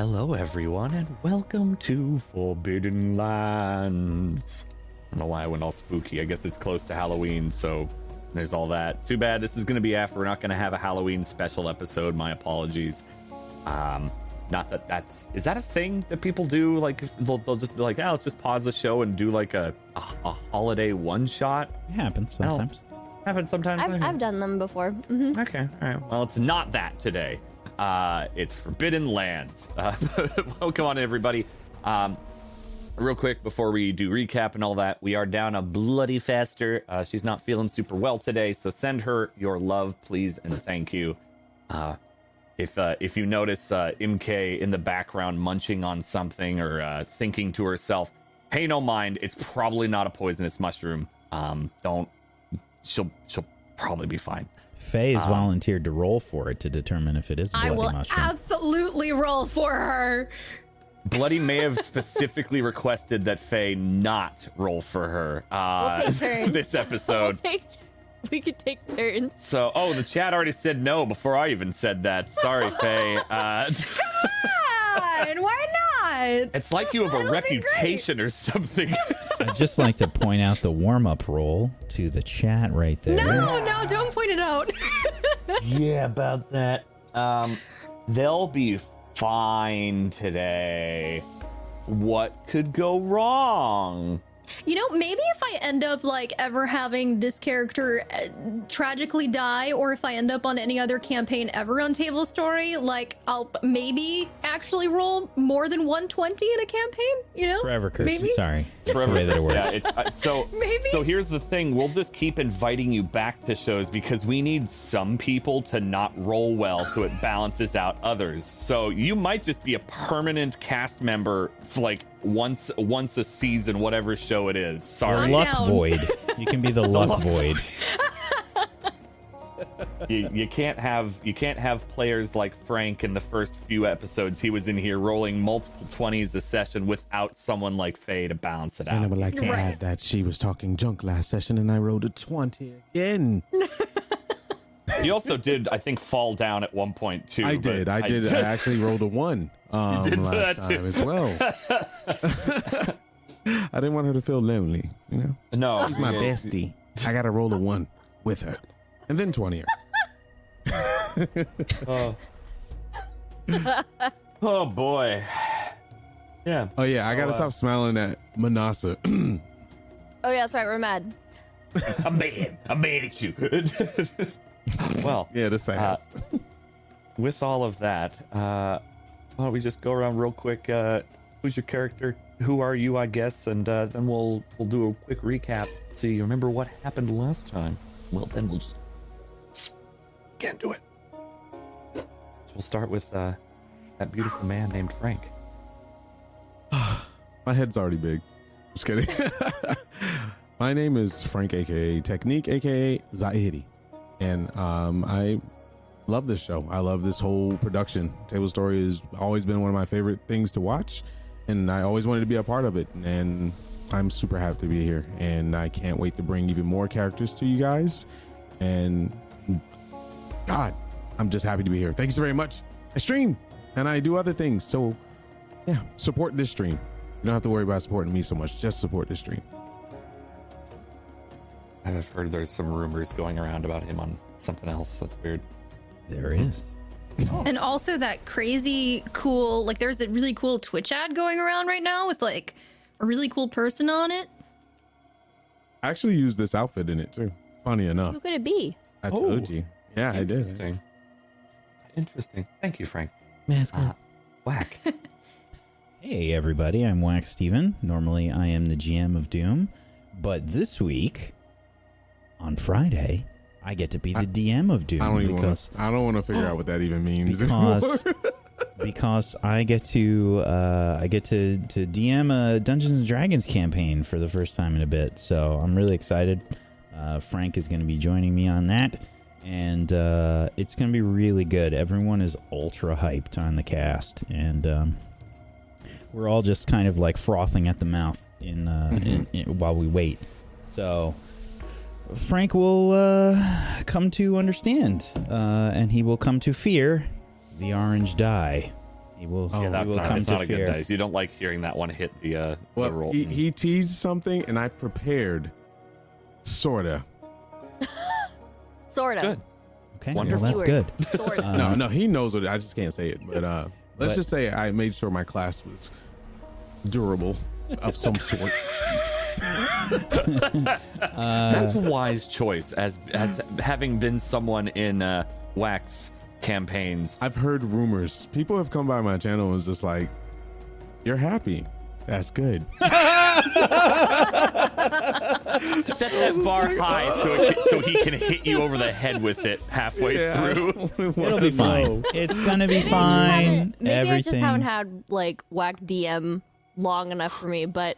Hello, everyone, and welcome to Forbidden Lands. I don't know why I went all spooky. I guess it's close to Halloween, so there's all that. Too bad this is going to be after. We're not going to have a Halloween special episode. My apologies. Um, not that that's is that a thing that people do? Like they'll, they'll just be like, "Oh, let's just pause the show and do like a a, a holiday one shot." It happens sometimes. Happens sometimes. I've, I've done them before. hmm Okay, all right. Well, it's not that today. Uh, it's Forbidden Lands. Uh, welcome on, everybody. Um, real quick before we do recap and all that, we are down a bloody faster. Uh, she's not feeling super well today, so send her your love, please, and thank you. Uh, if uh, if you notice uh, MK in the background munching on something or uh, thinking to herself, pay no mind. It's probably not a poisonous mushroom. Um, don't. She'll she'll probably be fine. Faye has Um, volunteered to roll for it to determine if it is a I bloody I will mushroom. absolutely roll for her. Bloody may have specifically requested that Faye not roll for her uh, We'll take turns. this We'll episode. take, we could take turns. So, oh, the chat already said no before I even said that. Sorry, Faye. Uh, God, why not? it's like you have a That'll be reputation or something. I'd just like to point out the warm up roll to the chat right there. No, no, don't point it out. yeah, about that. Um, they'll be fine today. What could go wrong? You know, maybe if I end up like ever having this character uh, tragically die, or if I end up on any other campaign ever on Table Story, like I'll maybe actually roll more than 120 in a campaign. You know, Forever curse. Maybe? Sorry. That's the way that it works. Yeah, it's, uh, so Maybe. so here's the thing: we'll just keep inviting you back to shows because we need some people to not roll well, so it balances out others. So you might just be a permanent cast member, for like once once a season, whatever show it is. Sorry, I'm luck down. void. You can be the luck luck void. you, you can't have you can't have players like Frank in the first few episodes. He was in here rolling multiple twenties a session without someone like Faye to balance it out. And I would like to Right. add that she was talking junk last session and I rolled a 20 again. You also did, I think, fall down at one point too. I but did. I did. I actually rolled a 1 um, did last that too. time as well. I didn't want her to feel lonely, you know? No, She's my yeah. bestie. I got to roll a 1 with her. And then 20 her. Oh. oh boy. Yeah. Oh, yeah. I got to Oh, uh, stop smiling at Manasa. Oh yeah, that's right. We're mad. I'm mad. I'm mad at you. well, yeah, the sass. with all of that, uh, why don't we just go around real quick? Uh, who's your character? Who are you? I guess, and uh, then we'll we'll do a quick recap. You remember what happened last time? Well, then we'll just can't do it. So we'll start with uh, that beautiful man named Frank. My head's already big. Just kidding. My name is Frank, aka Technique, aka Zahidi, and um, I love this show. I love this whole production. Table Story has always been one of my favorite things to watch, and I always wanted to be a part of it. And I'm super happy to be here, and I can't wait to bring even more characters to you guys. And God, I'm just happy to be here. Thank you so very much. I stream and I do other things, so yeah, support this stream. You don't have to worry about supporting me so much. Just support this stream. I've heard there's some rumors going around about him on something else. That's weird. There is. and also that crazy cool like there's a really cool Twitch ad going around right now with like a really cool person on it. I actually used this outfit in it too. Funny enough, Who could it be? I Oh. told you. Yeah, I did. Interesting. Interesting. Thank you, Frank. Man, Mask Uh, whack. Hey everybody, I'm Wax Steven. Normally I am the GM of Doom, but this week, on Friday, I get to be the I- DM of Doom I don't even. because Wanna, I don't want to figure out what that even means. because because I get to uh, I get to to DM a Dungeons and Dragons campaign for the first time in a bit. So I'm really excited. Uh, Frank is going to be joining me on that, and uh, it's going to be really good. Everyone is ultra hyped on the cast, and um, we're all just kind of like frothing at the mouth in, uh, in, in while we wait. So. Frank will uh, come to understand, uh, and he will come to fear the orange die He will, Oh, Yeah, he that's will not, come it's to not a good dice. You don't like hearing that one hit the, uh, the Well, roll. he, he teased something, and I prepared, sorta. Sort of. Good. Okay, Wonderful. well, that's Keyword. good. Sort of. Uh, no, no, he knows what. I just can't say it. But uh, let's But- just say I made sure my class was durable of some sort. That's a wise choice, as as having been someone in uh, wax campaigns. I've heard rumors. People have come by my channel and was just like, "You're happy. That's good." Set that bar high so it can, so he can hit you over the head with it halfway through. It'll be fine. It's gonna be fine. Maybe I just Everything. haven't had like whack DM long enough for me, but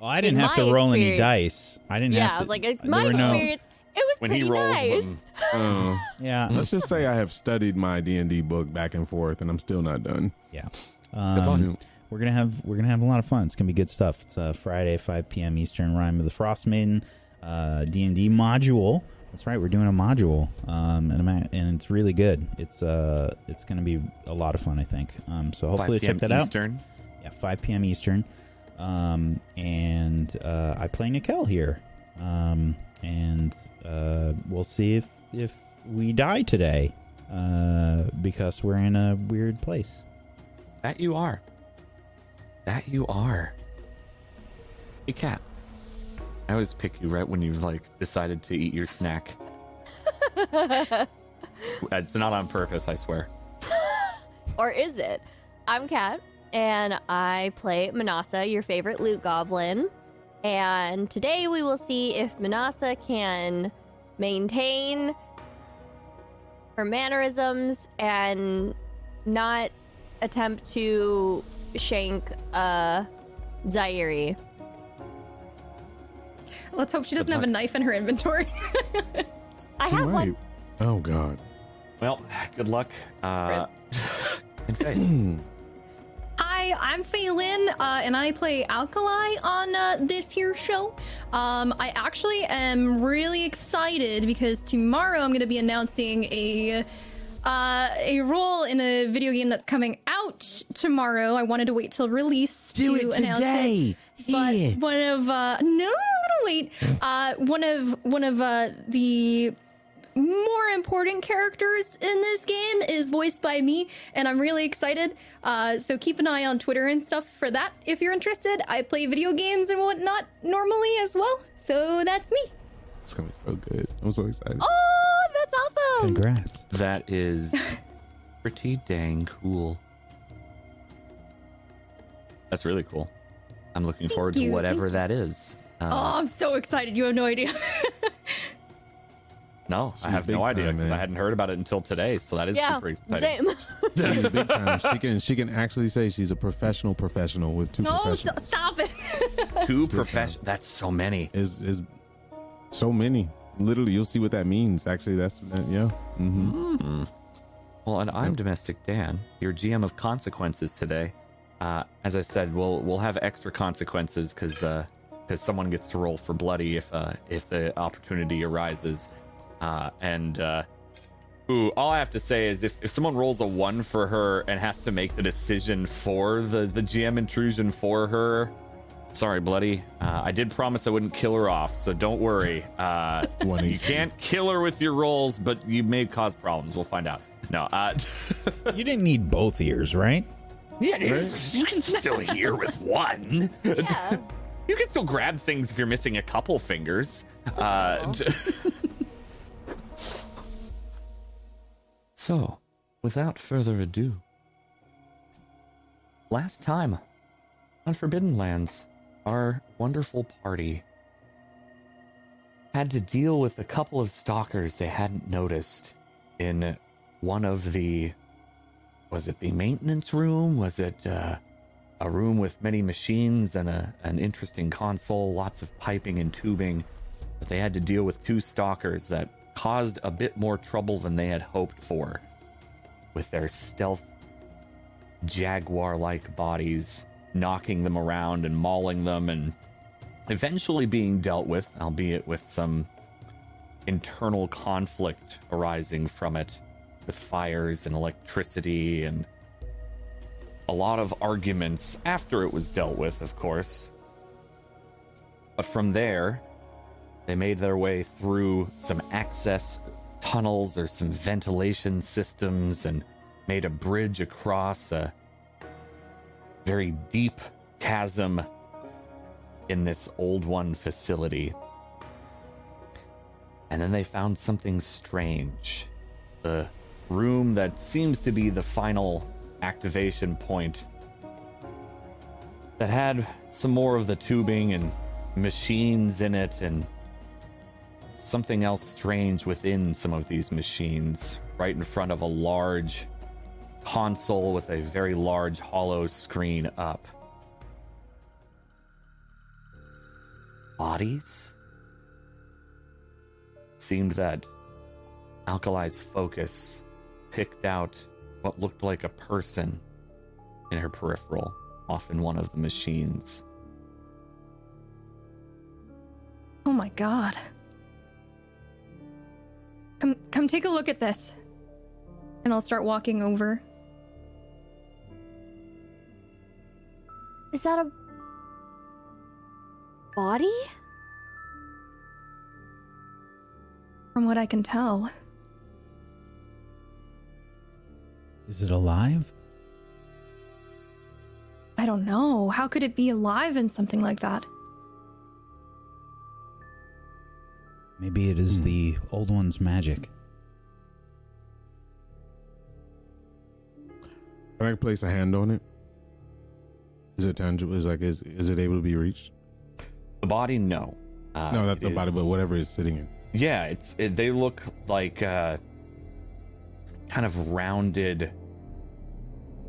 well, I didn't have to my roll any dice. I didn't yeah, have to. Yeah, I was like, it's there my were no- experience. It was When pretty he rolls nice. them, Uh, yeah, let's just say I have studied my D and D book back and forth, and I'm still not done. yeah. Um, we're gonna have we're gonna have a lot of fun. It's gonna be good stuff. It's uh, Friday, 5 p.m. Eastern. Rime of the Frostmaiden, uh, D and D module. That's right. We're doing a module, um, and I'm at, and it's really good. It's uh, it's gonna be a lot of fun. I think. Um, so 5 hopefully p.m. check that out. Eastern. Yeah, 5 p.m. Eastern. Um, and uh, I play Nikel here. Um, and uh, we'll see if if we die today uh, because we're in a weird place. That you are. That you are. Hey, cat. I always pick you right when you've like decided to eat your snack. it's not on purpose, I swear. Or is it? I'm Kat, and I play Manasa, your favorite loot goblin. And today we will see if Manasa can maintain her mannerisms and not attempt to shank uh Zairi. Let's hope she doesn't have a knife in her inventory. I have might. one. Oh God. Well, good luck. Uh, and Faye. Hi, I'm Phelan, uh, and I play Alkali on uh, this here show. Um, I actually am really excited because tomorrow I'm going to be announcing a uh, a role in a video game that's coming out tomorrow. I wanted to wait till release Do to announce it. But one of uh, no, no, no, wait. Uh, one of one of uh, the more important characters in this game is voiced by me, and I'm really excited. Uh, so keep an eye on Twitter and stuff for that if you're interested. I play video games and whatnot normally as well, so that's me. It's gonna be so good. I'm so excited. Oh, that's awesome. Congrats. That is pretty dang cool. That's really cool. I'm looking forward to you. whatever that is. Uh, Oh, I'm so excited. You have no idea. no, I have no idea because I hadn't heard about it until today. So that is yeah, super exciting. same. She's big time. She can she can actually say she's a professional professional with two no, professionals. s- stop it. Two big time. profession. That's so many. is is so many. Literally, you'll see what that means. Actually, that's yeah. hmm Well, and I'm Domestic Dan, your GM of consequences today. Uh, as I said, we'll we'll have extra consequences because because someone gets to roll for bloody if uh, if the opportunity arises. Uh, and uh, ooh, all I have to say is if, if someone rolls a one for her and has to make the decision for the the GM intrusion for her. Sorry, bloody. Uh, I did promise I wouldn't kill her off, so don't worry. Uh, you can't kill her with your rolls, but you may cause problems. We'll find out. No, uh, You didn't need both ears, right? yeah, you can still hear with one. yeah. You can still grab things if you're missing a couple fingers. Uh, d- so, without further ado, last time on Forbidden Lands, our wonderful party had to deal with a couple of stalkers they hadn't noticed in one of the. Was it the maintenance room? Was it uh, a room with many machines and a, an interesting console, lots of piping and tubing? But they had to deal with two stalkers that caused a bit more trouble than they had hoped for with their stealth jaguar like bodies, knocking them around and mauling them, and eventually being dealt with, albeit with some internal conflict arising from it, with fires and electricity and a lot of arguments after it was dealt with, of course. But from there, they made their way through some access tunnels or some ventilation systems and made a bridge across a very deep chasm in this old one facility. And then they found something strange. The room that seems to be the final activation point that had some more of the tubing and machines in it and something else strange within some of these machines right in front of a large console with a very large holo screen up. Bodies? Seemed that Alkali's focus picked out what looked like a person in her peripheral, off in one of the machines. Oh my god. Come come take a look at this. And I'll start walking over. Is that a body? From what I can tell. Is it alive? I don't know. How could it be alive in something like that? Maybe it is the old one's magic. Can I place a hand on it? Is it tangible? Is like is is it able to be reached? The body, no. Uh, no, that's it the body, but whatever is sitting in. Yeah, it's it, they look like uh, kind of rounded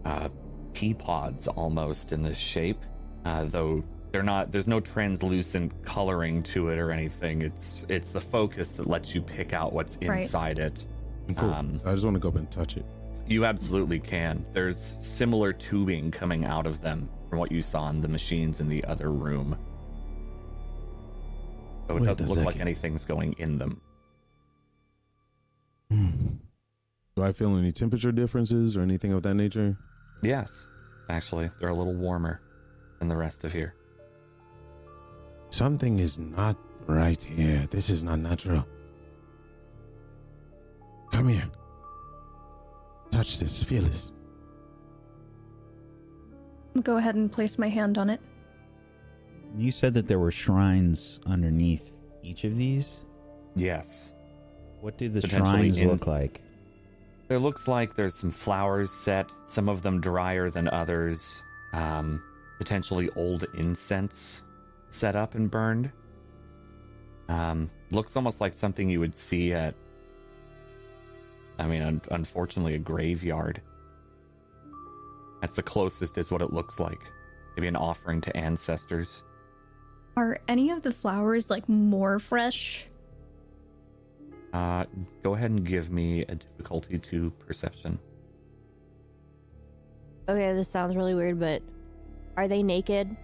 uh, pea pods almost in this shape, uh, though they're not. There's no translucent coloring to it or anything. It's it's the focus that lets you pick out what's Right. inside it. Cool. Um, I just want to go up and touch it. You absolutely can. There's similar tubing coming out of them from what you saw in the machines in the other room. So it Wait doesn't a look like anything's going in them. Do I feel any temperature differences or anything of that nature? Yes, actually, they're a little warmer than the rest of here. Something is not right here. This is not natural. Come here. Touch this. Feel this. Go ahead and place my hand on it. You said that there were shrines underneath each of these. Yes. What do the shrines in- look like? It looks like there's some flowers set, some of them drier than others. Um, potentially old incense set up and burned. Um, looks almost like something you would see at, I mean, un- unfortunately, a graveyard. That's the closest is what it looks like. Maybe an offering to ancestors. Are any of the flowers like more fresh? Uh, go ahead and give me a difficulty to perception. Okay, this sounds really weird, but are they naked?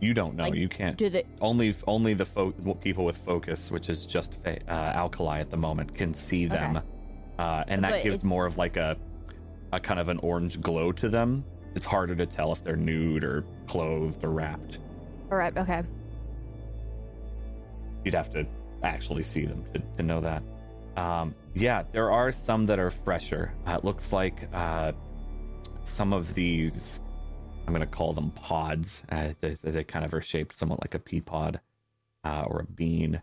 You don't know. Like, you can't. Do they? only only the fo- people with focus, which is just fa- uh, alkali at the moment, can see them, Okay. uh, and that But gives it's- more of like a a kind of an orange glow to them. It's harder to tell if they're nude or clothed or wrapped. All right. Okay. You'd have to actually see them to, to know that. Um, yeah, there are some that are fresher. Uh, it looks like uh, some of these, I'm going to call them pods. Uh, they, they kind of are shaped somewhat like a pea pod uh, or a bean.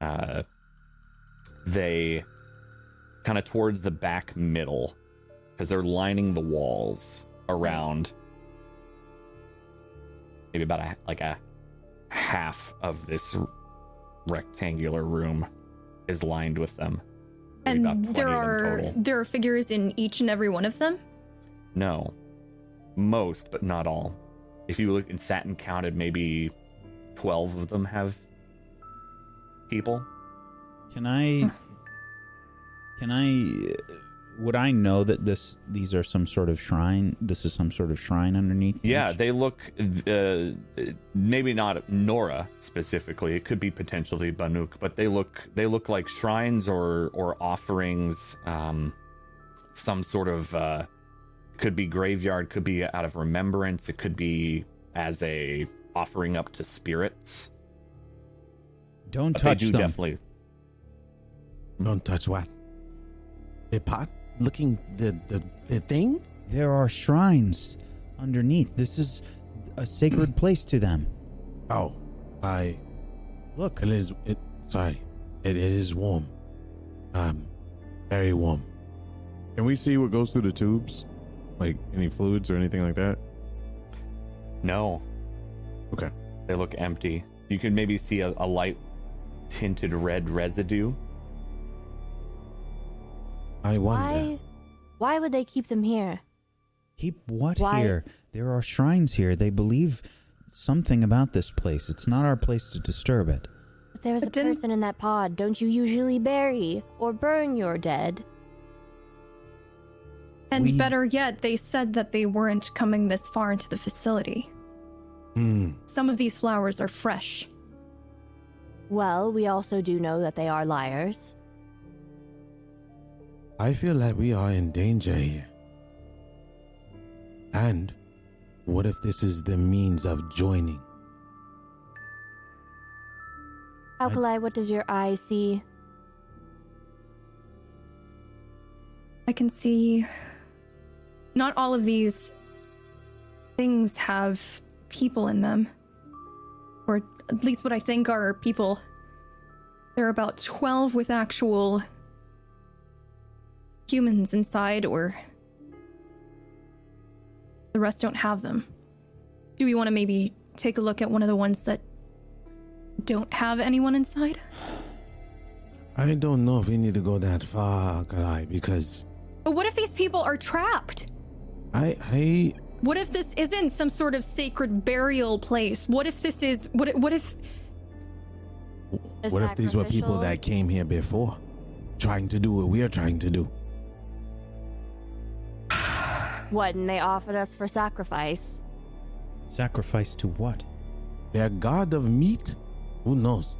Uh, they kind of towards the back middle because they're lining the walls around maybe about a like a half of this rectangular room is lined with them. Maybe And there are there are figures in each and every one of them? No. Most, but not all. If you look and sat and counted, maybe 12 of them have people. Can I? Can I? Would I know that this these are some sort of shrine? This is some sort of shrine underneath. Yeah, each? they look, uh, maybe not Nora specifically. It could be potentially Banuk, but they look they look like shrines or or offerings, um, some sort of uh, Could be graveyard, could be out of remembrance, it could be as a offering up to spirits. Don't But touch they do them. definitely Don't touch what? The pot looking the the, the thing? There are shrines underneath. This is a sacred place to them. Oh, I Look, it is it sorry. It, it is warm. Um very warm. Can we see what goes through the tubes? Like any fluids or anything like that? no. Okay. They look empty. You can maybe see a, a light tinted red residue. I wonder. Why? Why would they keep them here? keep what Why- here? There are shrines here. They believe something about this place. It's not our place to disturb it. If there was But a didn't- person in that pod, don't you usually bury or burn your dead? And We- better yet, they said that they weren't coming this far into the facility. Hmm. Some of these flowers are fresh. Well, we also do know that they are liars. I feel like we are in danger here. And what if this is the means of joining? Alkali, what does your eye see? I can see not all of these things have people in them. Or at least what I think are people. There are about 12 with actual humans inside, or the rest don't have them. Do we want to maybe take a look at one of the ones that don't have anyone inside? I don't know if we need to go that far, Kalai, because But what if these people are trapped? I I What if this isn't some sort of sacred burial place? What if this is what? if- What if? What if these were people that came here before, trying to do what we are trying to do? What, and they offered us for sacrifice? Sacrifice to what? They're god of meat? Who knows?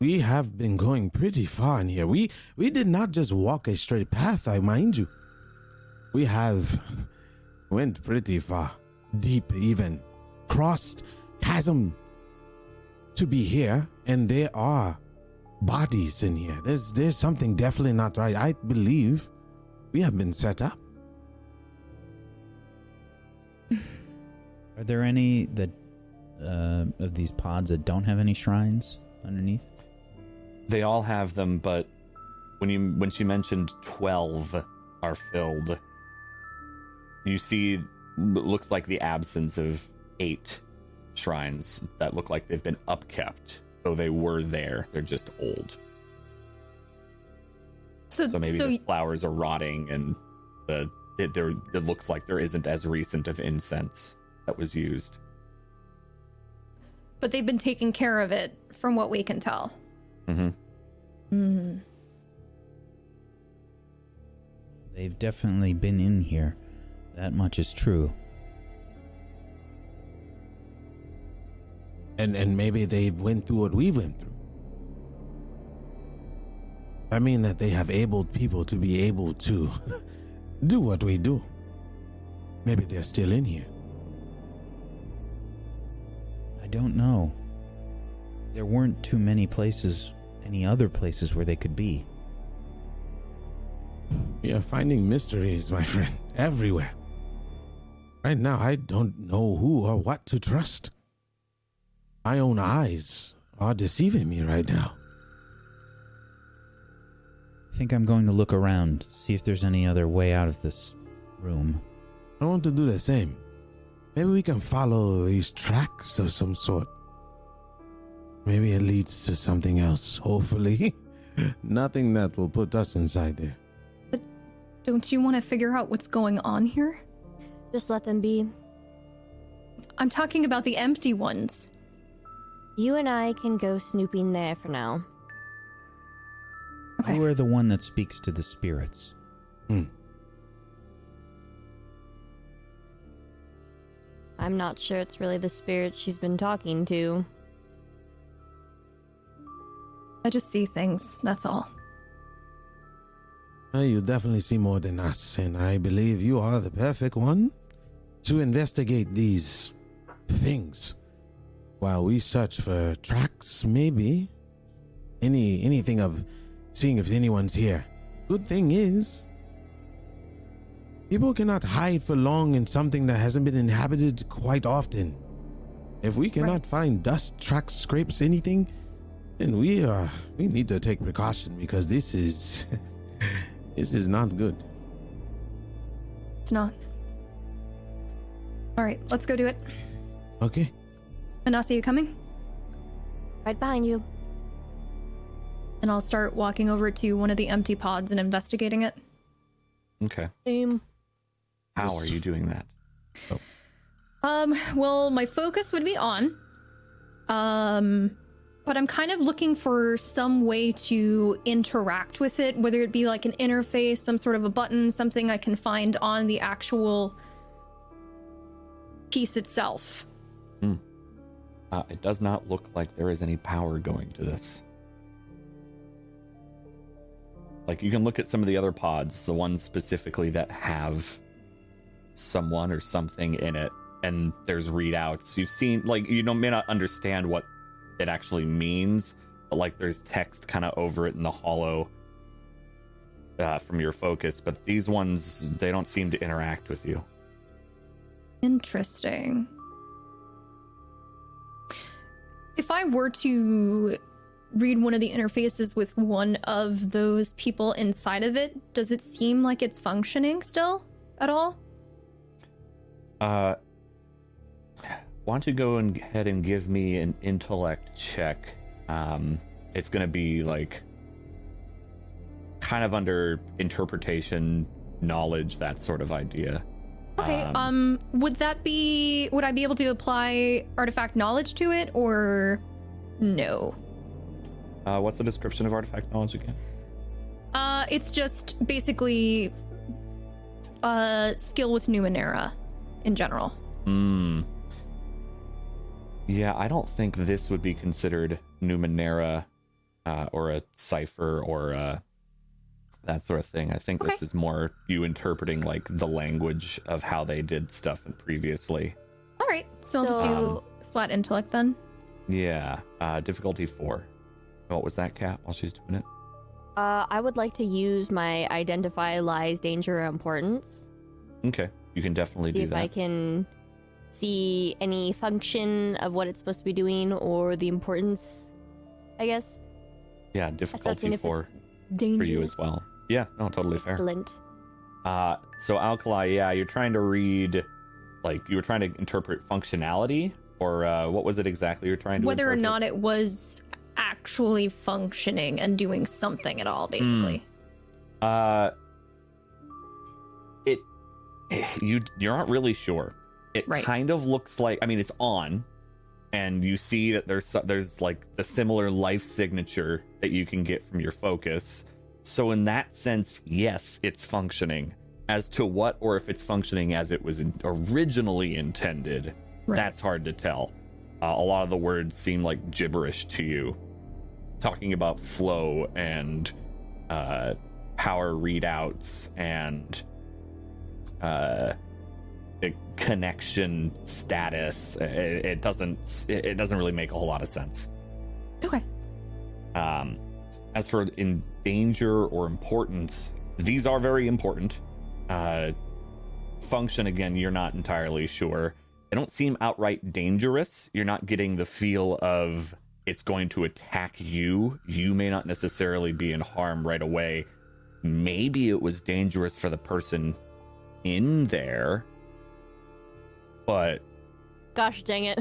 We have been going pretty far in here. We we did not just walk a straight path, I mind you. We have went pretty far, deep even, crossed chasm to be here, and there are bodies in here. There's there's something definitely not right. I believe we have been set up. Are there any that uh, of these pods that don't have any shrines underneath? They all have them, but when you when she mentioned twelve are filled, you see looks like the absence of eight shrines that look like they've been upkept, though they were there. They're just old. So, So maybe so the flowers are rotting, and the it, there it looks like there isn't as recent of incense that was used. but they've been taking care of it, from what we can tell. Mm-hmm. Hmm. They've definitely been in here. That much is true. and and maybe they went through what we went through. I mean that they have abled people to be able to do what we do. Maybe they're still in here. I don't know. There weren't too many places, any other places where they could be. We are finding mysteries, my friend, everywhere. Right now, I don't know who or what to trust. My own eyes are deceiving me right now. I think I'm going to look around, see if there's any other way out of this room. I want to do the same. Maybe we can follow these tracks of some sort. Maybe it leads to something else. Hopefully, nothing that will put us inside there. But don't you want to figure out what's going on here? Just let them be. I'm talking about the empty ones. You and I can go snooping there for now. Okay. You are the one that speaks to the spirits. Hmm. I'm not sure it's really the spirit she's been talking to. I just see things, that's all. You definitely see more than us, and I believe you are the perfect one to investigate these things. While we search for tracks, maybe any anything of seeing if anyone's here. Good thing is, people cannot hide for long in something that hasn't been inhabited quite often. If we cannot find dust, tracks, scrapes, anything, then we uh we need to take precaution because this is this is not good. It's not. All right, let's go do it. Okay. Anasi, you coming? Right behind you. And I'll start walking over to one of the empty pods and investigating it. Okay. Boom. How are you doing that? Um, well, my focus would be on. Um, but I'm kind of looking for some way to interact with it, whether it be like an interface, some sort of a button, something I can find on the actual piece itself. Uh, it does not look like there is any power going to this. Like you can look at some of the other pods, the ones specifically that have someone or something in it, and there's readouts. You've seen like you know may not understand what it actually means, but like there's text kind of over it in the holo uh, from your focus. But these ones they don't seem to interact with you. Interesting. If I were to read one of the interfaces with one of those people inside of it, does it seem like it's functioning still at all? Uh, why don't you go and ahead and give me an intellect check? Um, it's gonna be like kind of under interpretation, knowledge, that sort of idea. Okay, Um, um, would that be would I be able to apply artifact knowledge to it or no? Uh, what's the description of artifact knowledge again? Uh it's just basically a skill with Numenera in general. Hmm. Yeah, I don't think this would be considered Numenera uh, or a cipher or uh, that sort of thing. I think this is more you interpreting like the language of how they did stuff previously. All right, so I'll just do So- flat intellect then. Yeah, uh, difficulty four. What was that, Cat? While she's doing it. Uh, I would like to use my identify lies, danger, importance. Okay, you can definitely See do if that. I can see any function of what it's supposed to be doing or the importance. I guess. Yeah, I start seeing difficulty if four it's dangerous. for you as well. Yeah, no, totally fair. Excellent. Uh, so Alkali, yeah, you're trying to read, like you were trying to interpret functionality, or uh, what was it exactly you're trying to? Whether or not it was actually functioning and doing something at all, basically. Uh, it you you're not really sure. It Right. kind of looks like I mean it's on, and you see that there's there's like the similar life signature that you can get from your focus. So in that sense, yes, it's functioning. As to what or if it's functioning as it was in- originally intended, Right. that's hard to tell. Uh, a lot of the words seem like gibberish to you, talking about flow and uh, power readouts and uh, connection status. It, it doesn't. It, doesn't really make a whole lot of sense. Okay. Um, as for in danger or importance, these are very important. Uh, function again, you're not entirely sure. They don't seem outright dangerous. You're not getting the feel of it's going to attack you. You may not necessarily be in harm right away. Maybe it was dangerous for the person in there, but Gosh dang it.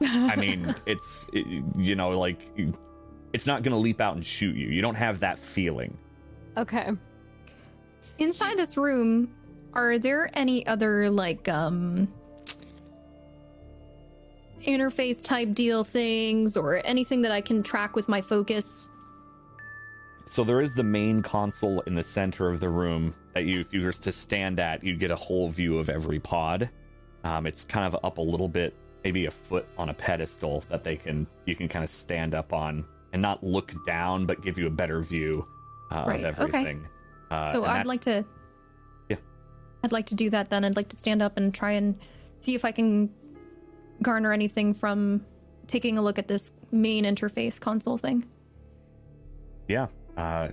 I mean, it's it, you know like it's not going to leap out and shoot you. You don't have that feeling. okay. Inside this room, are there any other like um interface type deal things or anything that I can track with my focus? So there is the main console in the center of the room that you, if you were to stand at, you'd get a whole view of every pod. Um, it's kind of up a little bit, maybe a foot on a pedestal that they can you can kind of stand up on and not look down, but give you a better view uh, Right, of okay. everything. Uh, so I'd like to. Yeah. I'd like to do that then. I'd like to stand up and try and see if I can garner anything from taking a look at this main interface console thing. Yeah. Uh,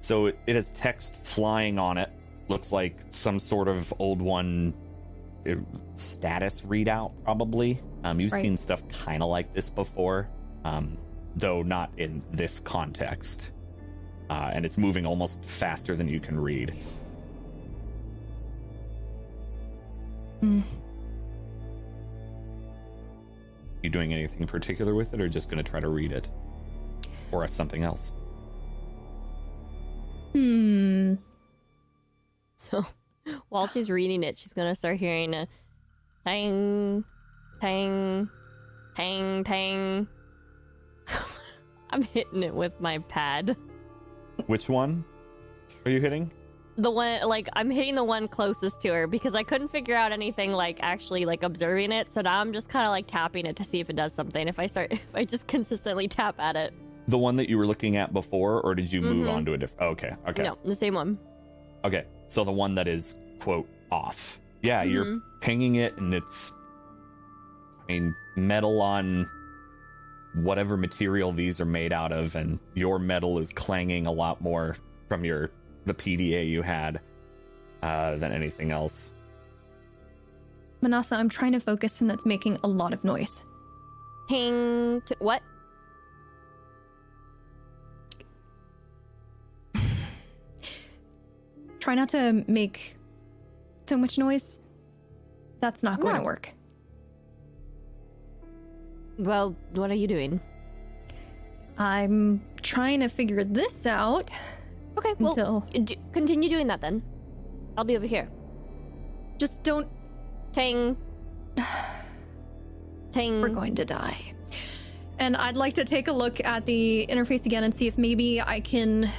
so it, it has text flying on it. Looks like some sort of old one status readout, probably. Um, you've Right. seen stuff kind of like this before, um, though not in this context. Uh, and it's moving almost faster than you can read. Hmm. You doing anything particular with it, or just going to try to read it, or something else? Hmm. So while she's reading it, she's gonna start hearing a tang, tang, tang, tang. I'm hitting it with my pad. Which one are you hitting? The one, like, I'm hitting the one closest to her because I couldn't figure out anything like actually like observing it. So now I'm just kind of like tapping it to see if it does something. If I start, if I just consistently tap at it. The one that you were looking at before, or did you move Mhm. on to a different? Okay, okay, No, the same one. okay. So the one that is quote off. Yeah, you're Mhm. pinging it, and it's, I mean, metal on whatever material these are made out of, and your metal is clanging a lot more from your the PDA you had uh, than anything else. Manasa, I'm trying to focus and that's making a lot of noise. Ping. T- what? Try not to make so much noise. That's not going to work. Well, what are you doing? I'm trying to figure this out Okay, well, until d- continue doing that then. I'll be over here. just don't Ting. Ting. we're going to die. And I'd like to take a look at the interface again and see if maybe I can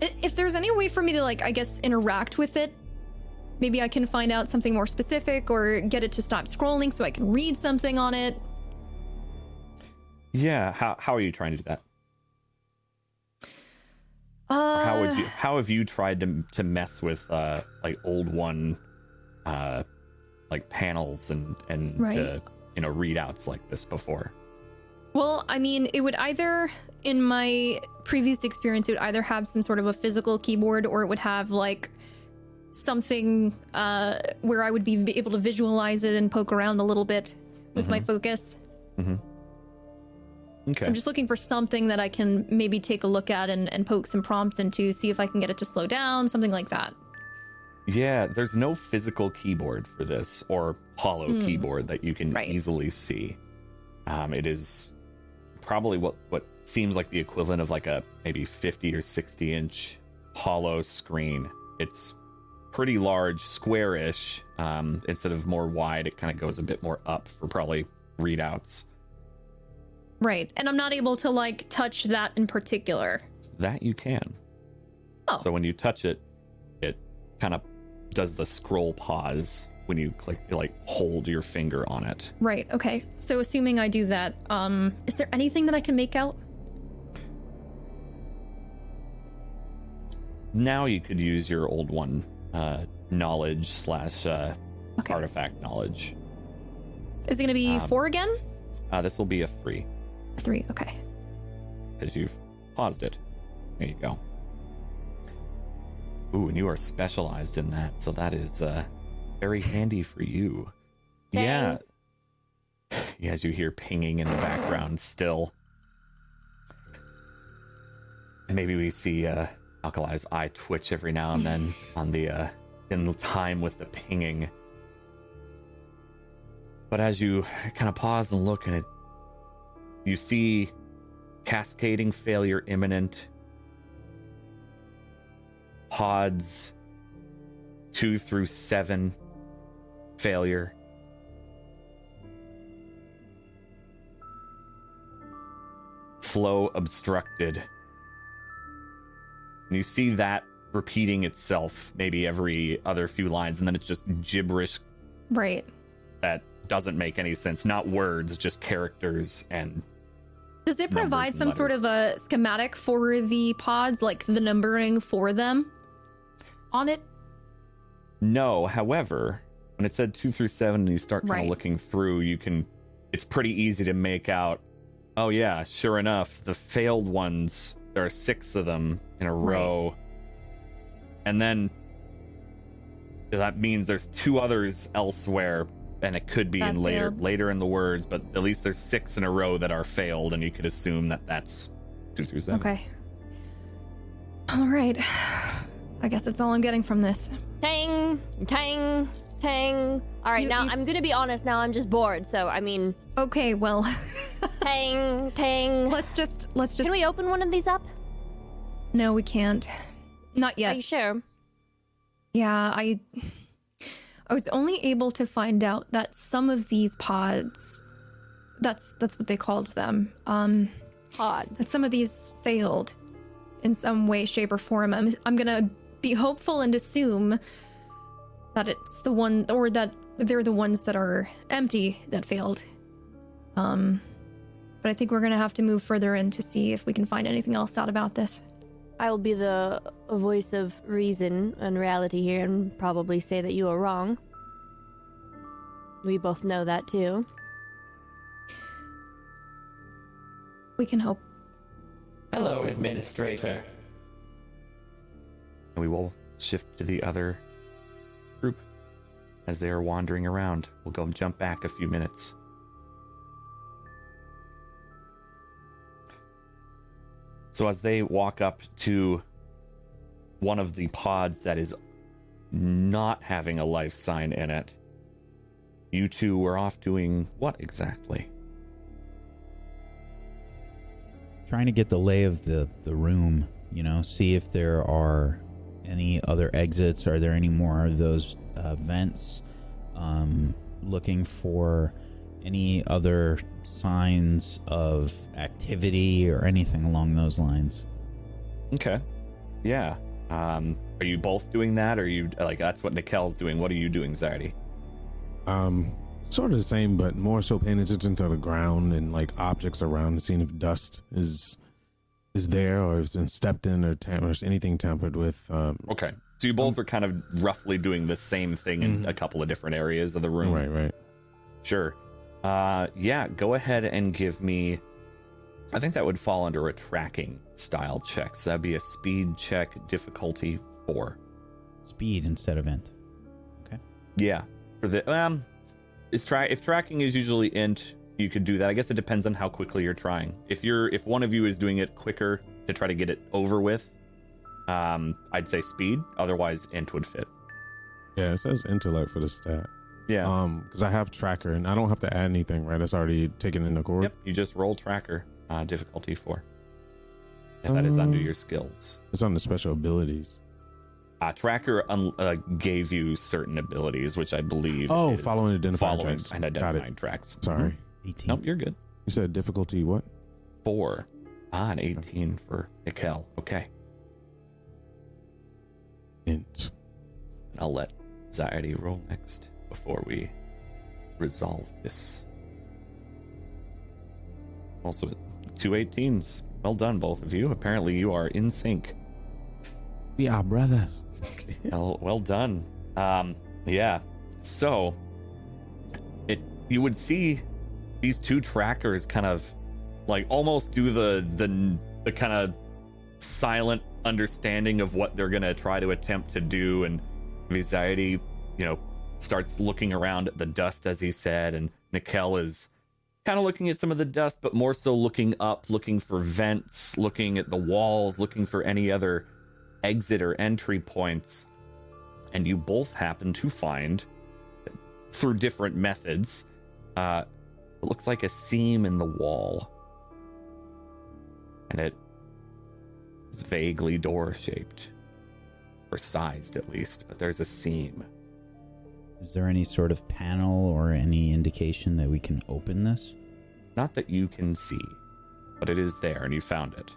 if there's any way for me to like I guess interact with it. Maybe I can find out something more specific or get it to stop scrolling so I can read something on it. Yeah, how how are you trying to do that? Uh, how would you how have you tried to to mess with uh like old one uh like panels and and Right. uh, you know readouts like this before? Well, I mean, it would either, in my previous experience, it would either have some sort of a physical keyboard or it would have like something uh, where I would be able to visualize it and poke around a little bit with my focus. Okay. So I'm just looking for something that I can maybe take a look at and, and poke some prompts into, see if I can get it to slow down, something like that. Yeah, there's no physical keyboard for this or holo Hmm. keyboard that you can Right. easily see. Um, it is probably what what seems like the equivalent of like a maybe 50 or 60 inch holo screen. It's pretty large, squarish. Um, instead of more wide, it kind of goes a bit more up for probably readouts. Right. And I'm not able to like touch that in particular. That you can. Oh. So when you touch it, it kind of does the scroll pause when you click, you like hold your finger on it. Right. Okay. So assuming I do that, um, is there anything that I can make out? Now you could use your old one, uh, knowledge slash uh, Okay. artifact knowledge. Is it going to be Um, four again? Uh, this will be a three Three. Okay. because you've paused it. There you go. Ooh, and you are specialized in that, so that is uh, very handy for you. Yeah. Yeah, as you hear pinging in the background still. And maybe we see uh, Alkali's eye twitch every now and then on the uh, in time with the pinging. But as you kind of pause and look at it, you see cascading failure imminent. Pods two through seven failure. Flow obstructed. And you see that repeating itself maybe every other few lines, and then it's just gibberish Right. that doesn't make any sense. Not words, just characters and Does it provide and some sort of a schematic for the pods, like the numbering for them on it? No, however, when it said two through seven and you start kind of looking through, you can it's pretty easy to make out oh yeah, sure enough, the failed ones, there are six of them in a Right. row. And then that means there's two others elsewhere and it could be That in later failed. later in the words, but at least there's six in a row that are failed and you could assume that that's two through seven. Okay. All right. I guess that's all I'm getting from this. Tang, tang, tang. All right, You- now you- I'm gonna be honest. Now I'm just bored. So I mean, Okay, well, tang, tang. let's just let's just Can we open one of these up? No, we can't. Not yet. Are yet. you sure? Yeah, I I was only able to find out that some of these pods that's that's what they called them. Um Odd. that some of these failed in some way shape or form. I'm I'm going to be hopeful and assume that it's the one or that they're the ones that are empty that failed. Um but I think we're going to have to move further in to see if we can find anything else out about this. I will be the voice of reason and reality here, and probably say that you are wrong. We both know that too. We can hope. Hello, Administrator. And we will shift to the other group as they are wandering around. We'll go jump back a few minutes. So as they walk up to one of the pods that is not having a life sign in it, you two were off doing what exactly? Trying to get the lay of the the room, you know, see if there are any other exits. Are there any more of those uh, vents? Um, looking for any other signs of activity or anything along those lines. Okay. Yeah. Um, are you both doing that, or are you like that's what Nikel's doing? What are you doing, Zardy? Um, sort of the same, but more so paying attention to the ground and like objects around, and seeing if dust is is there or if it's been stepped in or, tam- or anything tampered with. Um, Okay. So you both are kind of roughly doing the same thing in Mhm. a couple of different areas of the room. right, right. Sure. Uh, yeah. Go ahead and give me. I think that would fall under a tracking style check. So that'd be a speed check, difficulty four. Speed instead of int. Okay. Yeah. For the um, is try if tracking is usually int, you could do that. I guess it depends on how quickly you're trying. If you're if one of you is doing it quicker to try to get it over with, um, I'd say speed. Otherwise, int would fit. Yeah, it says intellect for the stat. Yeah. Um, because I have tracker and I don't have to add anything, right? It's already taken into core. Yep, you just roll tracker, uh, difficulty four. If that is under Um, your skills. It's on the special abilities. Uh, tracker un- uh, gave you certain abilities, which I believe. Oh, is following identifying following tracks. and Got identifying tracks. Sorry, Mhm. 18. Nope, you're good. you said difficulty. What? Four. Ah, an 18 for Nikel. Okay. Int. I'll let Zaidi roll next before we resolve this. Also, two 18s. Well done, both of you. Apparently, you are in sync. We are brothers. Well, well done. Um, yeah. So, it you would see these two trackers kind of like almost do the the the kind of silent understanding of what they're gonna try to attempt to do, and anxiety, you know, starts looking around at the dust as he said, and Nikel is kind of looking at some of the dust, but more so looking up, looking for vents, looking at the walls, looking for any other exit or entry points. And you both happen to find, through different methods, uh, it looks like a seam in the wall. And it vaguely door shaped, or sized at least, but there's a seam. Is there any sort of panel or any indication that we can open this? Not that you can see, but it is there, and you found it.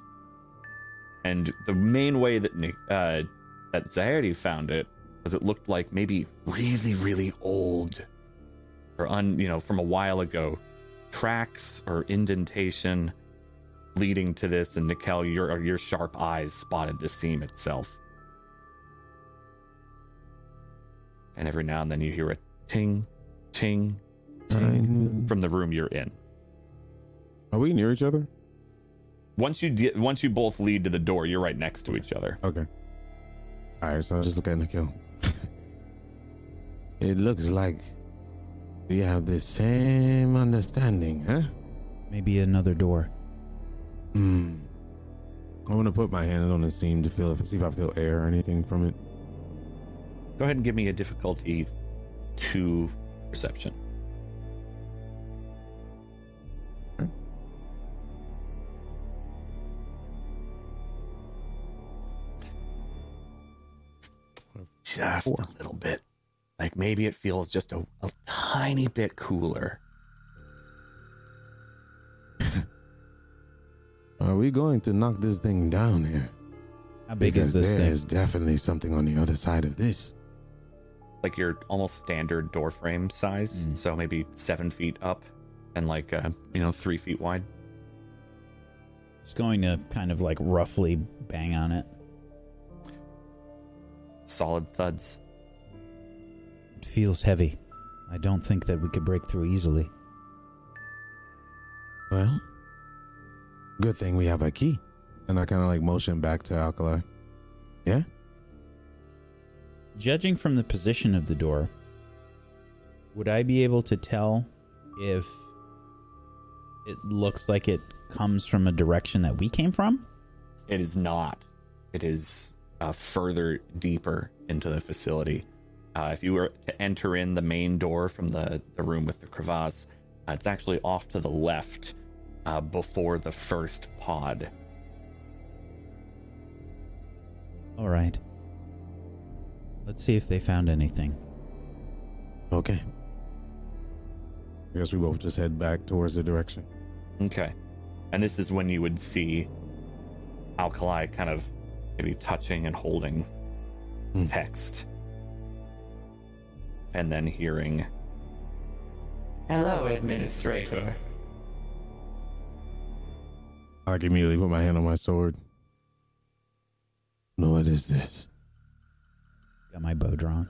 And the main way that uh, that Zaire found it was it looked like maybe really, really old, or un, you know, from a while ago, tracks or indentation leading to this, and Nikel, your your sharp eyes spotted the seam itself. And every now and then you hear a ting, ting, ting from the room you're in. Are we near each other? Once you de- once you both lead to the door, you're right next to each other. Okay. All right, so I'll just look at Nikhil. it looks like we have the same understanding, huh? Maybe another door. Hmm. I want to put my hand on the seam to feel if see if I feel air or anything from it. Go ahead and give me a difficulty two perception. Just a little bit. Like maybe it feels just a, a tiny bit cooler. Are we going to knock this thing down here? How big because is this there thing? is definitely something on the other side of this. Like your almost standard door frame size. Mm. So maybe seven feet up and like, uh, you know, three feet wide. Just going to kind of like roughly bang on it. Solid thuds. It feels heavy. I don't think that we could break through easily. Well, good thing we have a key. And I kind of like motion back to Alkali. Yeah? Judging from the position of the door, would I be able to tell if it looks like it comes from a direction that we came from? It is not. It is uh, further deeper into the facility. Uh, if you were to enter in the main door from the, the room with the crevasse, uh, it's actually off to the left uh, before the first pod. All right. Let's see if they found anything. Okay. I guess we both just head back towards the direction. Okay. And this is when you would see Alkali kind of maybe touching and holding Hmm. text. And then hearing Hello, Administrator. I like immediately put my hand on my sword. What is this? Got my bow drawn.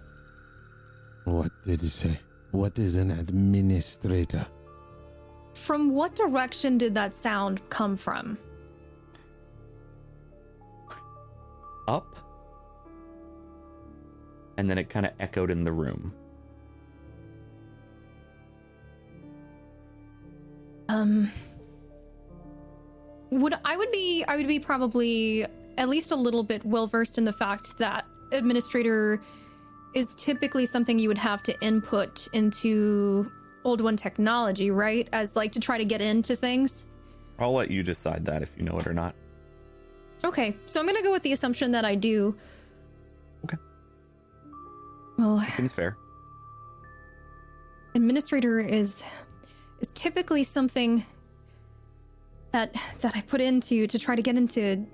What did he say? What is an administrator? From what direction did that sound come from? up. And then it kind of echoed in the room. Um would I would be I would be probably at least a little bit well versed in the fact that administrator is typically something you would have to input into old one technology, right? As like to try to get into things. I'll let you decide that if you know it or not. Okay, so I'm gonna go with the assumption that I do. Okay. Well, Seems fair. administrator is is typically something that that I put into to try to get into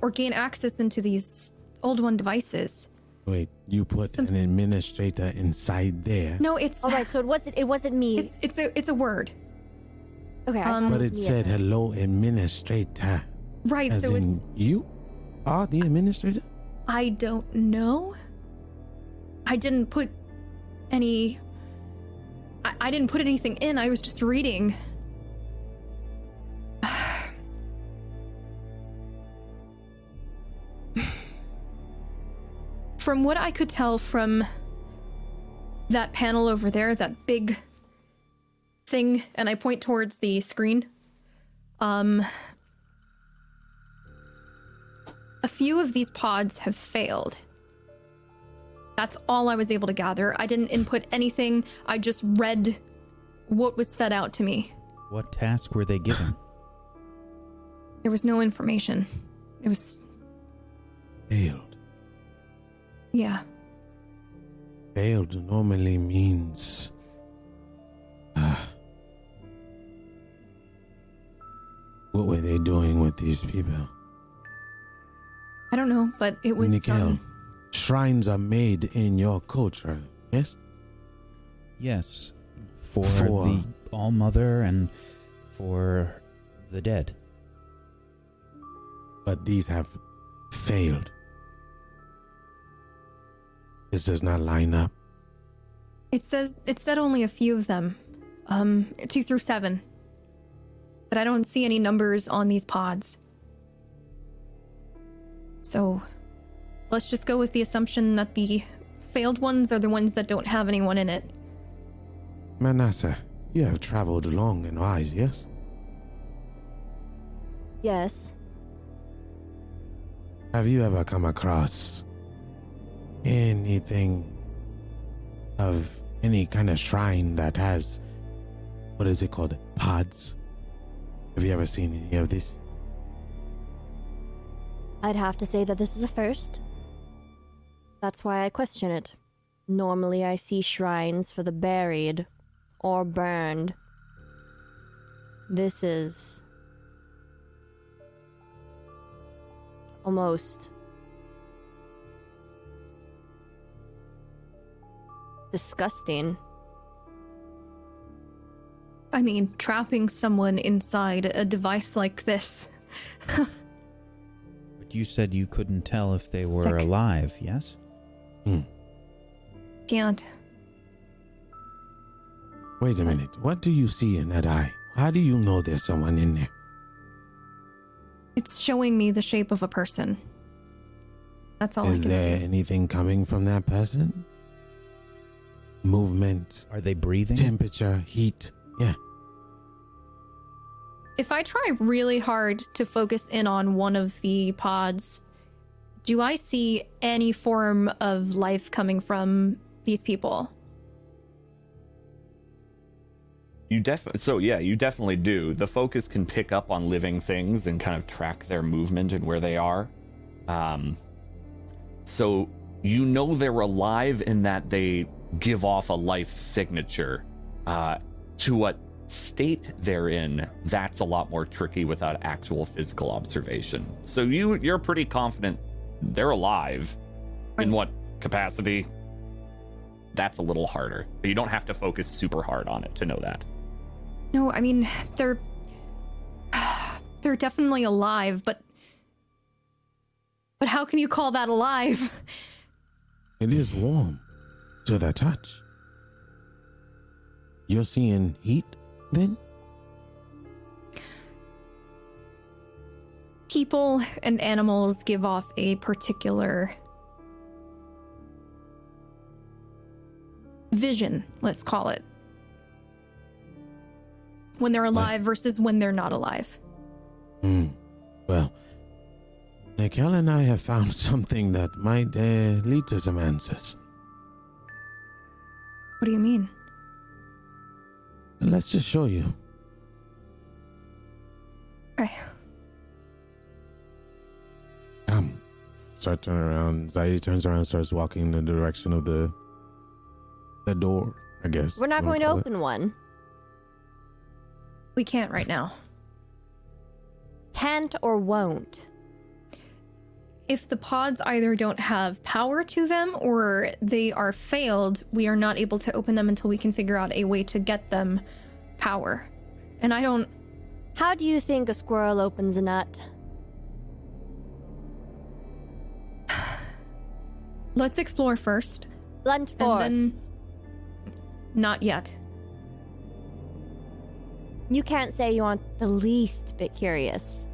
or gain access into these old one devices. Wait, you put Some- an administrator inside there, No, it's All right, so it wasn't it wasn't me. it's it's a it's a word. okay, um, but it me said hello, administrator. Right, As so in, it's you are the administrator? I don't know. I didn't put any I, I didn't put anything in. I was just reading. From what I could tell from that panel over there, that big thing, and I point towards the screen, um, a few of these pods have failed. That's all I was able to gather. I didn't input anything. I just read what was fed out to me. What task were they given? There was no information. It was, Failed. Yeah. Failed normally means. Ah. what were they doing with these people? I don't know, but it was. Nikhil, Um, shrines are made in your culture, yes? yes, for, For- the All Mother and for the dead. but these have failed. This does not line up. It says it said only a few of them. Um, two through seven. But I don't see any numbers on these pods. So let's just go with the assumption that the failed ones are the ones that don't have anyone in it. Manasa, you have traveled long and wide, yes? Yes. Have you ever come across anything of any kind of shrine that has what is it called? Pods? Have you ever seen any of this? I'd have to say that this is a first. That's why I question it. Normally, I see shrines for the buried or burned. This is. almost. Disgusting. I mean, trapping someone inside a device like this. But you said you couldn't tell if they were Sick. alive, yes? Hmm. Can't. Wait a minute. What do you see in that eye? How do you know there's someone in there? It's showing me the shape of a person. That's all Is I can there see. anything coming from that person? Movement, Are they breathing? temperature, heat. Yeah. If I try really hard to focus in on one of the pods, do I see any form of life coming from these people? You definitely so yeah, you definitely do. The focus can pick up on living things and kind of track their movement and where they are. Um, so you know they're alive in that they give off a life signature. Uh, to what state they're in, that's a lot more tricky without actual physical observation. So you you're pretty confident they're alive. In what capacity? That's a little harder. But you don't have to focus super hard on it to know that. No, I mean, they're. They're definitely alive, but. But how can you call that alive? It is warm to the touch. You're seeing heat then? People and animals give off a particular. vision, let's call it. When they're alive versus when they're not alive. Hmm. Well, Nikel and I have found something that might uh, lead to some answers. What do you mean? Let's just show you. Okay. Come. Start turning around. Zaire turns around and starts walking in the direction of the the door, I guess. We're not going to call it. open one. We can't right now. Can't or won't. If the pods either don't have power to them or they are failed, we are not able to open them until we can figure out a way to get them power. And I don't. How do you think a squirrel opens a nut? Let's explore first. Blunt And force. then- Not yet. You can't say you aren't the least bit curious.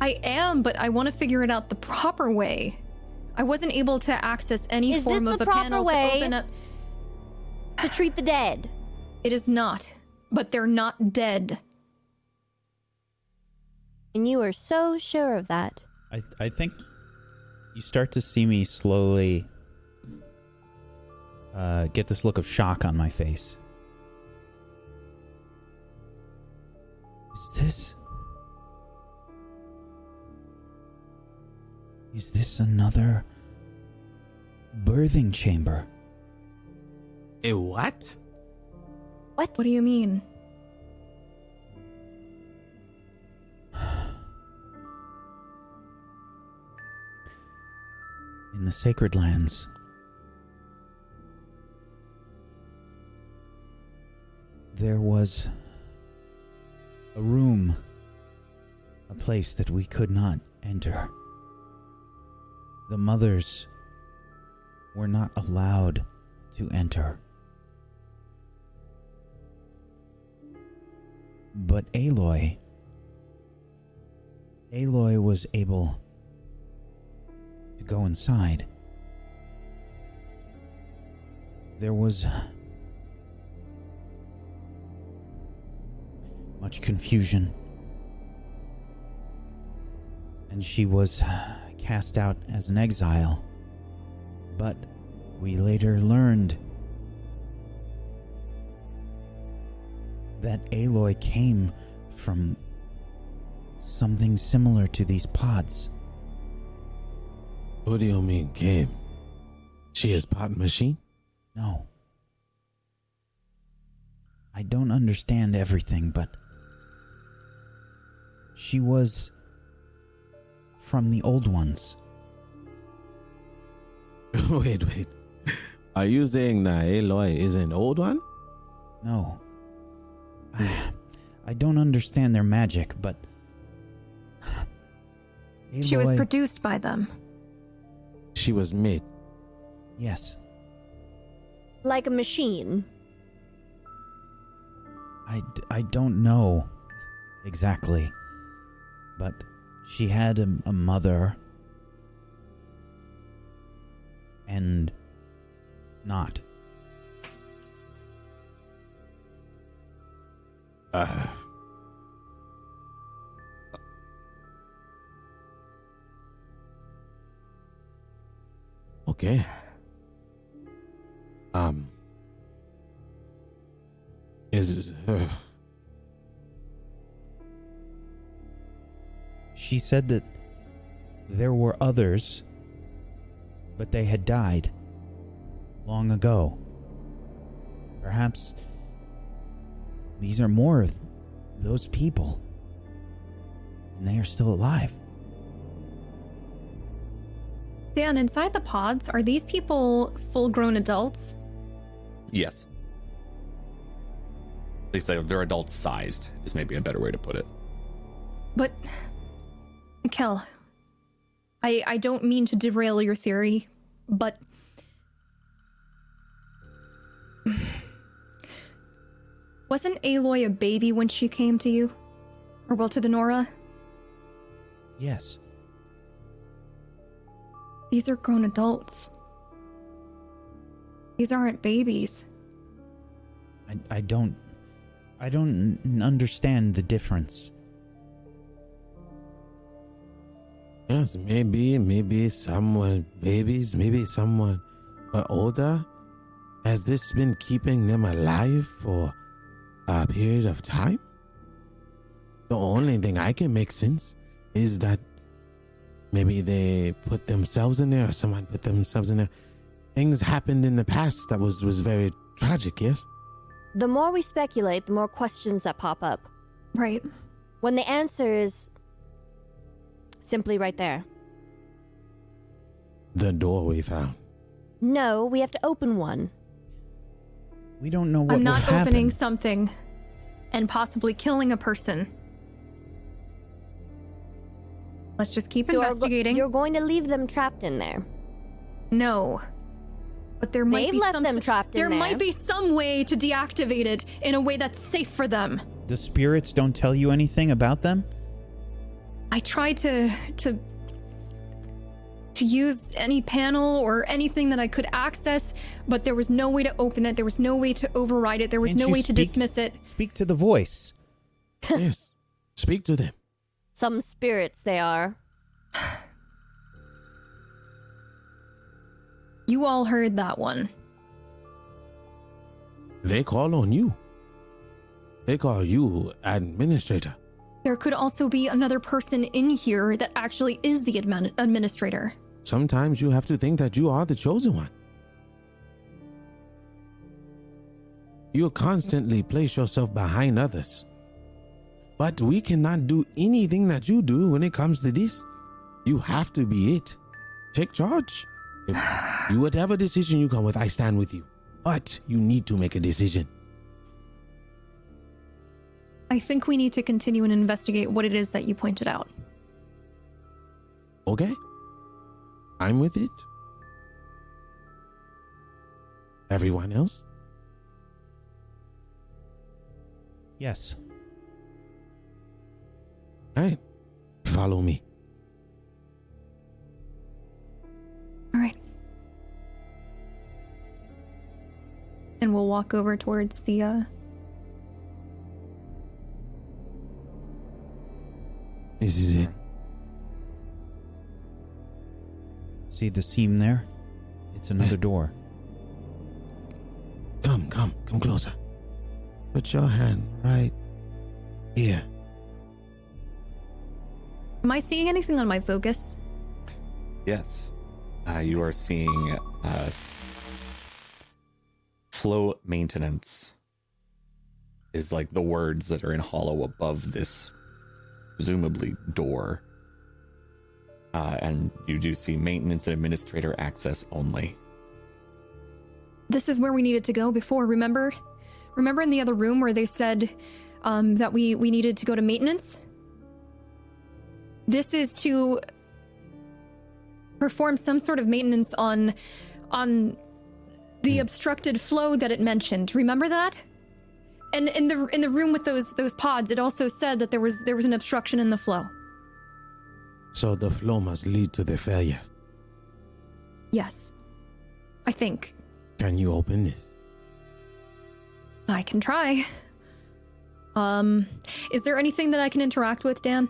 I am, but I want to figure it out the proper way. I wasn't able to access any Is form of a panel way? to open up. To treat the dead. It is not, but they're not dead. And you are so sure of that. I, I think you start to see me slowly uh, get this look of shock on my face. Is this. Is this another birthing chamber? A what? What? What do you mean? In the sacred lands, there was a room, a place that we could not enter. The mothers were not allowed to enter. But Aloy, Aloy was able to go inside. There was much confusion. And she was cast out as an exile. But we later learned that Aloy came from something similar to these pods. What do you mean, came? She is pot machine? No. I don't understand everything, but she was from the old ones. wait, wait. Are you saying that Aloy is an old one? No. I, I don't understand their magic, but She was produced by them. She was made. yes. Like a machine. I, d- I don't know exactly, but she had a, a mother and not. Uh, okay. Um. Is uh, She said that there were others, but they had died long ago. Perhaps these are more of those people, and they are still alive. Dan, inside the pods, are these people full grown adults? Yes. At least they're, they're adult sized, is maybe a better way to put it. But, Kel, I I don't mean to derail your theory, but wasn't Aloy a baby when she came to you, or well, to the Nora? Yes. These are grown adults. These aren't babies. I, I don't. I don't understand the difference. Yes, maybe, maybe someone babies, maybe someone uh, older. Has this been keeping them alive for a period of time? The only thing I can make sense is that maybe they put themselves in there or someone put themselves in there. Things happened in the past that was was very tragic, yes? The more we speculate, the more questions that pop up. Right. When the answer is simply right there. The door we found. No, we have to open one. We don't know what I'm not will happen. opening something and possibly killing a person. Let's just keep So you're go- investigating. You're going to leave them trapped in there. No. But there might They've be left some them trapped in there there. might be some way to deactivate it in a way that's safe for them. The spirits don't tell you anything about them? I tried to to to use any panel or anything that I could access, but there was no way to open it. There was no way to override it. There was Can't no you way to dismiss it. Speak to the voice. yes. Speak to them. Some spirits they are. You all heard that one. They call on you. They call you administrator. There could also be another person in here that actually is the admin- administrator. Sometimes you have to think that you are the chosen one. You constantly place yourself behind others. But we cannot do anything that you do when it comes to this. You have to be it. Take charge. If you whatever decision you come with, I stand with you. But you need to make a decision. I think we need to continue and investigate what it is that you pointed out. Okay. I'm with it. Everyone else? Yes. All right. Follow me. All right. And we'll walk over towards the uh This is it. See the seam there? It's another door. Come, come, come closer. Put your hand right here. Am I seeing anything on my focus? Yes. Uh, you are seeing uh, flow maintenance is like the words that are in holo above this presumably door. Uh, and you do see maintenance and administrator access only. This is where we needed to go before, remember? Remember in the other room where they said um, that we, we needed to go to maintenance? This is to perform some sort of maintenance on on the obstructed flow that it mentioned. Remember that? And in the in the room with those those pods, it also said that there was there was an obstruction in the flow. So the flow must lead to the failure. Yes. I think Can you open this? I can try. Um, is there anything that I can interact with, Dan?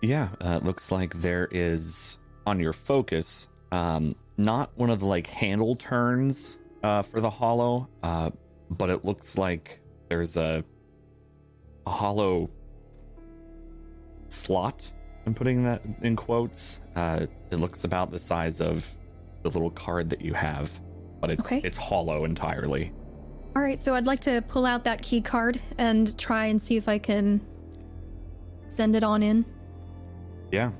Yeah, uh, it looks like there is on your focus, um, not one of the like handle turns uh, for the holo, uh, but it looks like there's a, a holo slot. I'm putting that in quotes. Uh, it looks about the size of the little card that you have, but it's Okay. it's holo entirely. All right, so I'd like to pull out that key card and try and see if I can send it on in. Yeah.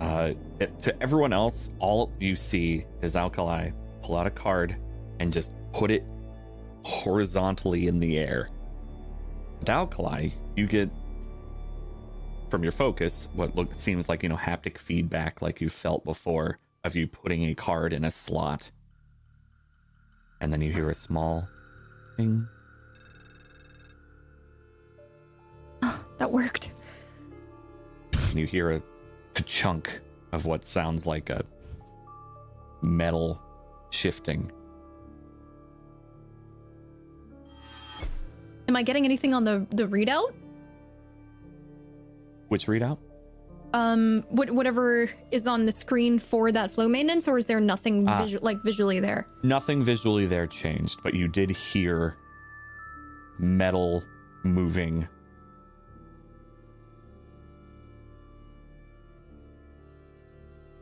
Uh, it, to everyone else, all you see is Alkali pull out a card and just put it horizontally in the air. With Alkali, you get from your focus what look seems like you know haptic feedback, like you felt before, of you putting a card in a slot, and then you hear a small ding. Oh, ah, that worked. and you hear a, a chunk of what sounds like a metal shifting. Am I getting anything on the the readout? Which readout? Um, what, whatever is on the screen for that flow maintenance, or is there nothing Ah. visu- like visually there? Nothing visually there changed, but you did hear metal moving.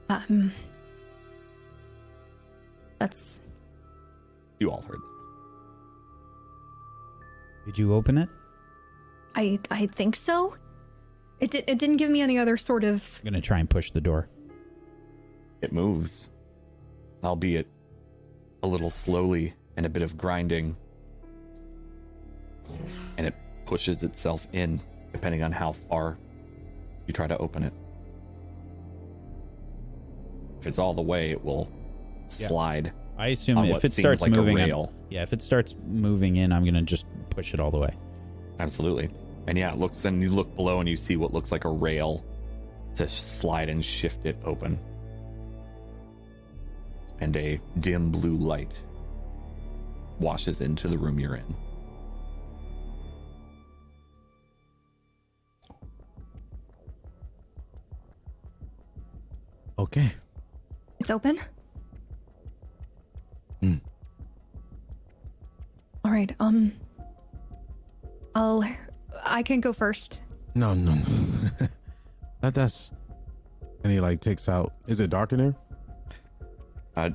Um, that's You all heard. Did you open it? I I think so. It di- it didn't give me any other sort of I'm gonna try and push the door. It moves, albeit a little slowly and a bit of grinding. And it pushes itself in, depending on how far you try to open it. If it's all the way, it will slide. I assume if it starts like moving, I'm- rail. yeah, if it starts moving in, I'm gonna just push it all the way. Absolutely. And yeah, it looks, and you look below and you see what looks like a rail to slide and shift it open. And a dim blue light washes into the room you're in. Okay. it's open. Hmm. All right. Um, I'll I can go first. No, no, no. Let us. And he like takes out. Is it dark in there? Uh,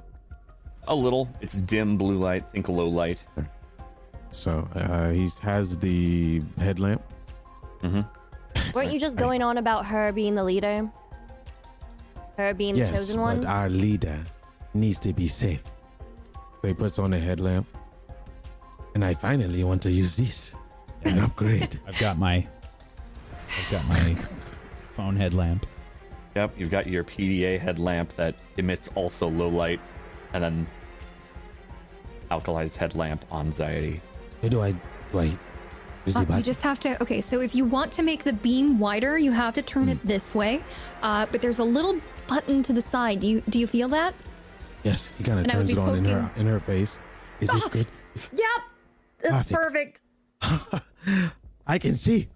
a little. It's dim blue light. Think low light. So uh, he has the headlamp. Mm-hmm. Weren't you just going on about her being the leader? Her being the chosen one? but our leader needs to be safe. So he puts on a headlamp, and I finally want to use this and upgrade. I've got my, I've got my phone headlamp. Yep, you've got your PDA headlamp that emits also low light, and then alkalized headlamp on Zaidi. Hey, do I do I is Uh, the you just have to. Okay, so if you want to make the beam wider, you have to turn it this way. Uh, but there's a little button to the side. Do you do you feel that? Yes, he kind of And I would turns it on in her in her face. Is this good? Yep, that's Perfect. perfect. I can see.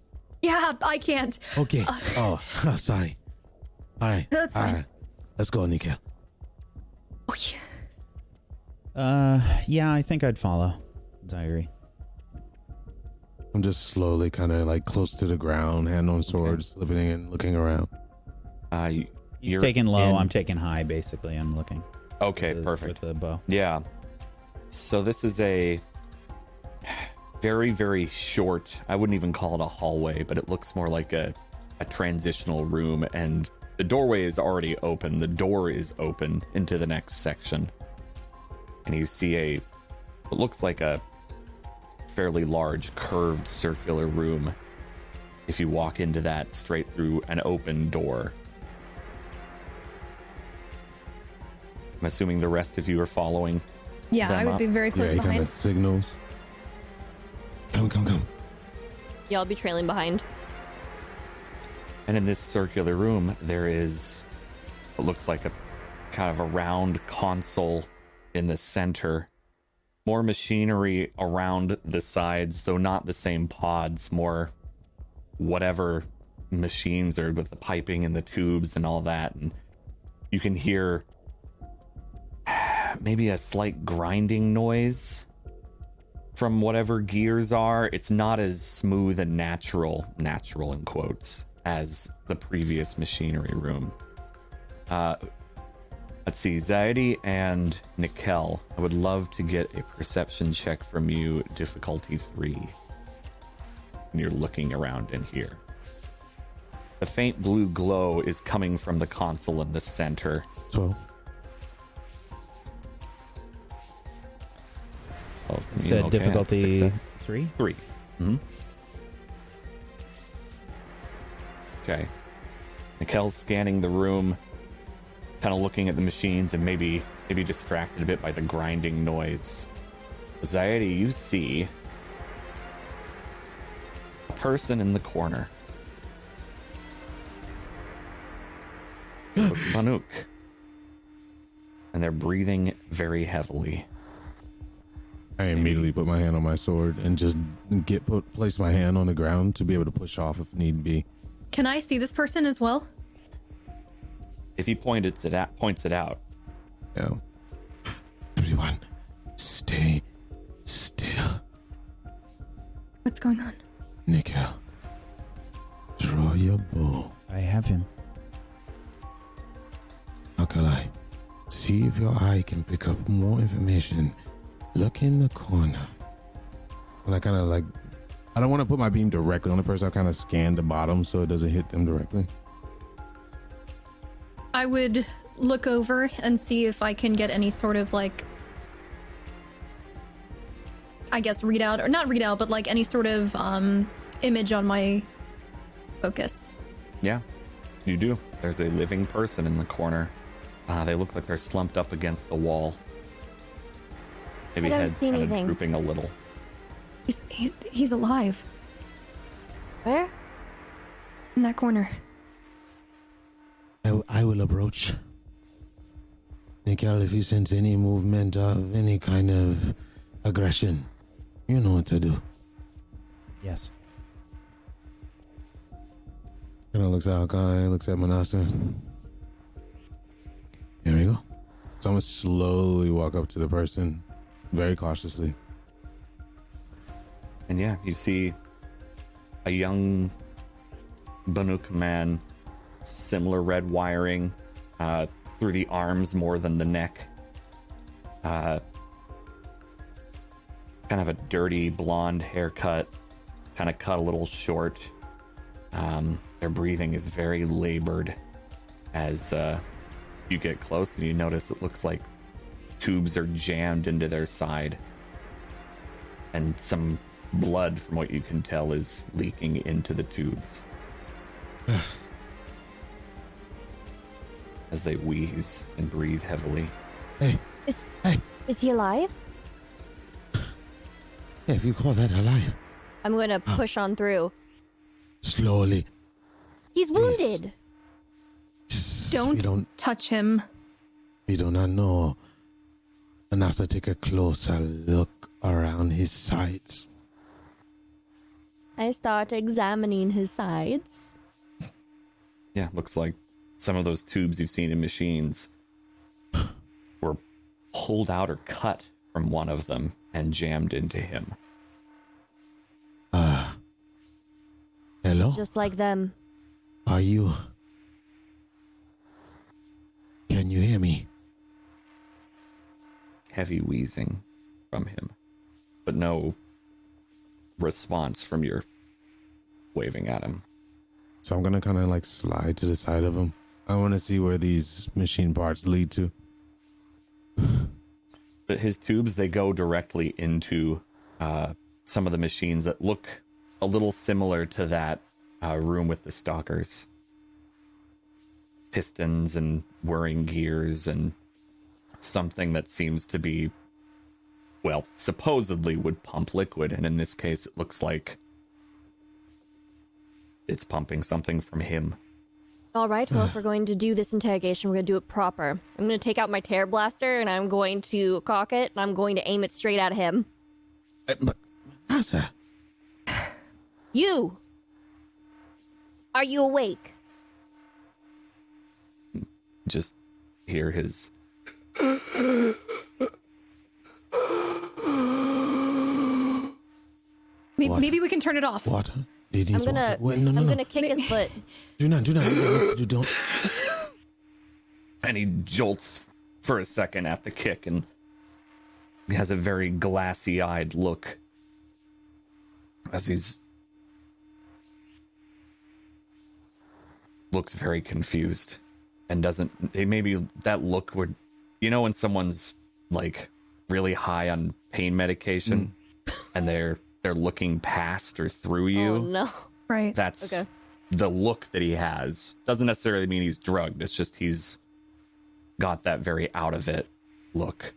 Yeah, I can't. Okay. oh, sorry. All right. That's all fine. right. Let's go, Nika. Oh, yeah. Uh, yeah, I think I'd follow Zairi. I'm just slowly kind of like close to the ground, hand on sword, slipping and looking around. Uh, you, He's you're taking low. in- I'm taking high. Basically, I'm looking. Okay, with- perfect. With the bow. Yeah. So this is a very, very short, I wouldn't even call it a hallway, but it looks more like a, a transitional room. And the doorway is already open. The door is open into the next section. And you see a, it looks like a fairly large curved circular room. If you walk into that straight through an open door. I'm assuming the rest of you are following. Yeah, I would up. be very close yeah, he kind behind. of signals. Come, come, come. Y'all be trailing behind. And in this circular room, there is what looks like a kind of a round console in the center. More machinery around the sides, though not the same pods, more whatever machines are with the piping and the tubes and all that. And you can hear maybe a slight grinding noise from whatever gears are, it's not as smooth and natural, natural in quotes, as the previous machinery room. Uh, let's see, Zaidi and Nikel, I would love to get a perception check from you, difficulty three. And you're looking around in here. The faint blue glow is coming from the console in the center. 12. Said okay, difficulty three. Three. hmm Okay. Nikel's scanning the room, kind of looking at the machines and maybe maybe distracted a bit by the grinding noise. Zaidi, you see a person in the corner. Banuk. And they're breathing very heavily. I immediately put my hand on my sword and just get put place my hand on the ground to be able to push off if need be. Can I see this person as well? If he points it out, points it out, Yeah. Everyone, stay still. What's going on? Nika, draw your bow. I have him. Akalai, see if your eye can pick up more information. Look in the corner. And I kind of like, I don't want to put my beam directly on the person. I kind of scan the bottom so it doesn't hit them directly. I would look over and see if I can get any sort of like I guess readout or not readout, but like any sort of um image on my focus. yeah, you do. There's a living person in the corner. Uh, they look like they're slumped up against the wall. Maybe I don't heads see kind of anything. drooping a little. He's he, he's alive Where? in that corner. I, I will approach. Nikel, if you sense any movement of any kind of aggression, you know what to do. Yes. Kind of looks at Akai, looks at Manasa. Here we go. So I'm gonna slowly walk up to the person, very cautiously. And yeah, you see a young Banuk man, similar red wiring uh, through the arms more than the neck. Uh, kind of a dirty blonde haircut, kind of cut a little short. Um, their breathing is very labored as uh, you get close and you notice it looks like tubes are jammed into their side and some blood, from what you can tell, is leaking into the tubes. as they wheeze and breathe heavily. Hey, Is hey, is he alive? if you call that alive, I'm going to push on through. slowly. He's Please. wounded. Just, Don't, don't. touch him. We do not know. Anasa, take a closer look around his sides. I start examining his sides. Yeah, looks like some of those tubes you've seen in machines were pulled out or cut from one of them and jammed into him. Uh, hello, Just like them. are you? Can you hear me? Heavy wheezing from him, but no response from your waving at him. So I'm gonna kind of like slide to the side of him. I want to see where these machine parts lead to. But his tubes, they go directly into uh, some of the machines that look a little similar to that uh, room with the stalkers. Pistons and whirring gears and something that seems to be, well, supposedly would pump liquid. And in this case, it looks like it's pumping something from him. All right, well, if we're going to do this interrogation, we're going to do it proper. I'm going to take out my tear blaster and I'm going to cock it and I'm going to aim it straight at him. Uh, but Anasa, You! Are you awake? Just hear his Maybe, What? maybe we can turn it off. water. It I'm is gonna, water. Wait, no, no, I'm no. gonna kick his foot. Do not, do not, do don't. and he jolts for a second at the kick and has a very glassy eyed look as he's looks very confused and doesn't eh, maybe that look would you know when someone's like really high on pain medication and they're they're looking past or through you Oh no. Right. that's Okay. the look that he has. Doesn't necessarily mean he's drugged. It's just he's got that very out of it look.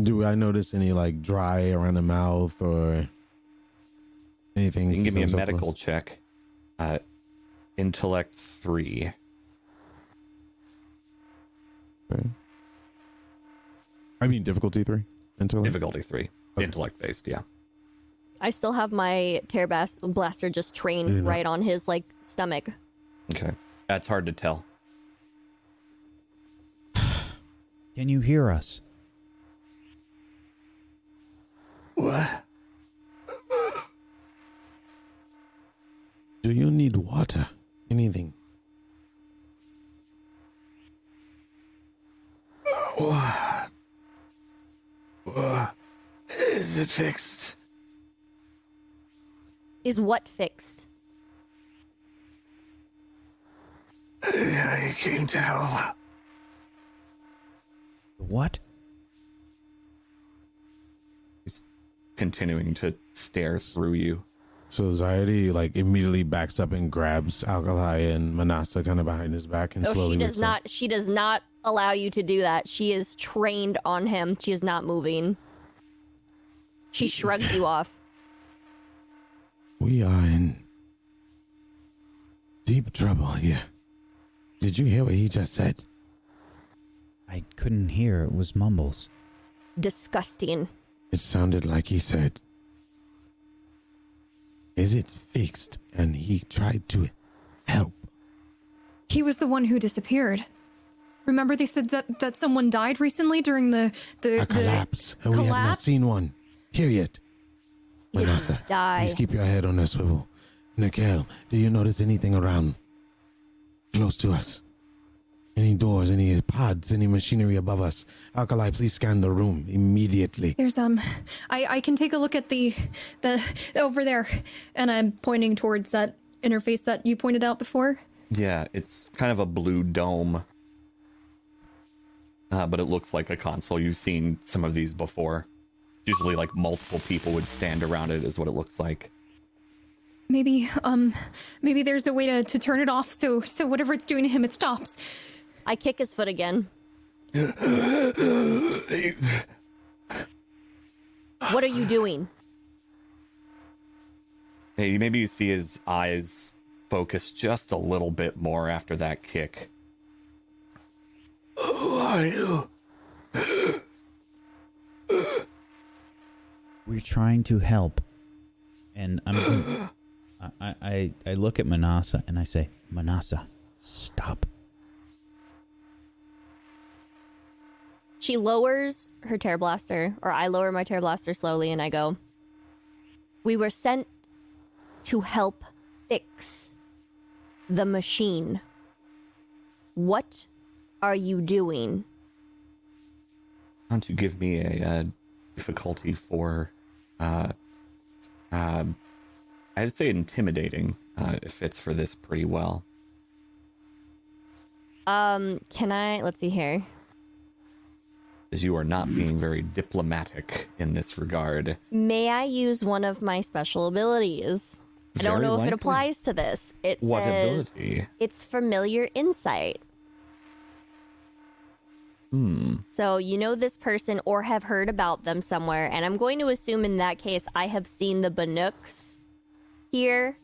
Do I notice any like dry around the mouth or anything? You can give me a so close? medical check. Uh, intellect three. Okay. I mean difficulty three. Until Difficulty three. Intellect based, yeah. I still have my tear bas- blaster just trained Really not- right on his like stomach. Okay. That's hard to tell. Can you hear us? What? Do you need water? Anything? What? What? Is it fixed? Is what fixed? I came to help. What? He's continuing to stare through you. So Zaidi like immediately backs up and grabs Alkali and Manasa kind of behind his back and No, slowly she wakes does up. not. She does not allow you to do that. She is trained on him. She is not moving. She shrugs you off. We are in deep trouble here. Did you hear what he just said? I couldn't hear. It was mumbles. Disgusting. It sounded like he said, Is it fixed? And he tried to help. He was the one who disappeared. Remember they said that, that someone died recently during the the, A the collapse. And we have not seen one. Period. He didn't Manasa, die. please keep your head on a swivel. Nikel, do you notice anything around? Close to us? Any doors, any pods, any machinery above us? Alkali, please scan the room immediately. There's um I I can take a look at the the over there and I'm pointing towards that interface that you pointed out before. Yeah, it's kind of a blue dome. Uh, but it looks like a console. You've seen some of these before. Usually, like multiple people would stand around it, is what it looks like. maybe um maybe there's a way to, to turn it off so so whatever it's doing to him it stops. I kick his foot again. What are you doing? Hey, maybe you see his eyes focus just a little bit more after that kick. Who are you? We're trying to help. And I'm I, I I look at Manasa and I say, Manasa, stop. She lowers her tear blaster, or I lower my tear blaster slowly, and I go, We were sent to help fix the machine. What are you doing? Why don't you give me a, uh difficulty for, uh, uh, I'd say intimidating. Uh, it fits for this pretty well. Um, can I? Let's see here. As you are not being very diplomatic in this regard. May I use one of my special abilities? I don't Very know if it applies to this. It What says ability? it's familiar insight. Hmm. So you know this person or have heard about them somewhere, and I'm going to assume in that case I have seen the Banooks here,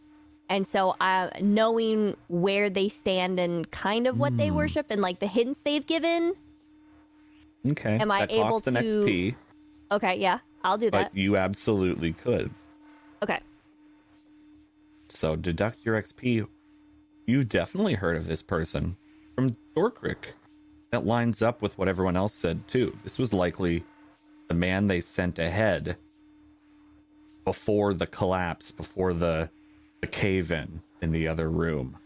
and so uh, knowing where they stand and kind of what they Hmm. worship and like the hints they've given. Okay. Am I that able costs an to- XP, Okay, yeah, I'll do that. but you absolutely could. Okay, So deduct your XP. You've definitely heard of this person from Dorkrick. That lines up with what everyone else said too. This was likely the man they sent ahead before the collapse, before the the cave in in the other room.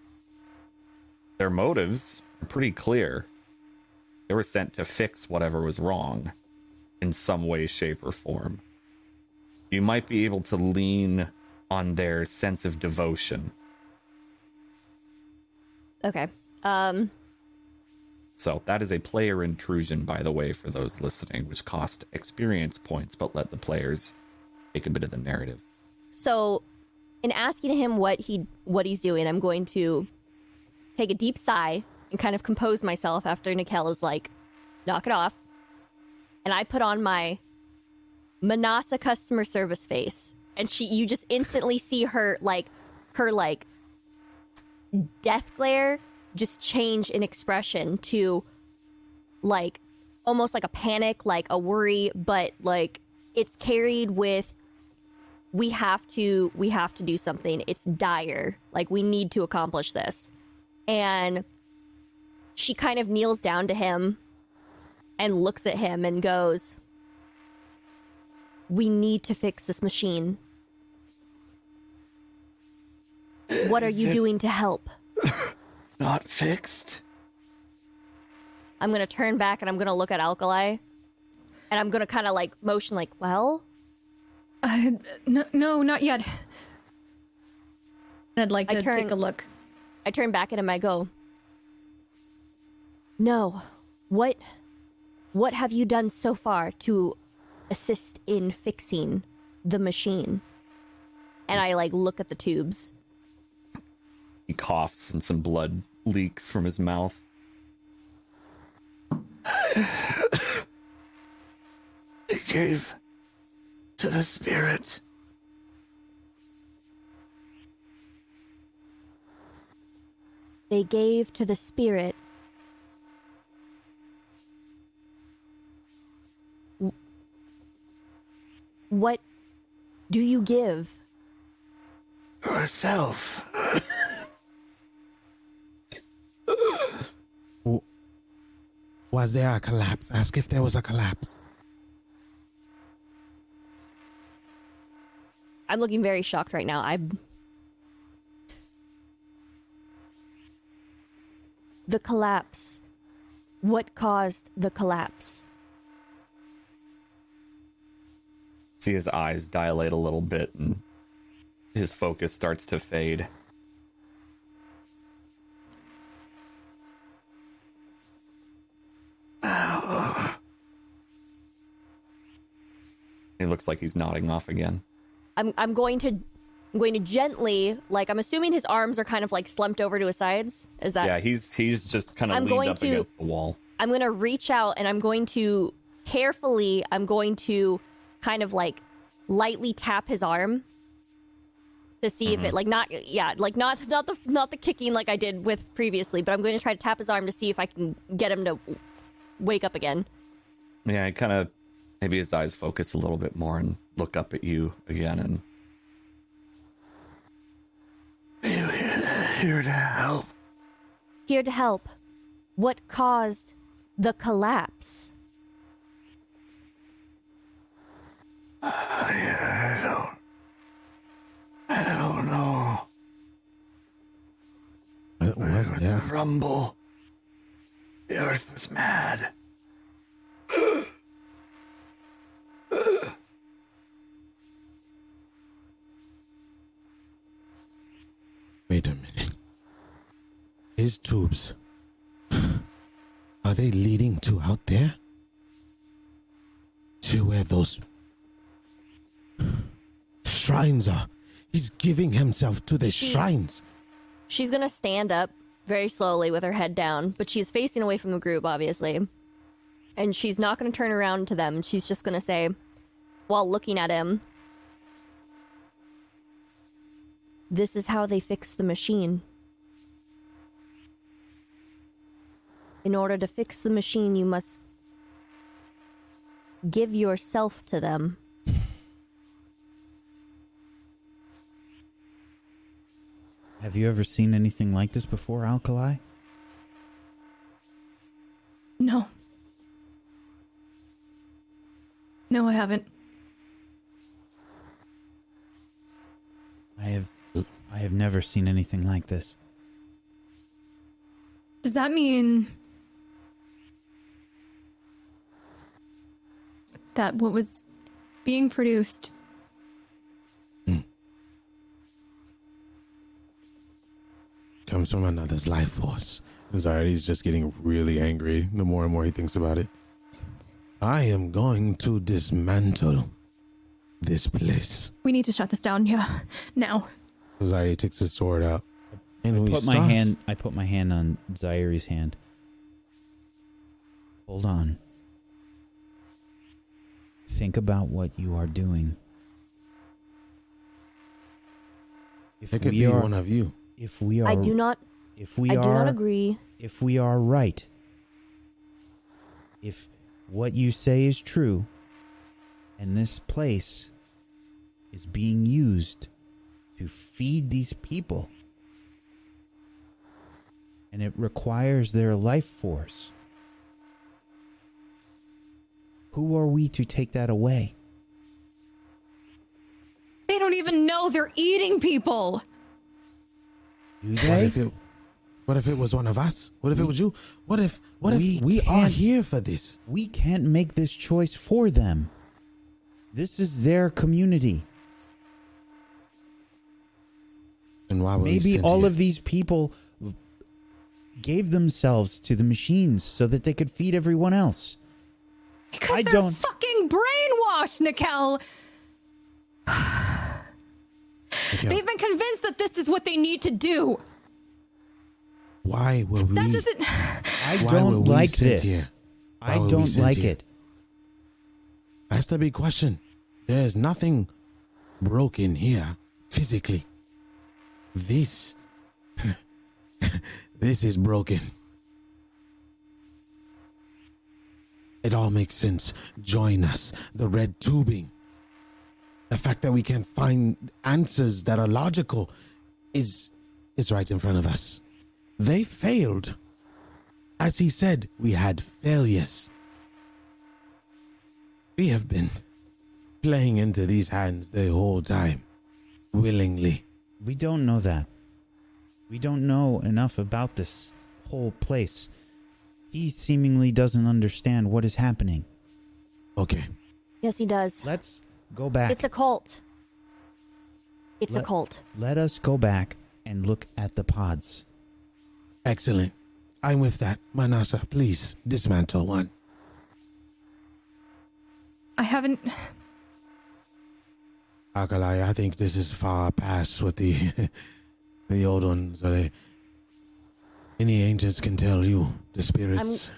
Their motives are pretty clear. They were sent to fix whatever was wrong in some way, shape, or form. You might be able to lean on their sense of devotion. okay. Um, So that is a player intrusion, by the way, for those listening, which cost experience points, but let the players take a bit of the narrative. So, in asking him what he what he's doing, I'm going to take a deep sigh and kind of compose myself after Nikel is like, "Knock it off," and I put on my Manasa customer service face, and she you just instantly see her like her like death glare just change in expression to like almost like a panic, like a worry, but like it's carried with we have to we have to do something. It's dire. Like we need to accomplish this. And she kind of kneels down to him and looks at him and goes we need to fix this machine. What are you doing to help Not fixed. i'm gonna turn back and i'm gonna look at alkali and i'm gonna kind of like motion like well Uh, no, no, not yet. I'd like I to turn- take a look. I turn back at him. I go, "No, what, what have you done so far to assist in fixing the machine?" And I like look at the tubes. He coughs and some blood leaks from his mouth. It gave to the spirit. They gave to the spirit. What do you give? Herself. Was there a collapse? Ask if there was a collapse. I'm looking very shocked right now. I'm. The collapse. What caused the collapse? See his eyes dilate a little bit and his focus starts to fade. He looks like he's nodding off again. I'm I'm going to I'm going to gently, like, I'm assuming his arms are kind of like slumped over to his sides. Is that? yeah, he's he's just kind of I'm leaned going up to- against the wall. I'm going to reach out and I'm going to carefully, I'm going to kind of like lightly tap his arm to see Mm-hmm. if it like not yeah like not not the not the kicking like I did with previously, but I'm going to try to tap his arm to see if I can get him to wake up again. Yeah, he kind of maybe his eyes focus a little bit more and look up at you again, and Are you here to, here to help? Here to help. What caused the collapse? I don't. I don't know. What was It was there? a rumble. The earth was mad. Wait a minute. His tubes. Are they leading to out there? To where those shrines are. He's giving himself to the shrines. She's gonna stand up very slowly with her head down, but she's facing away from the group, obviously. And she's not gonna turn around to them. She's just gonna say, while looking at him, This is how they fix the machine. In order to fix the machine, you must give yourself to them. Have you ever seen anything like this before, Alkali? No. No, I haven't. I have I have never seen anything like this. Does that mean that what was being produced Comes from another's life force. Anxiety's just getting really angry the more and more he thinks about it. I am going to dismantle this place. we need to shut this down? Yeah, now. Anxiety takes his sword out. And we Put my hand I put my hand on Zairi's hand. Hold on. Think about what you are doing. If It could be are one of you. If we are I do not if we I are do not agree. if we are right, if what you say is true, and this place is being used to feed these people, and it requires their life force, who are we to take that away? They don't even know they're eating people. Do What if it what if it was one of us? What if it was you? What if what We if we are here for this? We can't make this choice for them. This is their community. And why were we Maybe sent all here? of these people gave themselves to the machines so that they could feed everyone else. Because I they're don't- fucking brainwashed, Nikel. Mikhail, They've been convinced that this is what they need to do. why were we That doesn't. I Why were don't we like sent this. here? Why I were we don't sent like here? it. That's the big question. There's nothing broken here physically. This this is broken. It all makes sense. Join us. The red tubing. The fact that we can find answers that are logical is is right in front of us. They failed. As he said, we had failures. We have been playing into these hands the whole time, willingly. We don't know that. We don't know enough about this whole place. He seemingly doesn't understand what is happening. Okay, Yes, he does. Let's go back. It's a cult. It's a cult. Let us go back and look at the pods. excellent. I'm with that. Manasa, please dismantle one. I haven't. Akalai, I think this is far past what the the old ones or the any ancients can tell you. The spirits.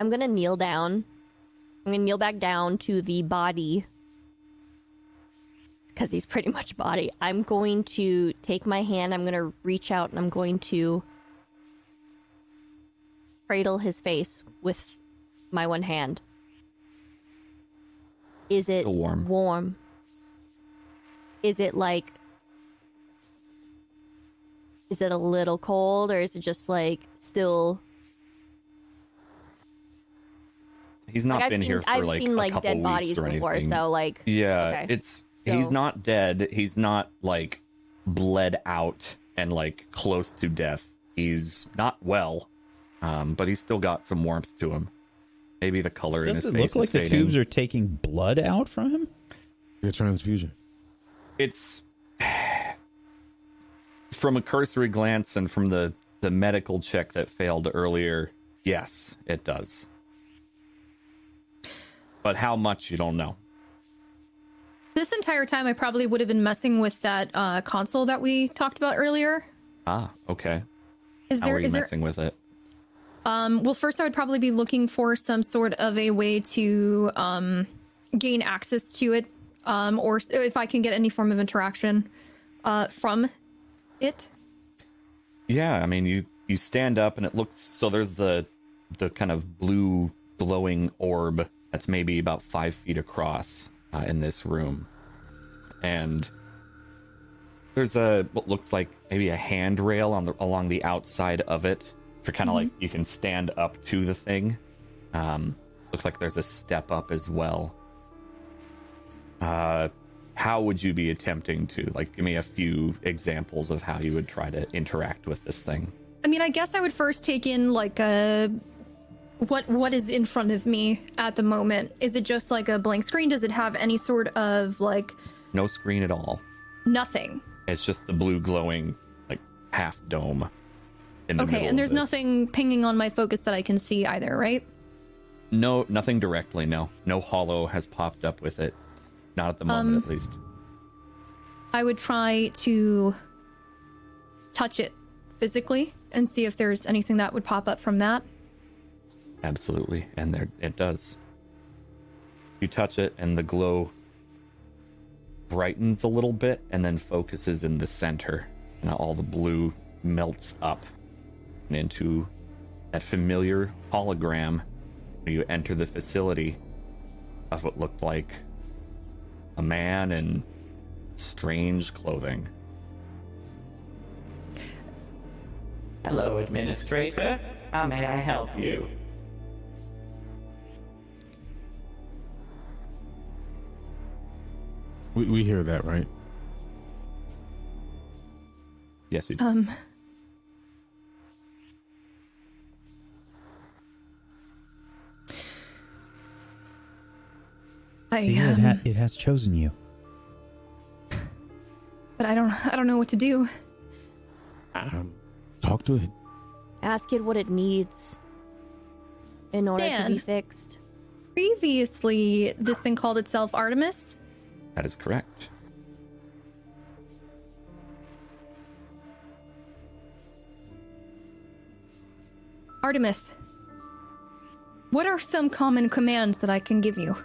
I'm gonna kneel down. I'm gonna kneel back down to the body. Because he's pretty much body. I'm going to take my hand, I'm gonna reach out and I'm going to cradle his face with my one hand. Is it Still warm. warm? Is it like is it a little cold or is it just like still He's not like, been seen, here for I've like seen a like couple dead weeks bodies or before, anything. so like Yeah, Okay. it's he's not dead. He's not like bled out and like close to death. He's not well, um, but he's still got some warmth to him. Maybe the color in his face. Does it look like is the fading. tubes are taking blood out from him? Your transfusion. It's from a cursory glance and from the the medical check that failed earlier. Yes, it does. But how much you don't know. This entire time, I probably would have been messing with that uh, console that we talked about earlier. Ah, okay. Is How there are you is there messing with it? Um, well, first, I would probably be looking for some sort of a way to um, gain access to it, um, or if I can get any form of interaction uh, from it. Yeah, I mean you you stand up and it looks so there's the the kind of blue glowing orb that's maybe about five feet across uh, in this room, and there's a what looks like maybe a handrail on the along the outside of it for kind of like you can stand up to the thing. Um, looks like there's a step up as well. Uh, how would you be attempting to like give me a few examples of how you would try to interact with this thing I mean, I guess I would first take in like a what what is in front of me at the moment. Is it just like a blank screen? Does it have any sort of like no screen at all nothing? it's just the blue glowing like half dome in the Okay, middle and of there's this. nothing pinging on my focus that I can see either, right? no nothing directly no no holo has popped up with it not at the Um, moment at least I would try to touch it physically and see if there's anything that would pop up from that. Absolutely and there it does you touch it and the glow brightens a little bit and then focuses in the center and all the blue melts up into that familiar hologram you enter the facility of what looked like a man in strange clothing Hello, Administrator. How may I help you? We, we hear that, right? yes you Um. I, See, it, um, ha- it has chosen you. but I don't, I don't know what to do. Um, talk to it. ask it what it needs in order to Dan. be fixed. Previously, this thing called itself Artemis. That is correct Artemis, what are some common commands that I can give you?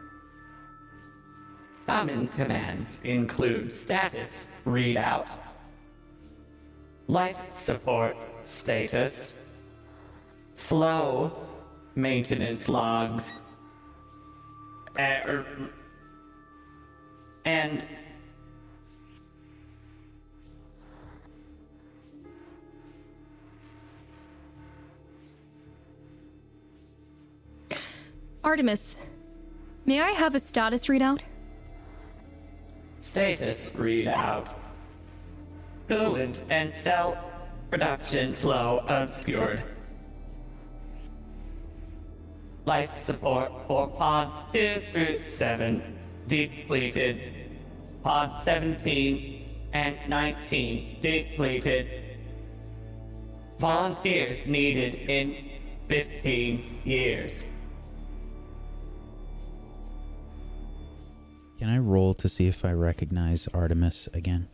Common commands include status readout, life support status, flow maintenance logs, er, and Artemis, may I have a status readout? status readout. Coolant and cell production flow obscured. Life support for pods 2 through 7 depleted. Pod 17 and 19 depleted. Volunteers needed in 15 years. Can I roll to see if I recognize Artemis again?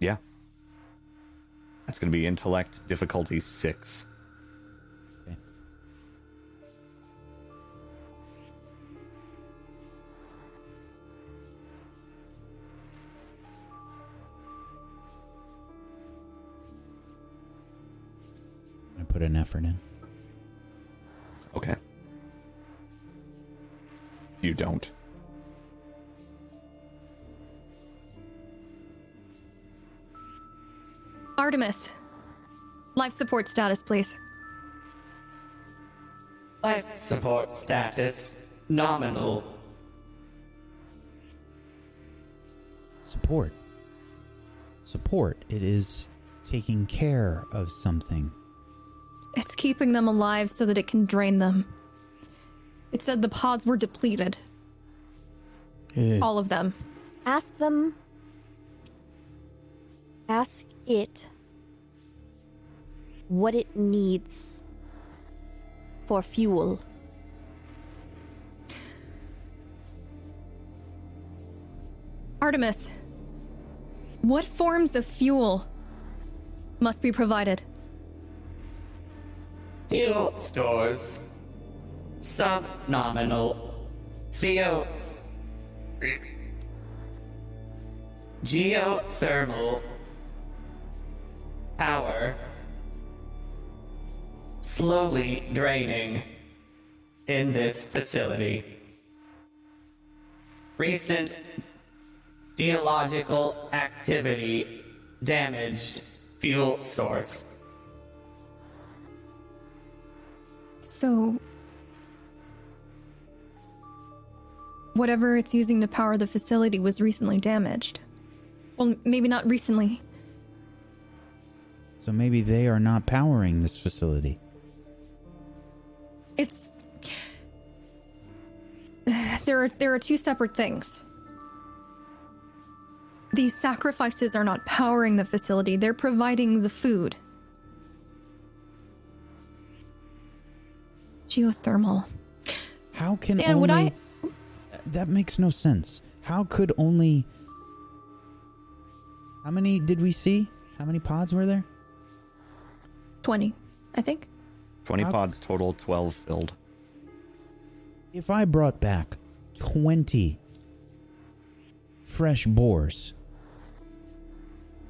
Yeah. That's going to be intellect difficulty six. Put an effort in. Okay. You don't. Artemis, life support status, please. Life support status nominal. Support. Support. It is taking care of something. It's keeping them alive so that it can drain them. It said the pods were depleted. Eh, All of them. Ask them. Ask it what it needs for fuel. Artemis, what forms of fuel must be provided? Fuel stores. Subnominal. Theo. Geothermal. Power. Slowly draining in this facility. Recent geological activity damaged fuel source. So. Whatever it's using to power the facility was recently damaged. Well, maybe not recently. So maybe they are not powering this facility. It's. There are, there are two separate things. These sacrifices are not powering the facility, they're providing the food. Geothermal. How can Dan, only would I- That makes no sense. How could only How many did we see? How many pods were there? 20, I think. 20 How- pods total, 12 filled. If I brought back 20 fresh boars,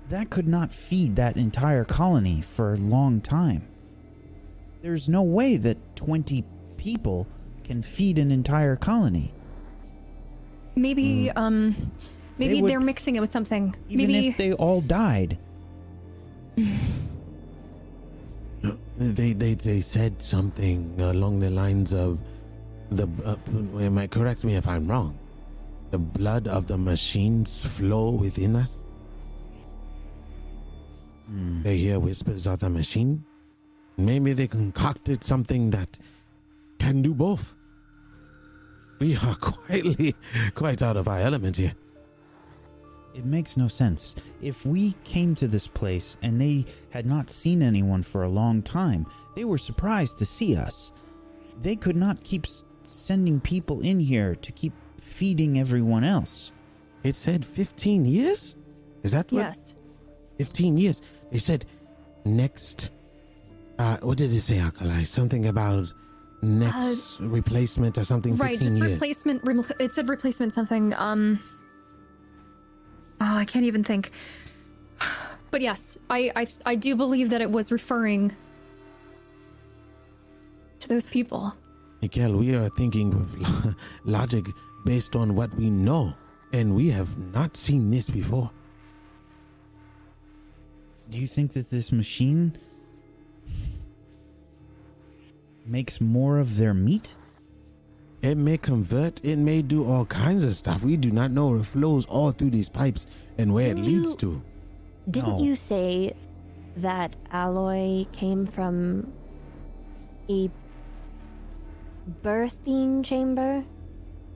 that could not feed that entire colony for a long time. There's no way that 20 people can feed an entire colony. Maybe, um. Maybe They would- they are mixing it with something. Even maybe. if they all died. They, they they said something along the lines of the. Uh, am I- correct me if I'm wrong. The blood of the machines flow within us. They hear whispers of the machine. Maybe they concocted something that can do both. We are quietly quite out of our element here. It makes no sense. If we came to this place and they had not seen anyone for a long time, they were surprised to see us. They could not keep s- sending people in here to keep feeding everyone else. It said 15 years? Is that what? yes. 15 years. They said next. Uh, what did it say, Alkali? Something about next replacement or something. Right, just years. replacement. Re- it said replacement something. Um. Oh, I can't even think. But yes, I, I I do believe that it was referring to those people. Miguel, we are thinking of logic based on what we know, and we have not seen this before. Do you think that this machine makes more of their meat? It may convert, it may do all kinds of stuff. We do not know. It flows all through these pipes and where it leads you- to. Didn't No. you say that alloy came from a birthing chamber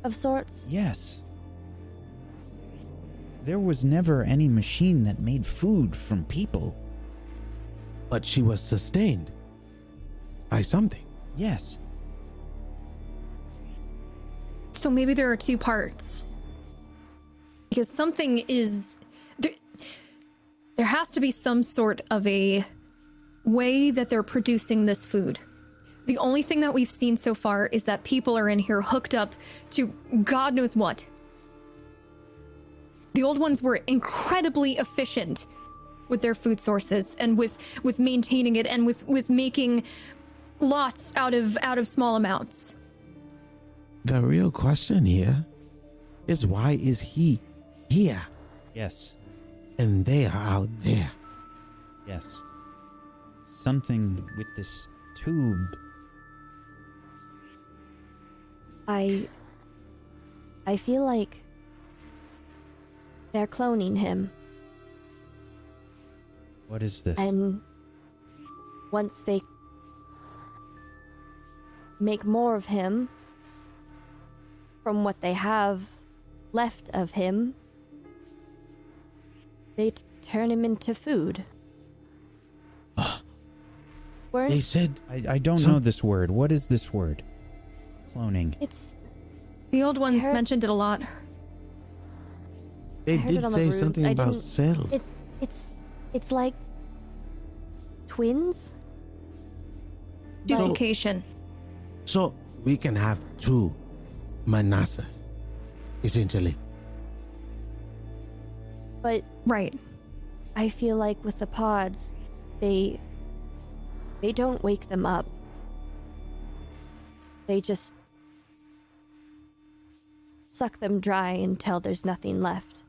of sorts? Yes. There was never any machine that made food from people. But she was sustained by something. Yes. So maybe there are two parts. because something is there, there has to be some sort of a way that they're producing this food. The only thing that we've seen so far is that people are in here hooked up to God knows what. The old ones were incredibly efficient with their food sources and with with maintaining it and with with making lots out of out of small amounts. The real question here is why is he here Yes. and they are out there? Yes. Something with this tube. I. I feel like. They're cloning him. What is this? And. Once they. Make more of him. from what they have left of him, they t- turn him into food. Weren't They said I, I don't Some- know this word. What is this word? Cloning. it's The old ones heard- mentioned it a lot. they I heard it did on the say road. something I about didn't- cells. it it's it's like twins. Duplication. So we can have two Manasas, essentially. But right. I feel like with the pods, they they don't wake them up. They just suck them dry until there's nothing left.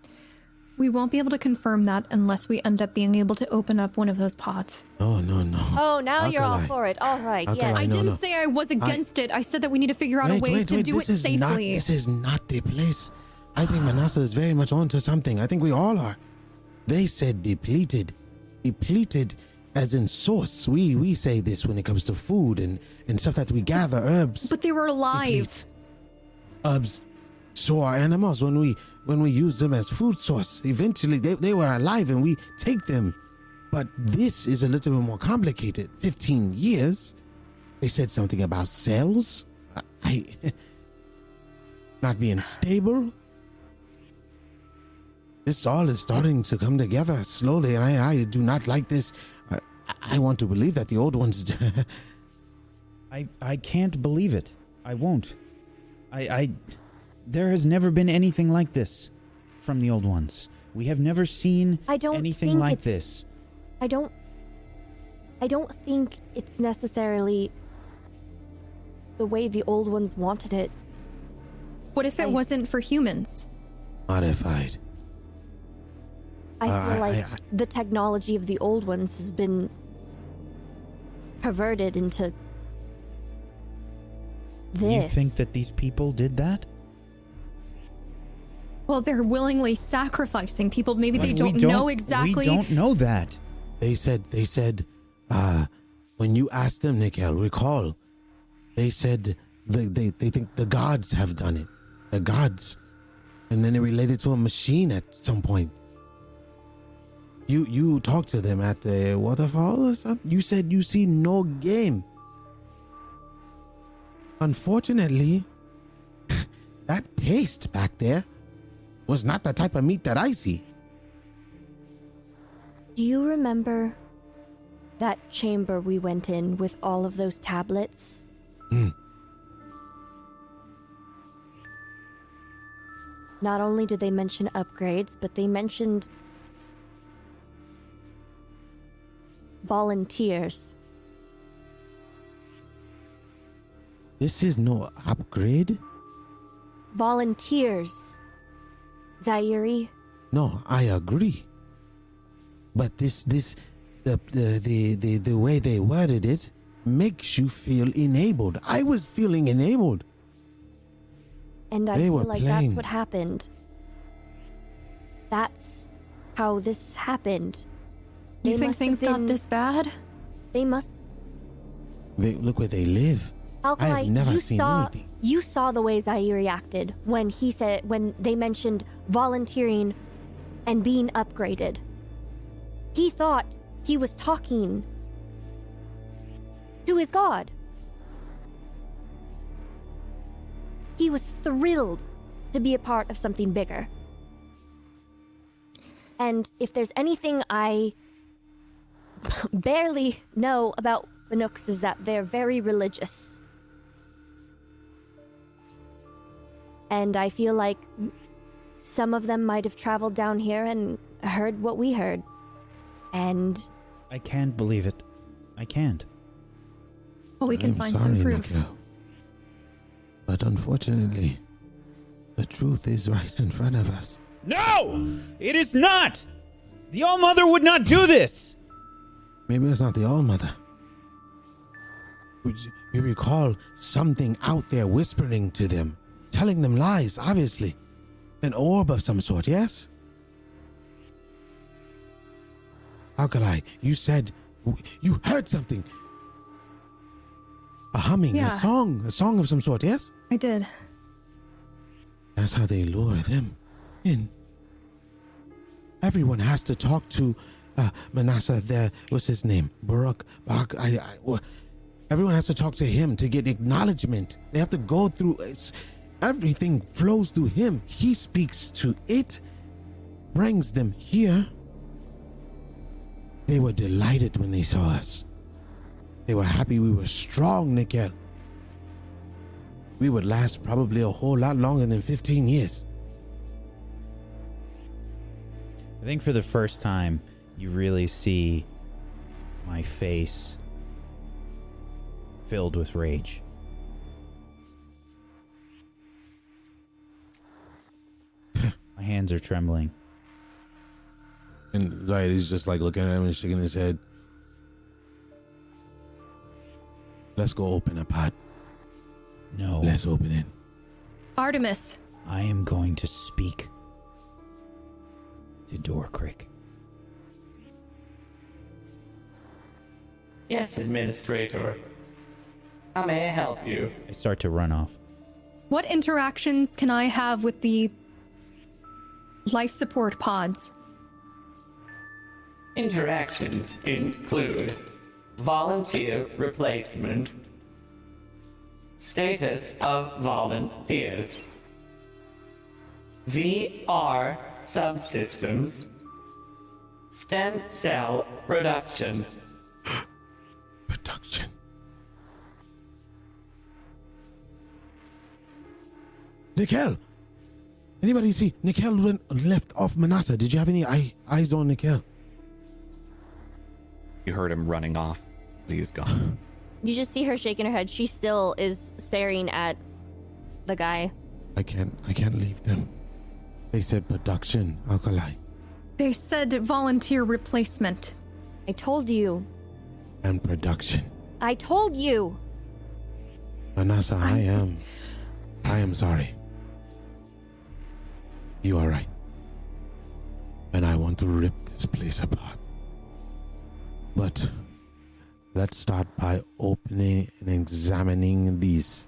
We won't be able to confirm that unless we end up being able to open up one of those pods. No, no, no. Oh, now you're all Alkali. for it. All right, Alkali. yes. I no, didn't no. say I was against it. I said that we need to figure out a way to do it this it is Not, safely. this is not the place. I think Manasa is very much onto something. I think we all are. They said depleted. Depleted as in source. We we say this when it comes to food and, and stuff that we gather, herbs. but they were alive. deplete. Herbs. So are animals when we when we use them as food source. Eventually they, they were alive and we take them. But this is a little bit more complicated. Fifteen years. They said something about cells. I not being stable. This all is starting to come together slowly, and I, I do not like this. I, I want to believe that the old ones. I I can't believe it. I won't. I I there has never been anything like this from the old ones. We have never seen I don't anything think like it's- this. I don't I don't think it's necessarily the way the old ones wanted it. What if it I- wasn't for humans? Modified. I Uh, feel I- like I- the technology of the old ones has been perverted into this. You think that these people did that? Well, they're willingly sacrificing people. Maybe they But we don't, know exactly. We don't know that. They said, they said, uh, when you asked them, Nikhil, recall, they said they, they, they think the gods have done it. The gods. And then it related to a machine at some point. You you talked to them at the waterfall or something? You said you see no game. Unfortunately, that paste back there was not the type of meat that I see. Do you remember that chamber we went in with all of those tablets? Hmm. Not only did they mention upgrades, but they mentioned volunteers. This is no upgrade. Volunteers. Zairi, No, I agree. But this this the the the the, the way they worded it makes you feel enabled. I was feeling enabled. and I They feel were like that's what happened. That's how this happened. you think must have things got this bad? They must They look where they live. Alkali, I have never you seen saw, anything. You saw the way Zaire reacted when he said when they mentioned volunteering and being upgraded. He thought he was talking to his god. He was thrilled to be a part of something bigger. And if there's anything I barely know about the Nooks is that they're very religious. And I feel like some of them might have traveled down here and heard what we heard. And I can't believe it. I can't. Well, we can I'm find sorry, some proof. Nikhil. But unfortunately, the truth is right in front of us. No! It is not! The All Mother would not do this! Maybe it's not the All Mother. Would you- You recall something out there whispering to them, telling them lies, obviously. An orb of some sort, yes? Alkali, you said you heard something. A humming, Yeah. a song, a song of some sort, yes? I did. That's how they lure them in. Everyone has to talk to uh, Manasseh there. What's his name? Barak. Barak I, I, everyone has to talk to him to get acknowledgement. They have to go through. It's, everything flows through him. He speaks to it, brings them here. They were delighted when they saw us. They were happy we were strong, Nikel. We would last probably a whole lot longer than 15 years. I think for the first time, you really see my face filled with rage. My hands are trembling. And Zayed is just like looking at him and shaking his head. Let's go open a pot. No, Let's open it. Artemis, I am going to speak to Dorcrick. Yes, Administrator. How may I help you? I start to run off. what interactions can I have with the life support pods? Interactions include volunteer replacement, status of volunteers, VR subsystems, stem cell production. Production. Nikel! Anybody see Nikel went left off Manasa? Did you have any eye, eyes on Nikel? You heard him running off. He's gone. you just see her shaking her head. She still is staring at the guy. I can't I can't leave them. They said production, alkali, They said volunteer replacement. I told you. and production. I told you. Manasa, I am. I am sorry. You are right. And I want to rip this place apart. But let's start by opening and examining these.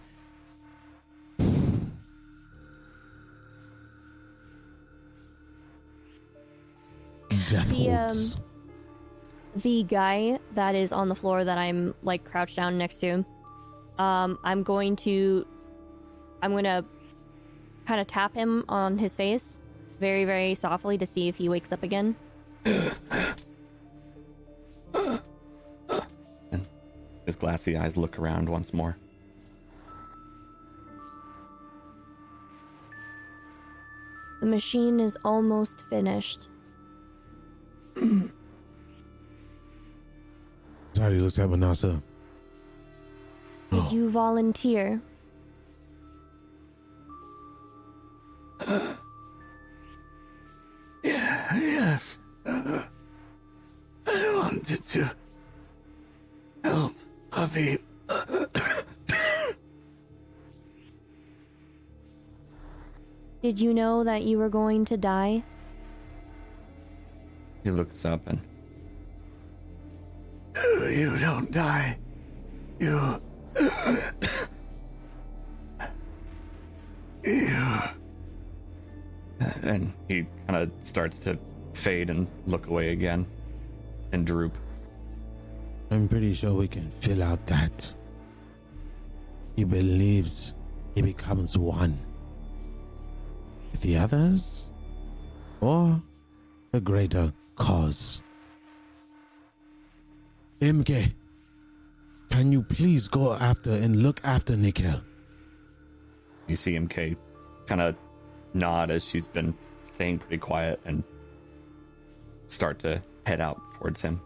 Death The, um, holds. the guy that is on the floor that I'm like crouched down next to, um, I'm going to, I'm gonna kind of tap him on his face, very very softly to see if he wakes up again. His glassy eyes look around once more. The machine is almost finished. Sorry, looks at Manasa. Did you volunteer? To help Avi. Did you know that you were going to die? He looks up and You don't die. You. you. and he kind of starts to fade and look away again and droop. I'm pretty sure we can fill out that. He believes he becomes one with the others, or the greater cause. MK, can you please go after and look after Nikhil? You see MK kind of nod as she's been staying pretty quiet and start to head out towards him.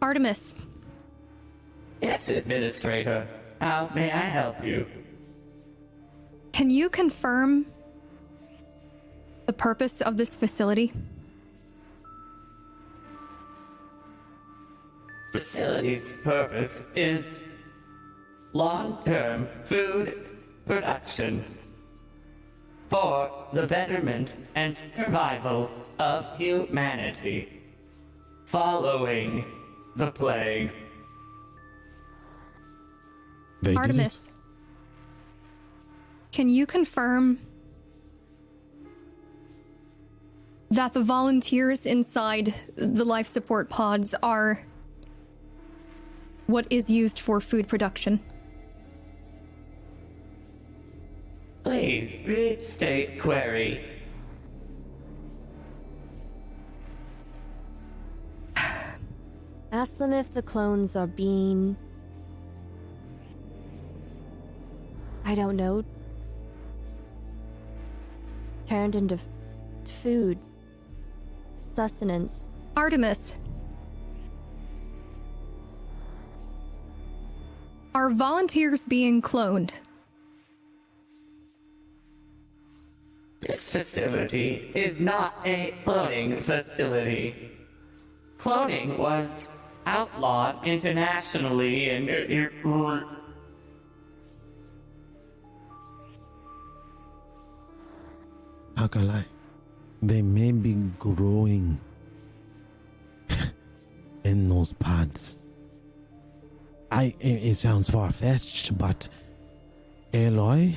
Artemis, Yes, Administrator. How may I help you? can you confirm the purpose of this facility? Facility's purpose is long term food production for the betterment and survival of humanity following the plague. They. Artemis, can you confirm that the volunteers inside the life support pods are what is used for food production? Please restate query. Ask them if the clones are being. I don't know. Turned into f- food. Sustenance. Artemis. Are volunteers being cloned? This facility is not a cloning facility. Cloning was outlawed internationally in. How can I? They may be growing in those pods. I. It, it sounds far fetched, but Aloy,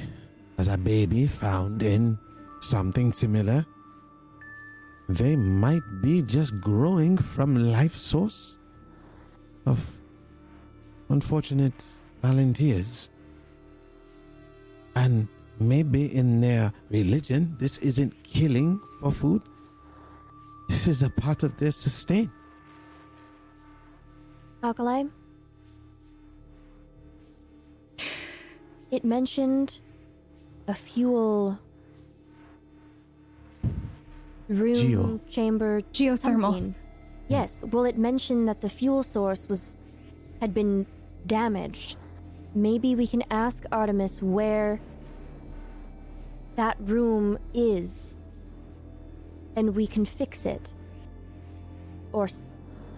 as a baby found in something similar, they might be just growing from life source of unfortunate volunteers. And maybe in their religion, this isn't killing for food. This is a part of their sustain. Alkali? It mentioned a fuel room, Geo. chamber, Geothermal. something. Yes. Well, it mentioned that the fuel source was had been damaged. Maybe we can ask Artemis where that room is, and we can fix it, or s-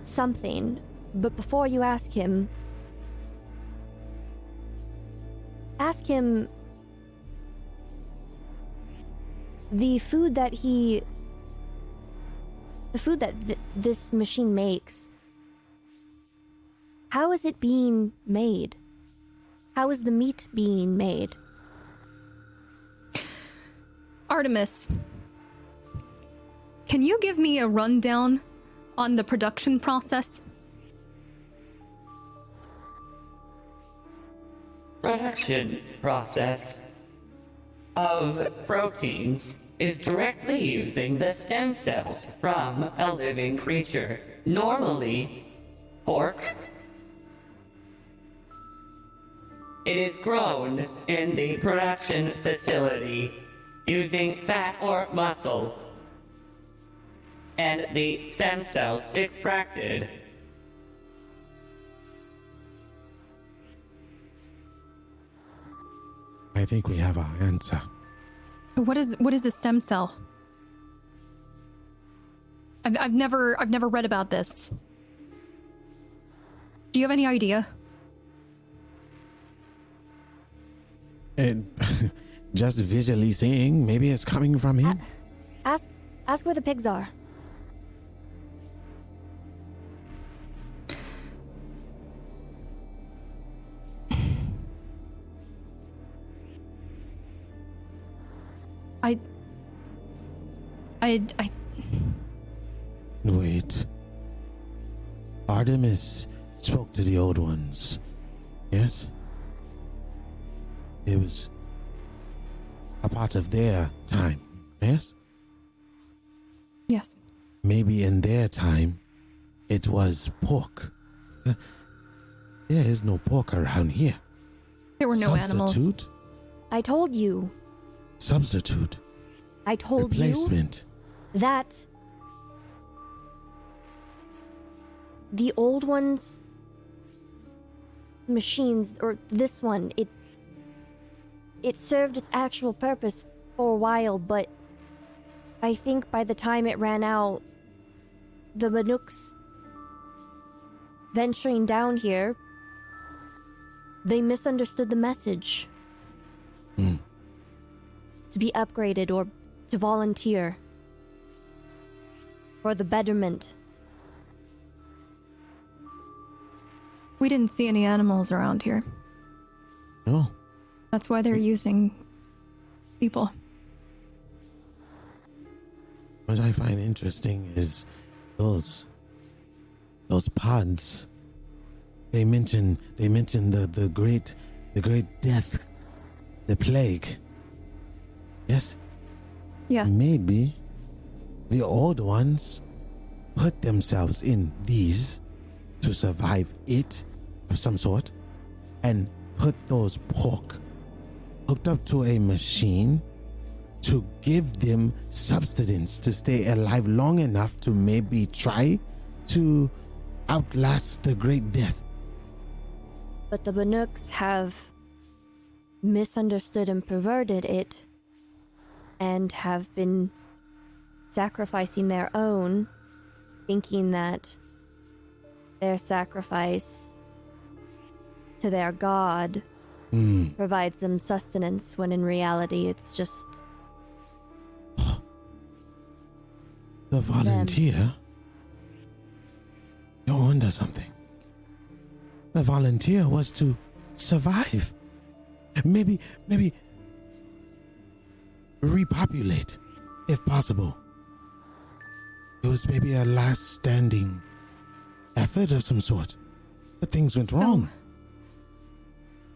something. But before you ask him, ask him the food that he the food that th- this machine makes how is it being made? How is the meat being made? Artemis, can you give me a rundown on the production process? Production process of proteins is directly using the stem cells from a living creature. Normally, pork. It is grown in the production facility using fat or muscle, and the stem cells extracted. I think we have our answer. What is what is a stem cell? I've, I've never I've never read about this. Do you have any idea? And just visually seeing, maybe it's coming from him. ask ask where the pigs are I I I Wait. Artemis spoke to the old ones. Yes? It was a part of their time Yes? Yes. Maybe in their time, it was pork. There is no pork around here. There were no animals. Substitute? I told you. Substitute. I told you Replacement. that the old ones machines or this one it it served its actual purpose for a while but i think by the time it ran out the Banuks venturing down here they misunderstood the message Hmm. To be upgraded or to volunteer for the betterment We didn't see any animals around here. No. That's why they're using people. What I find interesting is those those pods. They mention they mention the, the great the great death, the plague. Yes? Yes. Maybe the old ones put themselves in these to survive it of some sort and put those pork hooked up to a machine to give them substance to stay alive long enough to maybe try to outlast the great death. But the Banuks have misunderstood and perverted it and have been sacrificing their own, thinking that their sacrifice to their god Hmm. provides them sustenance when in reality it's just The volunteer? You're onto something. The volunteer was to survive. Maybe, maybe repopulate, if possible. It was maybe a last standing effort of some sort. But things went So- wrong.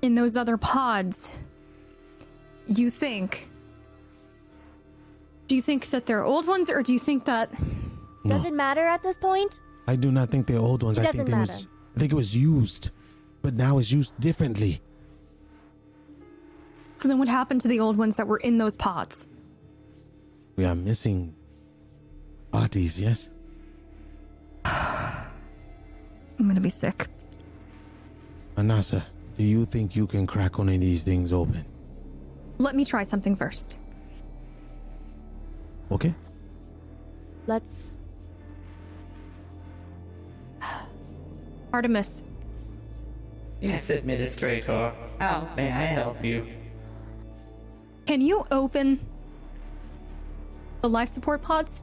In those other pods, you think. Do you think that they're old ones, or do you think that. does it matter at this point? I do not think they're old ones. It I think doesn't they was. I think it was used. But now it's used differently. So then what happened to the old ones that were in those pods? We are missing bodies, yes? I'm gonna be sick. Anasa, do you think you can crack one of these things open? Let me try something first. Okay? Let's Artemis, Yes, Administrator. How may I help you? Can you open the life support pods?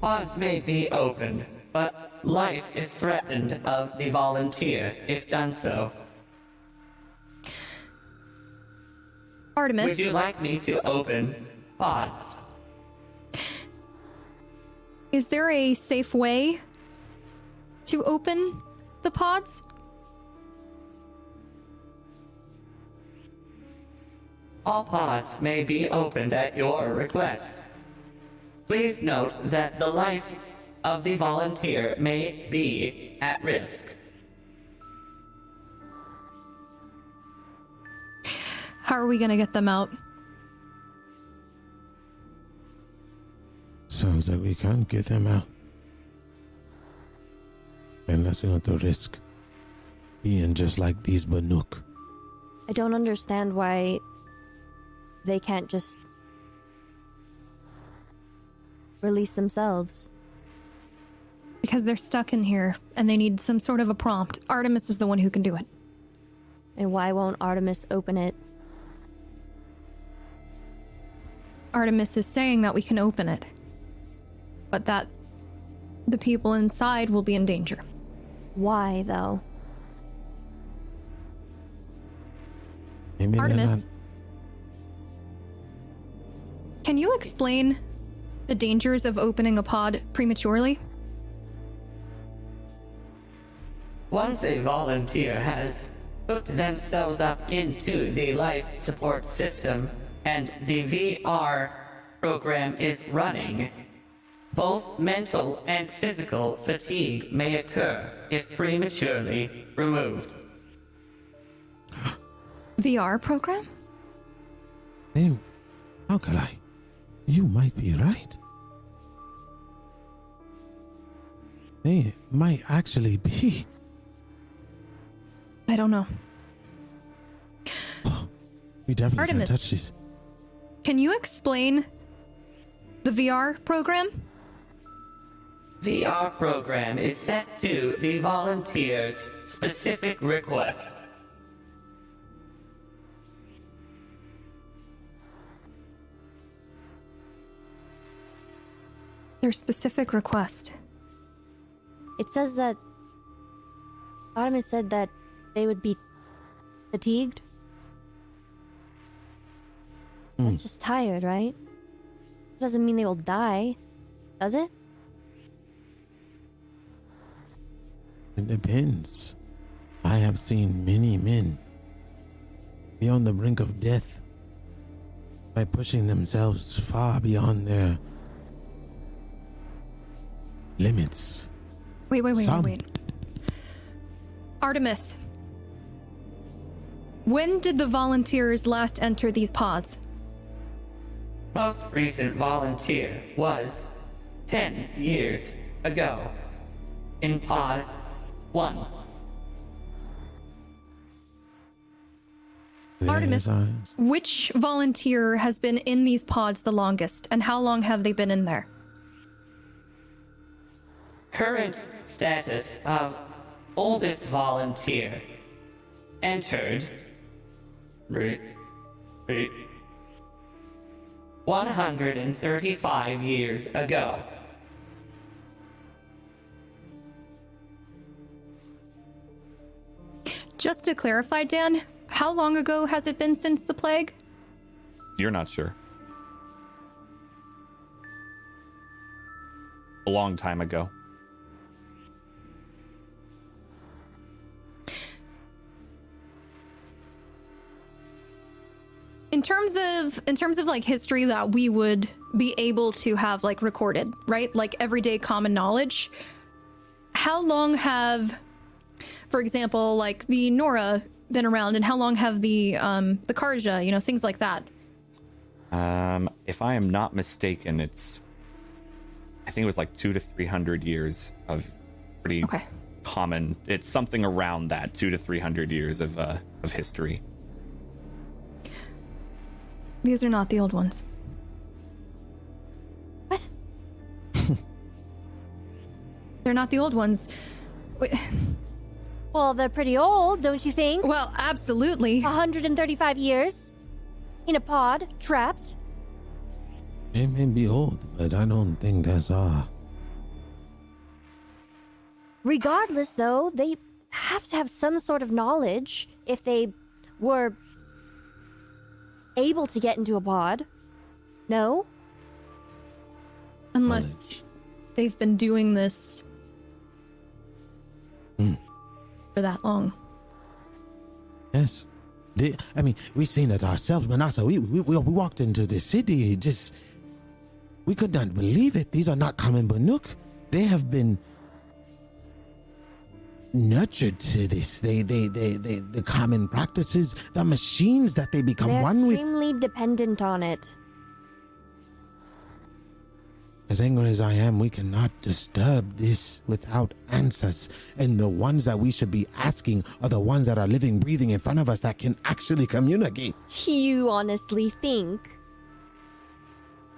Pods may be opened, but life is threatened of the volunteer if done so. Artemis, Would you like me to open pods? is there a safe way to open the pods? All pods may be opened at your request. Please note that the life of the volunteer may be at risk. How are we gonna get them out? Sounds like we can't get them out. Unless we want to risk being just like these Banuk. I don't understand why they can't just release themselves. Because they're stuck in here and they need some sort of a prompt. Artemis is the one who can do it. And why won't Artemis open it? Artemis is saying that we can open it, but that the people inside will be in danger. Why, though? Maybe they're Artemis, not. Can you explain the dangers of opening a pod prematurely? Once a volunteer has hooked themselves up into the life support system and the VR program is running, both mental and physical fatigue may occur if prematurely removed. VR program? Then, how could I? You might be right. They might actually be. I don't know. We definitely Artemis. can't touch these. Can you explain the VR program? VR program is set to the volunteer's specific request. Their specific request. It says that Artemis said that they would be fatigued. Hmm. That's just tired, right? Doesn't mean they will die, does it? It depends. I have seen many men be on the brink of death by pushing themselves far beyond their limits. Wait, wait, wait, Some. wait, wait. Artemis. When did the volunteers last enter these pods? Most recent volunteer was 10 years ago in Pod 1. Artemis, which volunteer has been in these pods the longest, and how long have they been in there? Current status of oldest volunteer entered re, re, 135 years ago. Just to clarify, Dan, how long ago has it been since the plague? You're not sure. A long time ago. In terms of in terms of like history that we would be able to have like recorded, right? Like everyday common knowledge. How long have for example, like the Nora been around and how long have the um the Carja, you know, things like that? Um, if I am not mistaken, it's I think it was like two to three hundred years of pretty Okay. common. It's something around that two to three hundred years of uh, of history. These are not the old ones. What? They're not the old ones. Wait, Well, they're pretty old, don't you think? Well, absolutely. 135 years in a pod, trapped. They may be old, but I don't think that's all. Regardless, though, they have to have some sort of knowledge if they were able to get into a pod. No? Unless they've been doing this hmm. for that long. Yes. They, I mean, we've seen it ourselves, Manasa. We, we, we we walked into the city, just. We could not believe it. These are not common Banuk. They have been nurtured to this. They, they, they, they, the common practices, the machines that they become They're one with. extremely dependent on it. As angry as I am, we cannot disturb this without answers. And the ones that we should be asking are the ones that are living, breathing in front of us that can actually communicate. Do you honestly think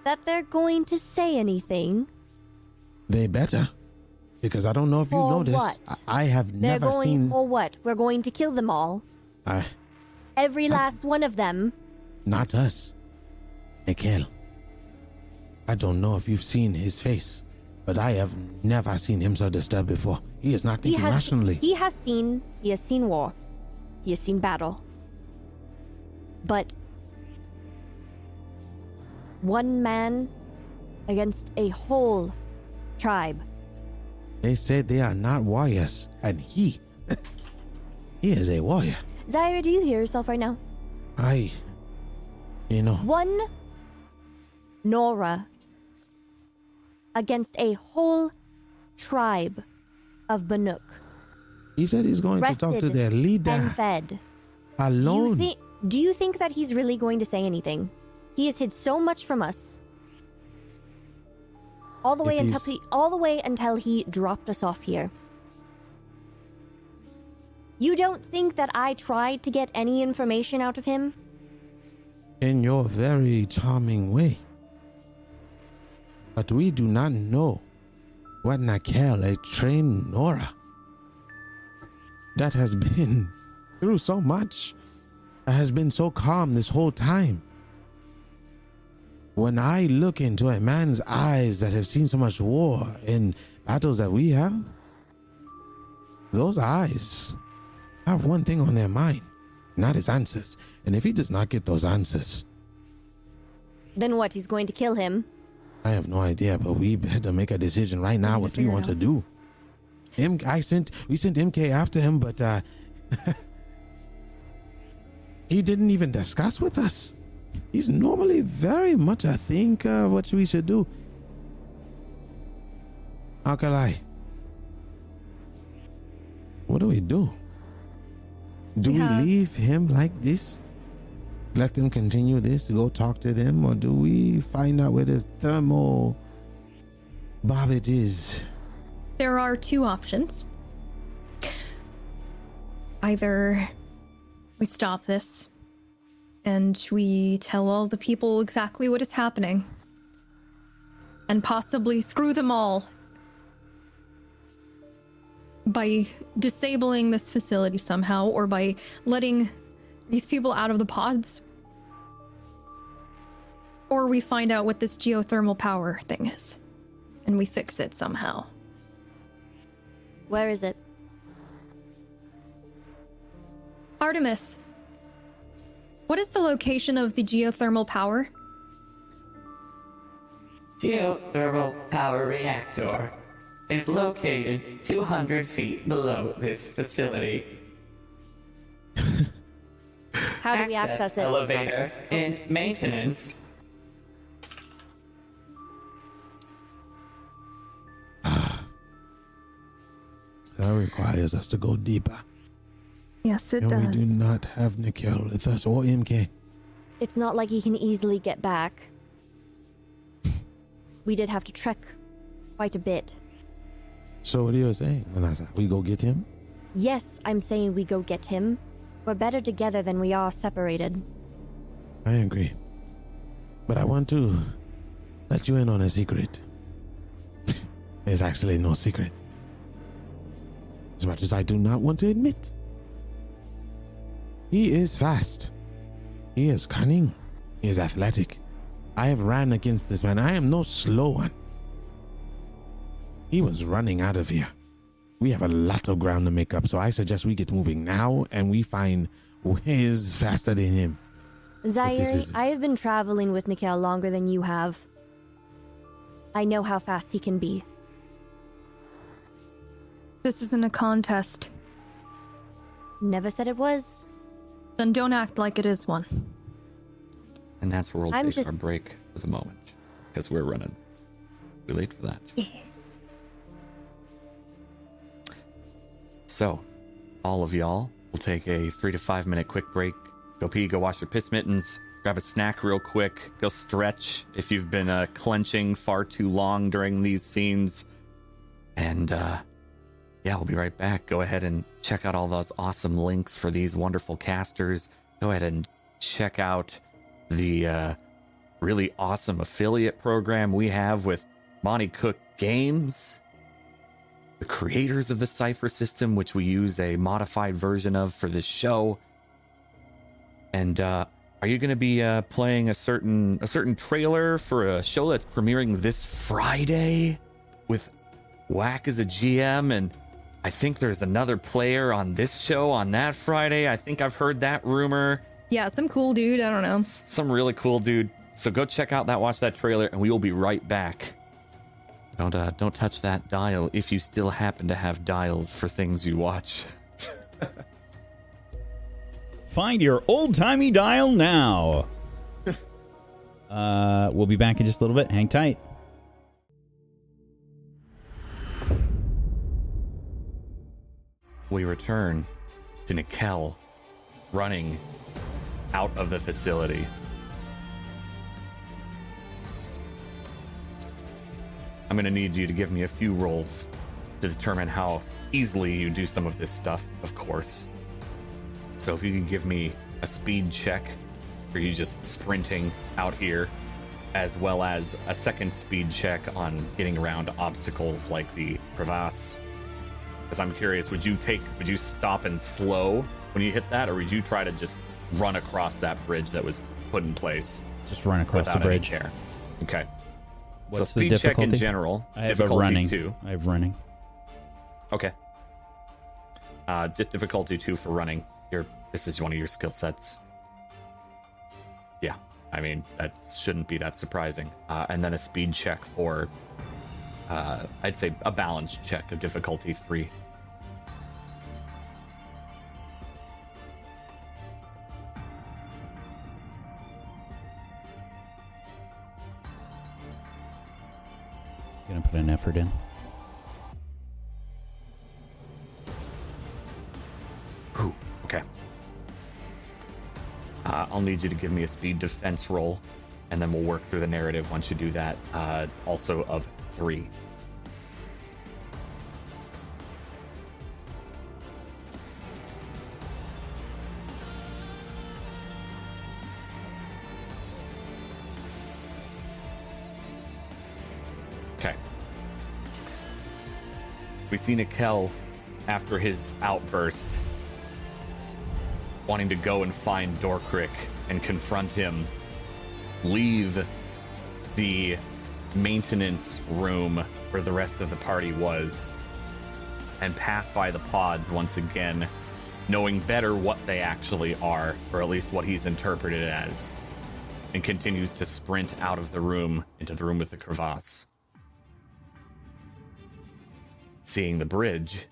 that they're going to say anything? They better. Because I don't know if you For know this. what? I, I have They're never going seen. for what? We're going to kill them all. I, Every last one of them. not us. Ekel. I don't know if you've seen his face, but I have never seen him so disturbed before. He is not He thinking has rationally. he has seen he has seen war. He has seen battle. But one man against a whole tribe. They said they are not warriors, and he. he is a warrior. Zaire, do you hear yourself right now? I. You know, One Nora against a whole tribe of Banuk. he said he's going to talk to their leader And fed. Do you, alone. thi- do you think that he's really going to say anything? He has hid so much from us. All the way until he, all the way until he dropped us off here. You don't think that I tried to get any information out of him? in your very charming way. But we do not know what Nakel, a trained Nora, that has been through so much, that has been so calm this whole time. When I look into a man's eyes that have seen so much war and battles that we have, those eyes have one thing on their mind, not his answers. And if he does not get those answers, Then what? He's going to kill him. I have no idea, but we had to make a decision right now what we want to do. M I sent we sent MK after him, but uh he didn't even discuss with us. He's normally very much I think uh, what we should do. Alkali. What do we do? Do we leave him like this? Let them continue this, go talk to them, or do we find out where this thermal bobbit is? There are two options. Either we stop this and we tell all the people exactly what is happening and possibly screw them all by disabling this facility somehow or by letting these people out of the pods. Or we find out what this geothermal power thing is and we fix it somehow. Where is it? Artemis, what is the location of the geothermal power? Geothermal power reactor is located 200 feet below this facility. How do we access it? elevator in maintenance. That requires us to go deeper. Yes, it and we do not have Nikhil with us or MK. It's not like he can easily get back. We did have to trek quite a bit. So what are you saying, Manasa? We go get him? Yes, I'm saying we go get him. We're better together than we are separated. I agree. But I want to let you in on a secret. There's actually no secret. As much as I do not want to admit. He is fast. He is cunning. He is athletic. I have ran against this man. I am no slow one. He was running out of here. We have a lot of ground to make up, so I suggest we get moving now and we find ways faster than him. Zaire, is- I have been traveling with Nikhil longer than you have. I know how fast he can be. This isn't a contest. Never said it was. Then don't act like it is one. And that's where we'll I'm take our break for the moment because we're running. We're late for that. So, all of y'all will take a three to five minute quick break. Go pee, go wash your piss mittens, grab a snack real quick, go stretch if you've been uh, clenching far too long during these scenes. And uh, yeah, we'll be right back. Go ahead and check out all those awesome links for these wonderful casters. Go ahead and check out the uh, really awesome affiliate program we have with Monte Cook Games, the creators of the Cypher system, which we use a modified version of for this show. And uh, are you going to be uh, playing a certain a certain trailer for a show that's premiering this Friday with Whack as a GM and I think there's another player on this show on that Friday. I think I've heard that rumor Yeah, some cool dude. I don't know. some really cool dude. So go check out that, watch that trailer, and we will be right back. Don't uh, don't touch that dial if you still happen to have dials for things you watch. Find your old timey dial now. Uh, we'll be back in just a little bit. Hang tight. We return to Nikel running out of the facility. I'm going to need you to give me a few rolls to determine how easily you do some of this stuff, of course. So if you can give me a speed check for you just sprinting out here, as well as a second speed check on getting around obstacles like the crevasse. Because I'm curious, would you take, would you stop and slow when you hit that, or would you try to just run across that bridge that was put in place Just run across the any bridge. care? Okay. so What's the speed check in general. I have difficulty running. two. I have running. Okay. Uh, just difficulty two for running. Your this is one of your skill sets. Yeah, I mean that shouldn't be that surprising. Uh, and then a speed check for, uh, I'd say a balance check of difficulty three. Gonna put an effort in. Whew, okay. Uh, I'll need you to give me a speed defense roll, and then we'll work through the narrative once you do that. Uh, also of three. Okay. We see Nikel after his outburst wanting to go and find Dorkrick and confront him, leave the maintenance room where the rest of the party was, and pass by the pods once again, knowing better what they actually are, or at least what he's interpreted as, and continues to sprint out of the room into the room with the crevasse. Seeing the bridge,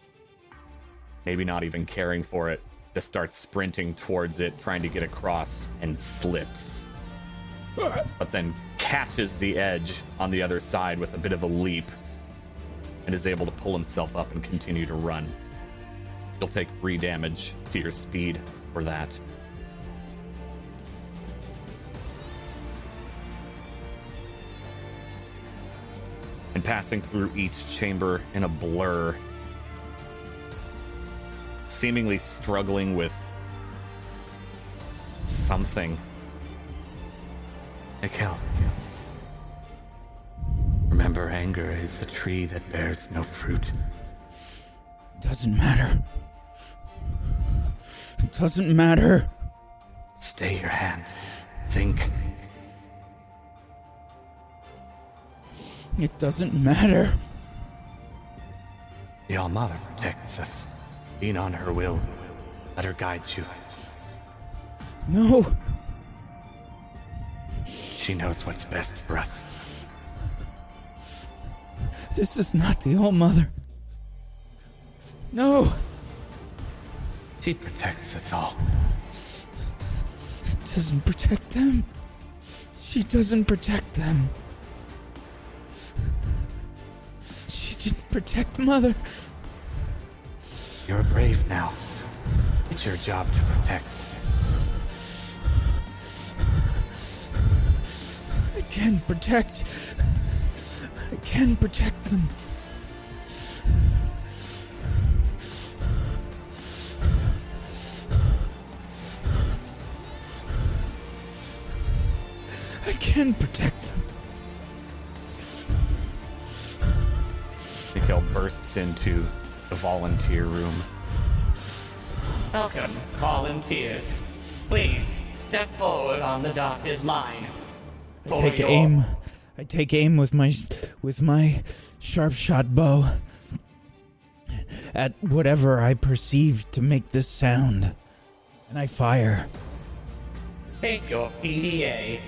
maybe not even caring for it, just starts sprinting towards it, trying to get across, and slips. But then catches the edge on the other side with a bit of a leap and is able to pull himself up and continue to run. You'll take three damage to your speed for that. And passing through each chamber in a blur, seemingly struggling with something. Nikel. Remember, anger is the tree that bears no fruit. Doesn't matter. It doesn't matter. Stay your hand. Think. It doesn't matter. The All Mother protects us. Lean on her will. Let her guide you. No. She knows what's best for us. This is not the All Mother. No. She protects us all. It doesn't protect them. She doesn't protect them. She didn't protect Mother. You're brave now. It's your job to protect. Can protect. I can protect them. I can protect them. Nikel bursts into the volunteer room. Welcome, volunteers. Please step forward on the dotted line. I take aim. I take aim with my with my sharp shot bow at whatever I perceive to make this sound, and I fire. Take your PDA.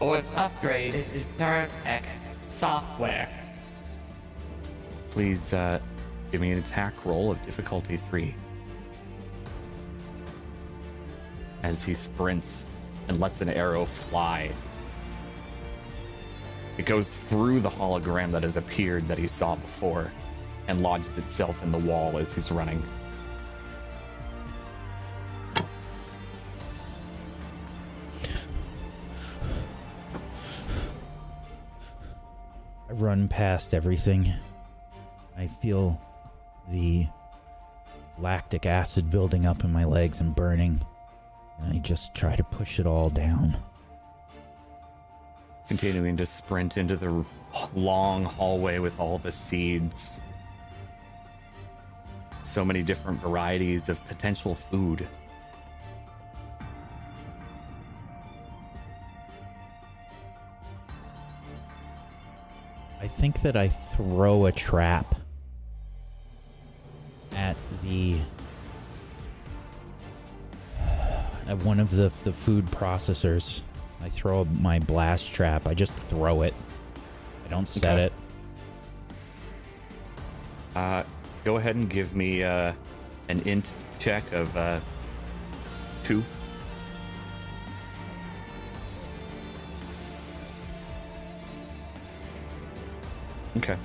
Or its upgrade is Tech software. Please uh, give me an attack roll of difficulty three. As he sprints and lets an arrow fly It goes through the hologram that has appeared that he saw before and lodges itself in the wall as he's running. I run past everything. I feel the lactic acid building up in my legs and burning. And I just try to push it all down. Continuing to sprint into the long hallway with all the seeds. So many different varieties of potential food. I think that I throw a trap at the at one of the the food processors. I throw my blast trap. I just throw it. I don't set Okay. it. Uh, go ahead and give me uh, an int check of uh, two. Okay.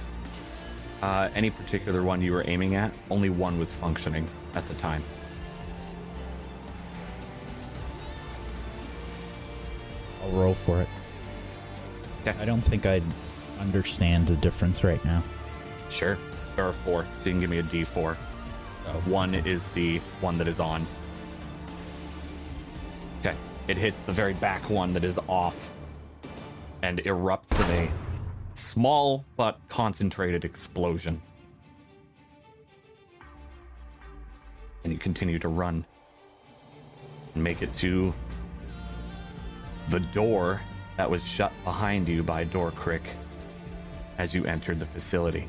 Uh, any particular one you were aiming at? Only one was functioning at the time. I'll roll for it. Okay. I don't think I'd understand the difference right now. Sure. There are four, so you can give me a D4. Uh, one is the one that is on. Okay. It hits the very back one that is off and erupts in a small but concentrated explosion. And you continue to run and make it to the door that was shut behind you by Dorkrick as you entered the facility.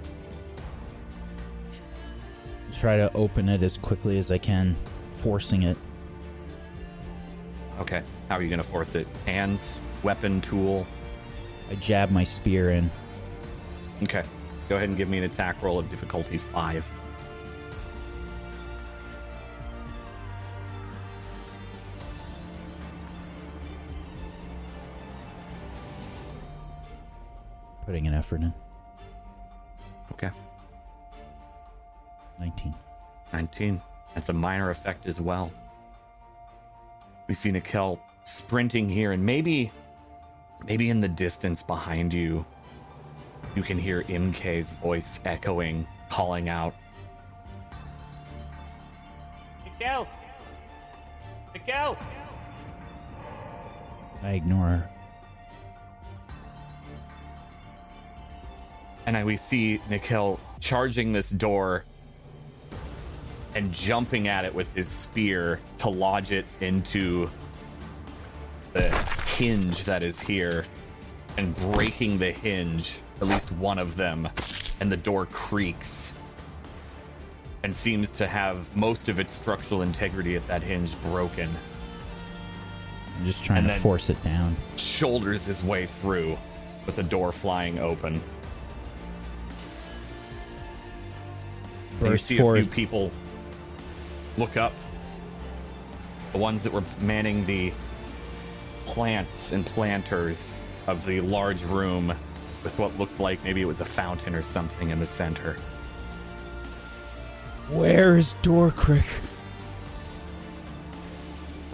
Try to open it as quickly as I can, forcing it. Okay. How are you going to force it? Hands, weapon, tool. I jab my spear in. Okay. Go ahead and give me an attack roll of difficulty five. Putting an effort in. Okay. 19. 19. That's a minor effect as well. We see Nikel sprinting here, and maybe, maybe in the distance behind you, you can hear MK's voice echoing, calling out. Nikel! Nikel! I ignore her. And I, we see Nikel charging this door and jumping at it with his spear to lodge it into the hinge that is here and breaking the hinge, at least one of them, and the door creaks and seems to have most of its structural integrity at that hinge broken. I'm just trying And to force it down. Shoulders his way through with the door flying open. And you Burst see a few people look up. The ones that were manning the plants and planters of the large room with what looked like maybe it was a fountain or something in the center. Where is Dorkrick?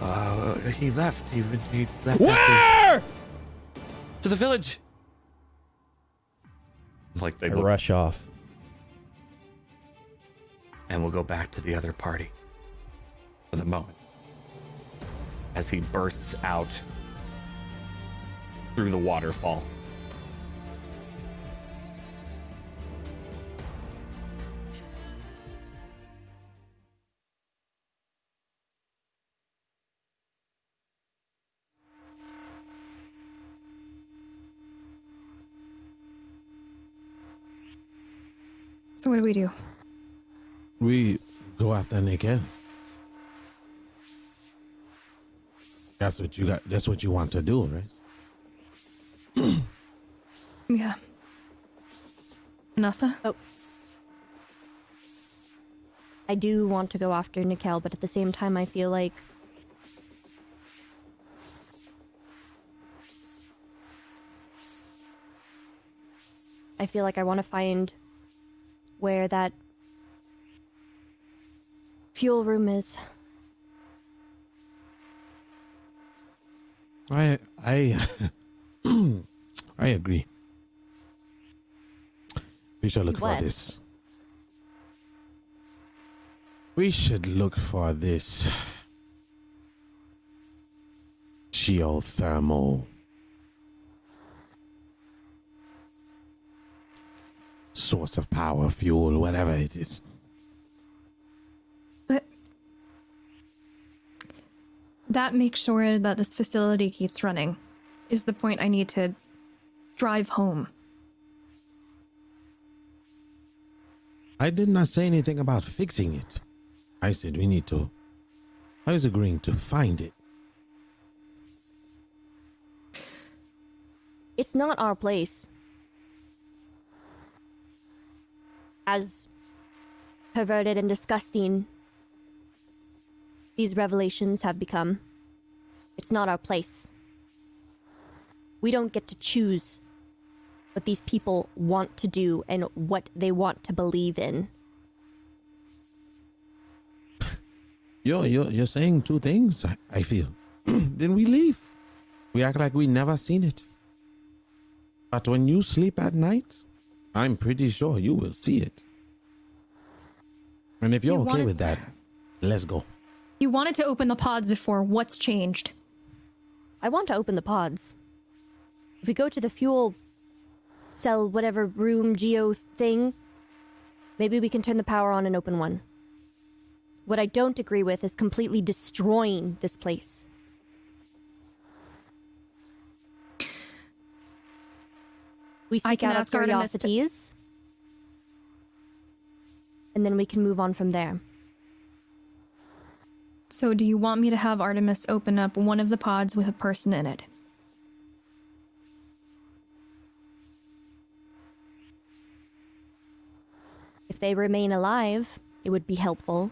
Uh, he left. He, he left Where? to the village. Like they I look, rush off. And we'll go back to the other party for the moment. As he bursts out through the waterfall. So what do we do? We go after Nikel. That's what you got. That's what you want to do, right? Yeah. Nasa? Oh. I do want to go after Nikel, but at the same time, I feel like I feel like I want to find where that fuel room is. I I I agree. We should look What? for this. We should look for this geothermal source of power, fuel, whatever it is. That makes sure that this facility keeps running is the point I need to drive home. I did not say anything about fixing it. I said we need to. I was agreeing to find it. It's not our place. As perverted and disgusting these revelations have become, it's not our place. We don't get to choose what these people want to do and what they want to believe in. You're, you're, you're saying two things, I, I feel. then we leave. We act like we never seen it. But when you sleep at night, I'm pretty sure you will see it. And if you're You okay wanted- with that, let's go. You wanted to open the pods before. What's changed? I want to open the pods. If we go to the fuel cell, whatever room, geo thing, maybe we can turn the power on and open one. What I don't agree with is completely destroying this place. We seek can out our Artemis to- and then we can move on from there. So, do you want me to have Artemis open up one of the pods with a person in it? If they remain alive, it would be helpful.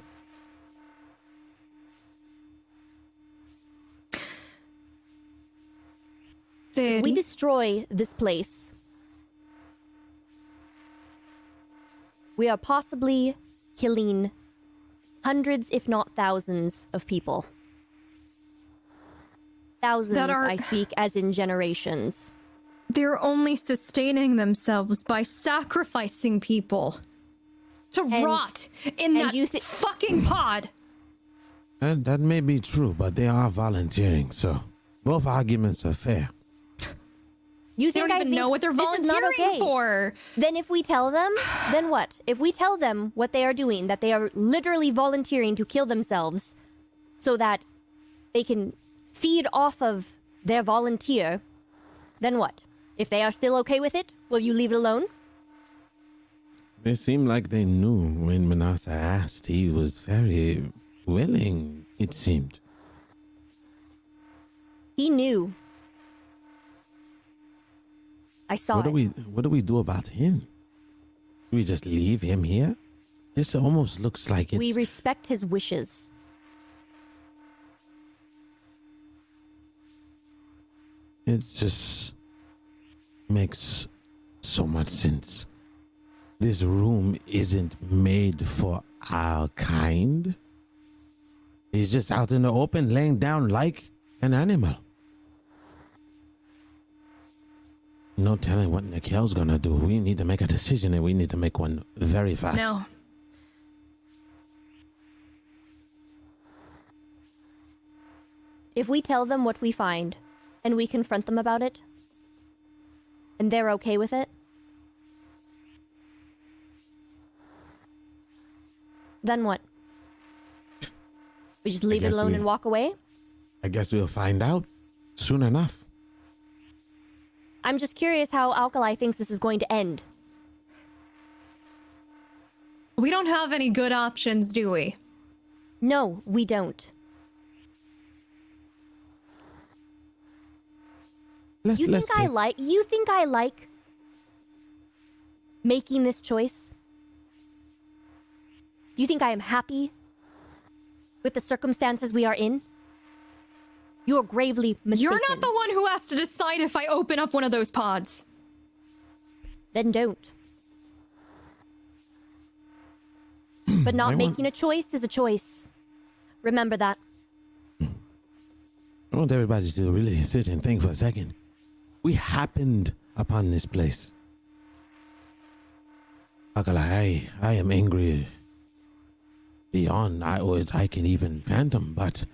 We destroy this place, we are possibly killing hundreds, if not thousands, of people. Thousands, are- I speak as in generations. They're only sustaining themselves by sacrificing people to And- rot in and that you thi- fucking pod. And that may be true, but they are volunteering, so both arguments are fair. You They don't I even think know what they're is not volunteering okay? for. Then if we tell them, then what? If we tell them what they are doing, that they are literally volunteering to kill themselves so that they can feed off of their volunteer, then what? If they are still okay with it, will you leave it alone? It seemed like they knew when Manasa asked. He was very willing, it seemed. He knew. I saw What do it. we what do we do about him? Do we just leave him here? This almost looks like it's we respect his wishes. it just makes so much sense. This room isn't made for our kind. He's just out in the open laying down like an animal. No telling what Nikel's gonna do. We need to make a decision and we need to make one very fast. No. If we tell them what we find and we confront them about it, and they're okay with it, then what? We just leave it alone we- and walk away? I guess we'll find out soon enough. I'm just curious how Alkali thinks this is going to end. We don't have any good options, do we? No, we don't. Let's You let's think I like you think I like making this choice? Do you think I am happy with the circumstances we are in? You are gravely mistaken. You're not the one who has to decide if I open up one of those pods. then don't. but not I want- making a choice is a choice. Remember that. I want everybody to really sit and think for a second. We happened upon this place. Akala, I, I am angry beyond I, I can even fathom, but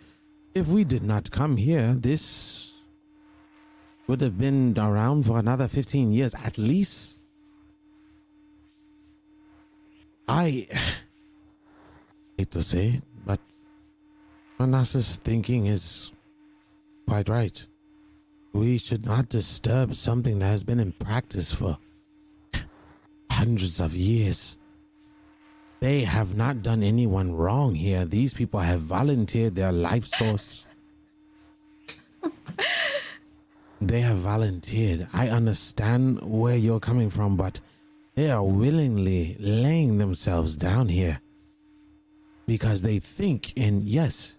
if we did not come here, this would have been around for another 15 years at least. I hate to say it, but Manasa's thinking is quite right. We should not disturb something that has been in practice for hundreds of years. They have not done anyone wrong here. These people have volunteered their life source. they have volunteered. I understand where you're coming from, but they are willingly laying themselves down here because they think, and yes,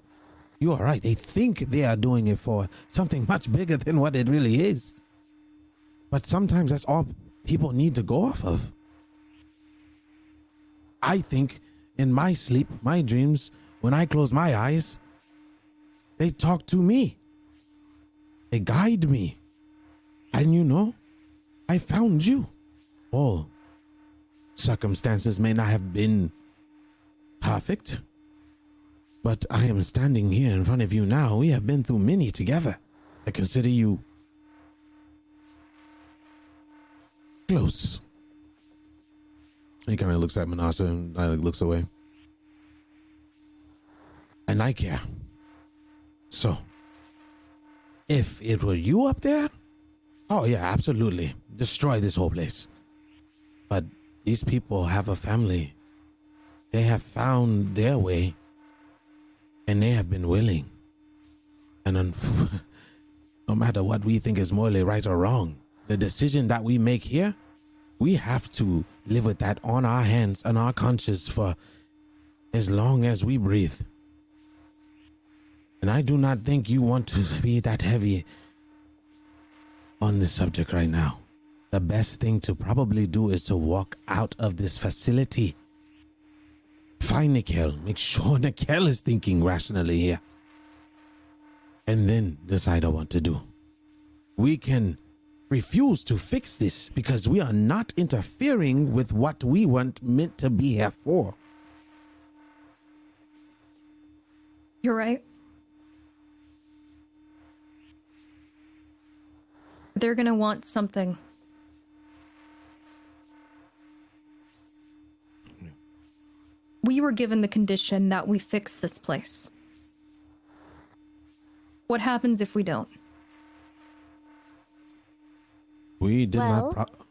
you are right. They think they are doing it for something much bigger than what it really is. But sometimes that's all people need to go off of. I think in my sleep, my dreams, when I close my eyes, they talk to me. They guide me. And you know, I found you. All circumstances may not have been perfect. But I am standing here in front of you now. We have been through many together. I consider you close. He kind of looks at Manasa and uh, looks away. And I care. So, if it were you up there, oh yeah, absolutely. Destroy this whole place. But these people have a family. They have found their way and they have been willing. And unf- no matter what we think is morally right or wrong, the decision that we make here, we have to live with that on our hands and our conscience for as long as we breathe. And I do not think you want to be that heavy on this subject right now. The best thing to probably do is to walk out of this facility Find Nikel. Make sure Nikel is thinking rationally here. And then decide on what to do. We can refuse to fix this because we are not interfering with what we want meant to be here for. You're right. They're gonna want something. We were given the condition that we fix this place. What happens if we don't? We did Well- not. Pro-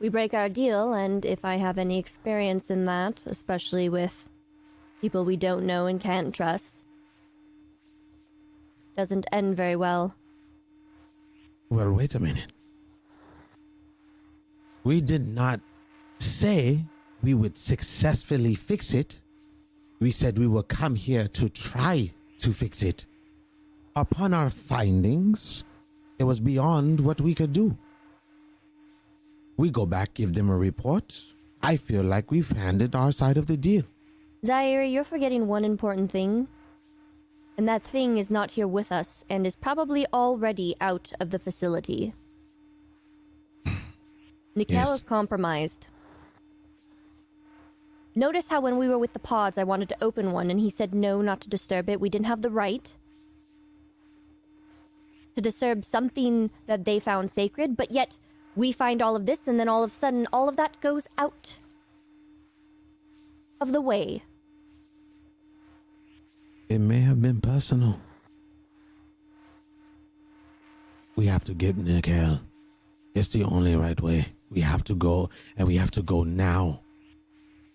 We break our deal, and if I have any experience in that, especially with people we don't know and can't trust, doesn't end very well. well, wait a minute. We did not say we would successfully fix it. We said we will come here to try to fix it. Upon our findings, it was beyond what we could do. We go back, give them a report. I feel like we've handed our side of the deal. Zaire, you're forgetting one important thing. And that thing is not here with us and is probably already out of the facility. Nikel Yes. is compromised. Notice how when we were with the pods, I wanted to open one and he said no, not to disturb it. We didn't have the right to disturb something that they found sacred, but yet we find all of this and then all of a sudden all of that goes out of the way. It may have been personal. We have to get Nikel. It's the only right way. We have to go, and we have to go now.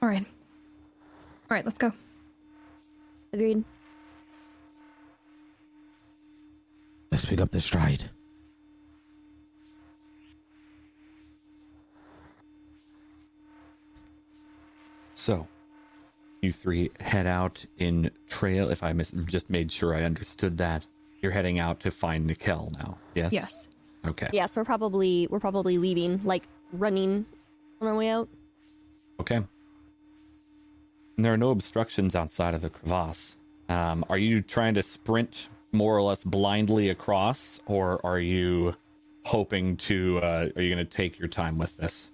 All right. All right, let's go. Agreed. Let's pick up the stride. So, you three head out in trail. If I mis- just made sure I understood that, you're heading out to find Nikel now. Yes. Yes. Okay. Yes, we're probably we're probably leaving, like running on our way out. Okay. And there are no obstructions outside of the crevasse. Um, are you trying to sprint more or less blindly across, or are you hoping to? Uh, are you going to take your time with this?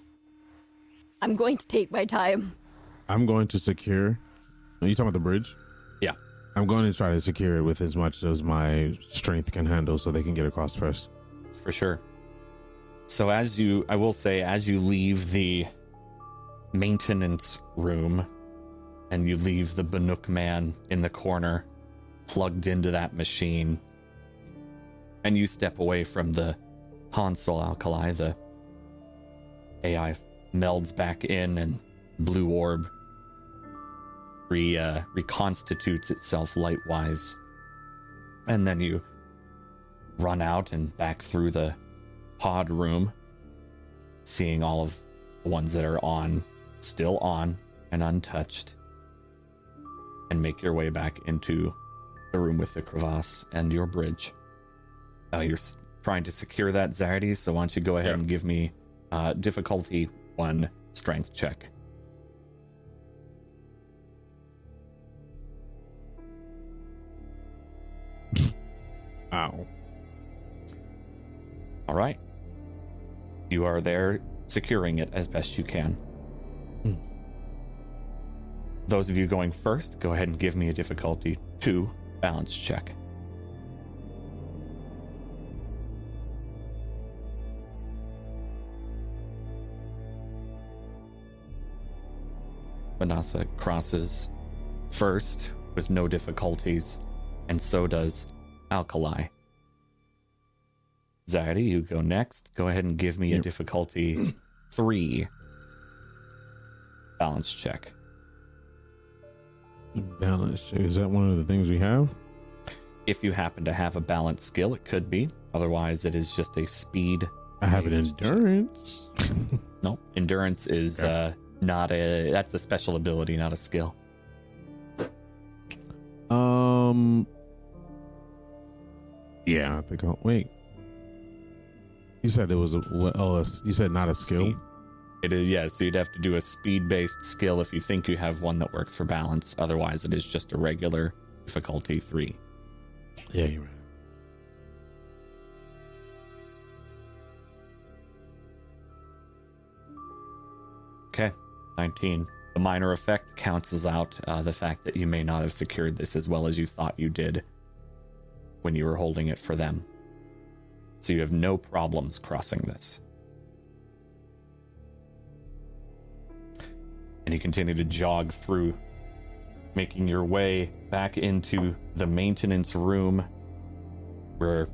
I'm going to take my time. I'm going to secure. Are you talking about the bridge? Yeah. I'm going to try to secure it with as much as my strength can handle so they can get across first. for sure. So as you, I will say, as you leave the maintenance room, and you leave the Banuk man in the corner, plugged into that machine, and you step away from the console alkali, the AI melds back in, and blue orb re uh, reconstitutes itself lightwise, and then you run out and back through the pod room, seeing all of the ones that are on, still on and untouched, and make your way back into the room with the crevasse and your bridge. Uh, you're s- trying to secure that, Zardy, so why don't you go ahead Yeah. and give me uh, difficulty one strength check. Ow. All right. You are there securing it as best you can. Hmm. Those of you going first, go ahead and give me a difficulty two balance check. Manasa crosses first with no difficulties, and so does Alkali. Zaddy, you go next. Go ahead and give me a difficulty three balance check. Balance. Is that one of the things we have? If you happen to have a balance skill, it could be. Otherwise, it is just a speed. I have an endurance. No, endurance is Okay. uh, not a. That's a special ability, not a skill. Um. Yeah, I think I'll wait. You said it was a? Oh, you said not a skill. Speed. It is yeah. So you'd have to do a speed-based skill if you think you have one that works for balance. Otherwise, it is just a regular difficulty three. Yeah, you're right. Okay, 19. The minor effect cancels out uh, the fact that you may not have secured this as well as you thought you did when you were holding it for them. So you have no problems crossing this. And you continue to jog through, making your way back into the maintenance room where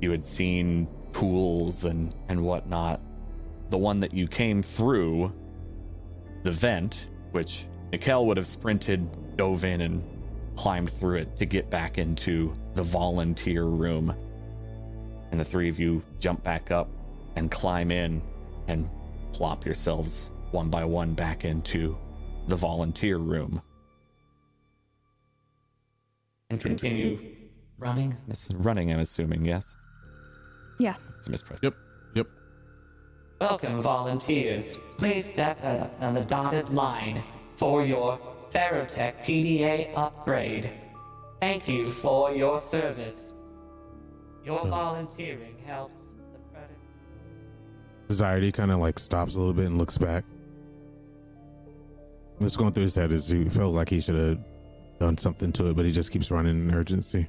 you had seen pools and, and whatnot. The one that you came through the vent, which Nikel would have sprinted, dove in, and climbed through it to get back into the volunteer room. And the three of you jump back up and climb in and plop yourselves one by one back into the volunteer room. And continue running. It's running, I'm assuming, yes? Yeah. It's a mispress. Yep. Yep. Welcome, volunteers. Please step up on the dotted line for your Ferrotech PDA upgrade. Thank you for your service. Your volunteering helps the Predator. Anxiety kind of like stops a little bit and looks back. What's going through his head is he feels like he should have done something to it, but he just keeps running in urgency.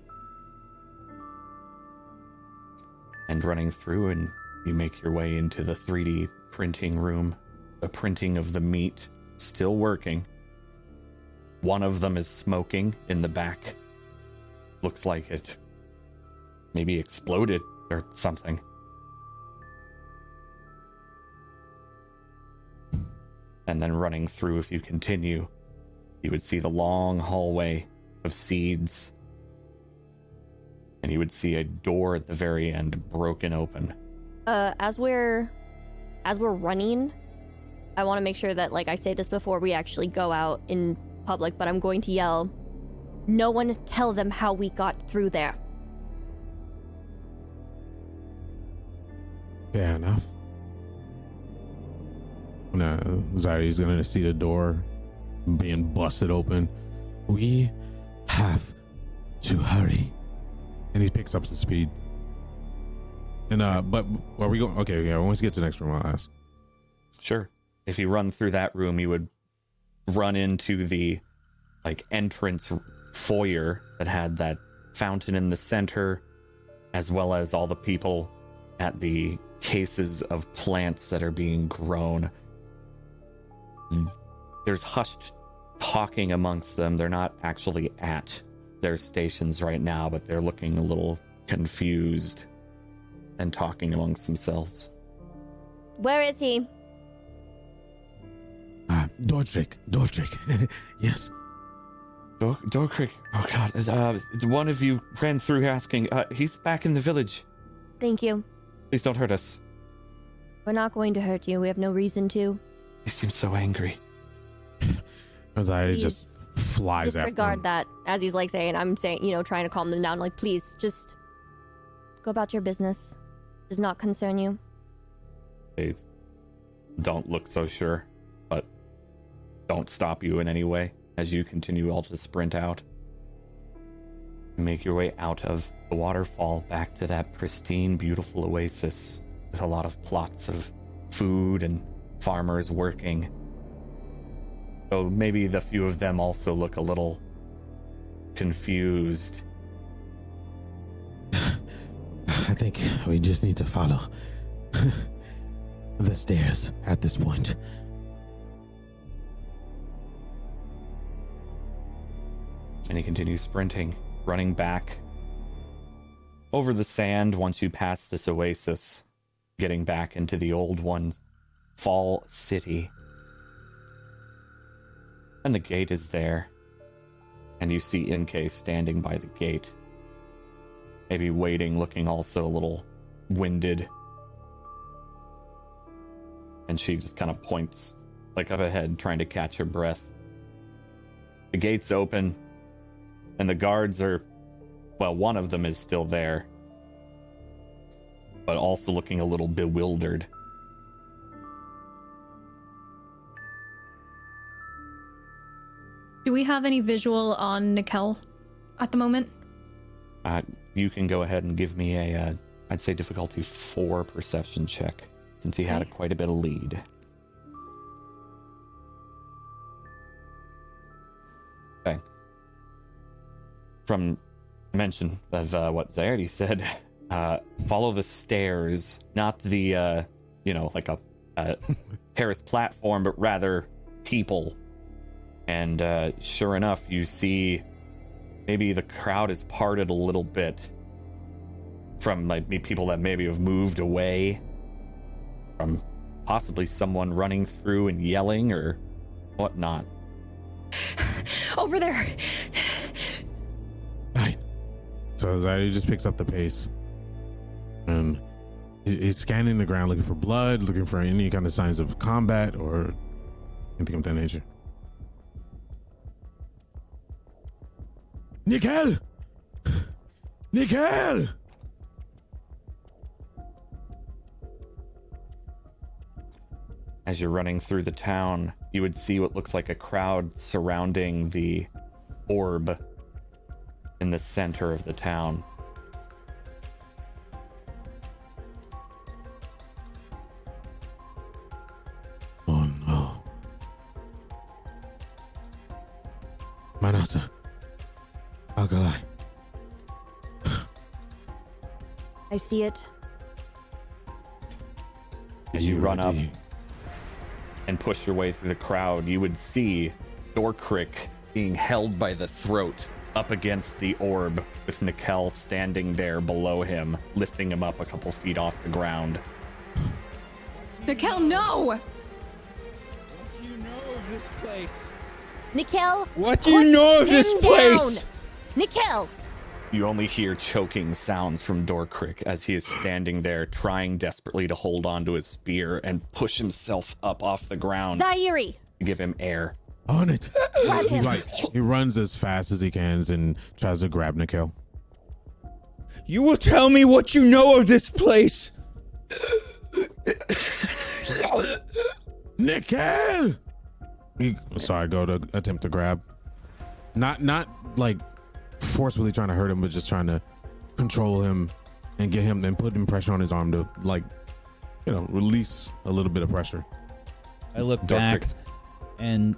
and running through and you make your way into the 3D printing room. The printing of the meat still working. One of them is smoking in the back. Looks like it maybe exploded or something. And then running through, if you continue, you would see the long hallway of seeds and you would see a door at the very end broken open. Uh, as we're as we're running, I want to make sure that like I say this before we actually go out in public, but I'm going to yell, "No one tell them how we got through there." Fair enough. No, Zaire's gonna see the door being busted open. We have to hurry. And he picks up some speed. And uh but are we going okay, yeah, once we get to the next room, I'll ask. Sure. If you run through that room, you would run into the like entrance foyer that had that fountain in the center, as well as all the people at the cases of plants that are being grown. There's hushed talking amongst them. They're not actually at their stations right now, but they're looking a little confused and talking amongst themselves. Where is he? Uh Dordrick, Dordrick. yes. Dor- Dorkrick, oh god, uh, one of you ran through asking. Uh, he's back in the village. Thank you. Please don't hurt us. We're not going to hurt you. We have no reason to. He seems so angry. Zaire just flies after Disregard him. that as he's like saying, I'm saying, you know, trying to calm them down. Like, please, just go about your business. Does not concern you. They don't look so sure, but don't stop you in any way as you continue all to sprint out. Make your way out of the waterfall back to that pristine, beautiful oasis with a lot of plots of food and farmers working. So maybe the few of them also look a little confused. I think we just need to follow the stairs at this point. and he continues sprinting, running back over the sand once you pass this oasis, getting back into the old one, Fall City. And the gate is there, and you see Inke standing by the gate, maybe waiting, looking also a little winded. And she just kind of points, like up ahead, trying to catch her breath. The gate's open, and the guards are well one of them is still there but also looking a little bewildered Do we have any visual on Nikel at the moment? uh, you can go ahead and give me a uh, i'd say difficulty 4 perception check since he had a, quite a bit of lead. Okay. From mention of uh, what Zaerdi said uh, follow the stairs not the uh, you know like a, a terrace platform but rather people and uh, sure enough you see maybe the crowd is parted a little bit from like people that maybe have moved away from possibly someone running through and yelling or whatnot. Over there. Right. So Zaire just picks up the pace. And he's scanning the ground looking for blood, looking for any kind of signs of combat or anything of that nature. Nikel! Nikel! As you're running through the town, you would see what looks like a crowd surrounding the orb in the center of the town. Oh no. Manasa. Algalai. I see it. As you run up and push your way through the crowd, you would see Dorkrick being held by the throat up against the orb, with Nikel standing there below him, lifting him up a couple feet off the ground. Nikel, no! What do you know of this place? Nikel! What do you put know of this him place? down! Nikel! You only hear choking sounds from Dorkrick as he is standing there, trying desperately to hold on to his spear and push himself up off the ground Zairi! give him air. On it. Grab He him! like he runs as fast as he can and tries to grab Nikel. You will tell me what you know of this place. Nikel. He, sorry, go to attempt to grab. Not not like forcefully trying to hurt him, but just trying to control him and get him and put him pressure on his arm to like, you know, release a little bit of pressure. I look Dark back, Crick's- and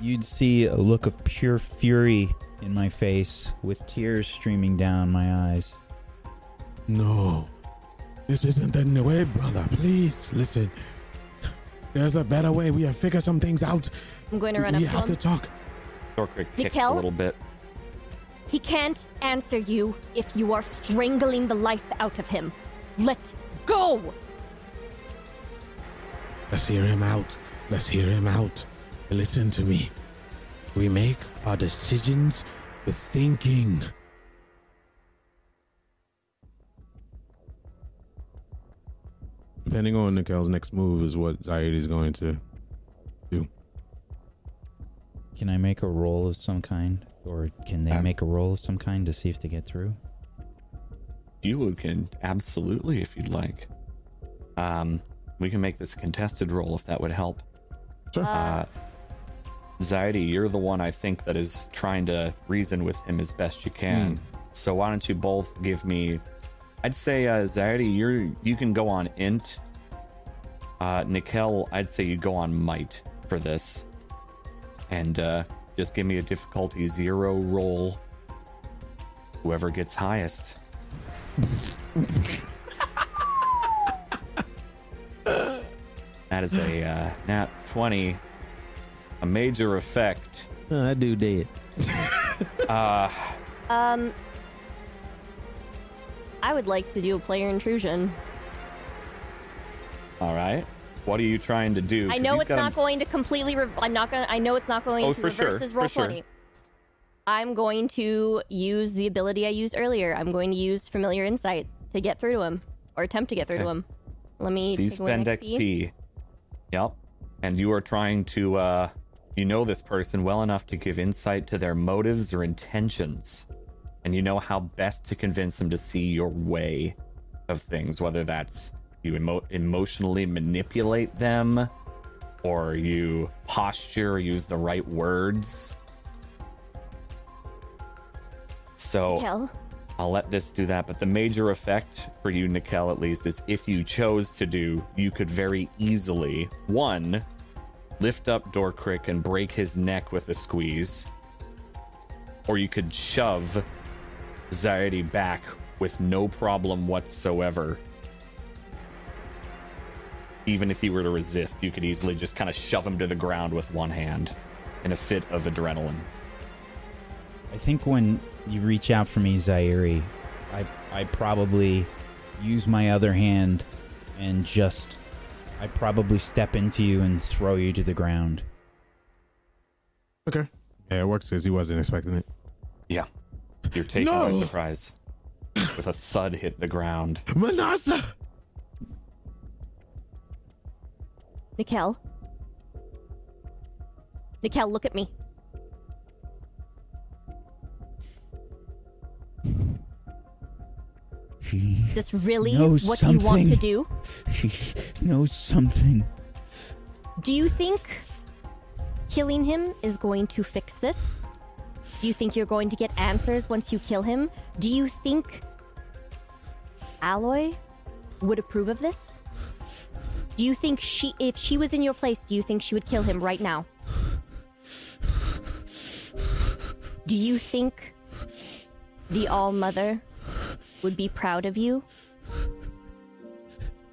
you'd see a look of pure fury in my face, with tears streaming down my eyes. No, this isn't the way, brother. Please listen. There's a better way. We have figured some things out. I'm going to run we up have to to talk. Dorkrick kicks a little bit. He can't answer you if you are strangling the life out of him. Let go! Let's hear him out. Let's hear him out. Listen to me. We make our decisions with thinking. Depending on Nikel's next move is what Zaire going to do. Can I make a roll of some kind, or can they Um, make a roll of some kind to see if they get through? You can absolutely, if you'd like. Um, we can make this a contested roll if that would help. Sure. Uh, Zaidi, you're the one I think that is trying to reason with him as best you can. So why don't you both give me? I'd say uh, Zaidi, you're you can go on int. Uh, Nikel, I'd say you go on might for this, and uh, just give me a difficulty zero roll. Whoever gets highest. that is a uh, nat 20 a major effect I do dead. uh Um, I would like to do a player intrusion. all right what are you trying to do I know it's it's a- not going to completely. Re- I'm not gonna. I know it's not going Oh, to reverse sure, his for roll sure. twenty. I'm going to use the ability I used earlier. I'm going to use familiar insight to get through to him, or attempt to get through to him. Let me. so you spend xp yep and you are trying to uh you know this person well enough to give insight to their motives or intentions and you know how best to convince them to see your way of things whether that's you emo- emotionally manipulate them or you posture or use the right words so Kel, I'll let this do that, but the major effect for you, Nikel, at least, is if you chose to do, you could very easily, one, lift up Dorkrick and break his neck with a squeeze, or you could shove Zaidi back with no problem whatsoever. Even if he were to resist, you could easily just kind of shove him to the ground with one hand in a fit of adrenaline. I think when you reach out for me, Zairi, I I probably use my other hand and just I probably step into you and throw you to the ground. Okay. Yeah, it works because he wasn't expecting it. Yeah. You're taken by surprise. With a thud hit the ground. Manasa! Nikel. Nikel, look at me. He, Is this really knows what you want to something. do? he knows something. Do you think killing him is going to fix this? Do you think you're going to get answers once you kill him? Do you think Aloy would approve of this? Do you think she, if she was in your place, do you think she would kill him right now? Do you think the All Mother would be proud of you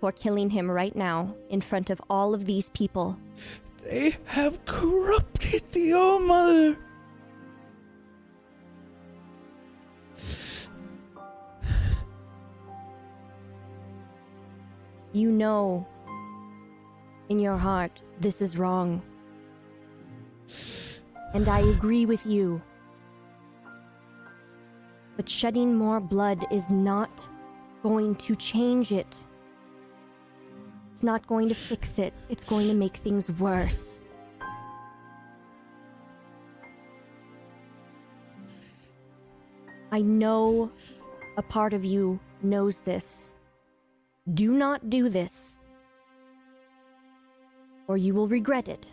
for killing him right now in front of all of these people? They have corrupted the All Mother. You know in your heart this is wrong. And I agree with you. But shedding more blood is not going to change it. It's not going to fix it. It's going to make things worse. I know a part of you knows this. Do not do this. Or you will regret it.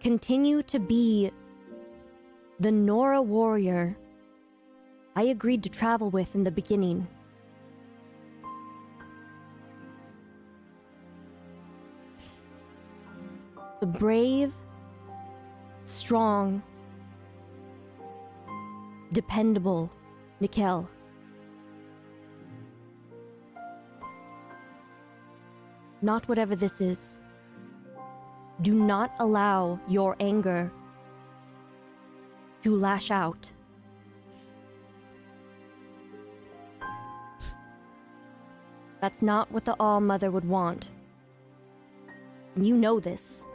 Continue to be the Nora warrior I agreed to travel with in the beginning. The brave, strong, dependable Nikel. Not whatever this is. Do not allow your anger to lash out. That's not what the All Mother would want. You know this.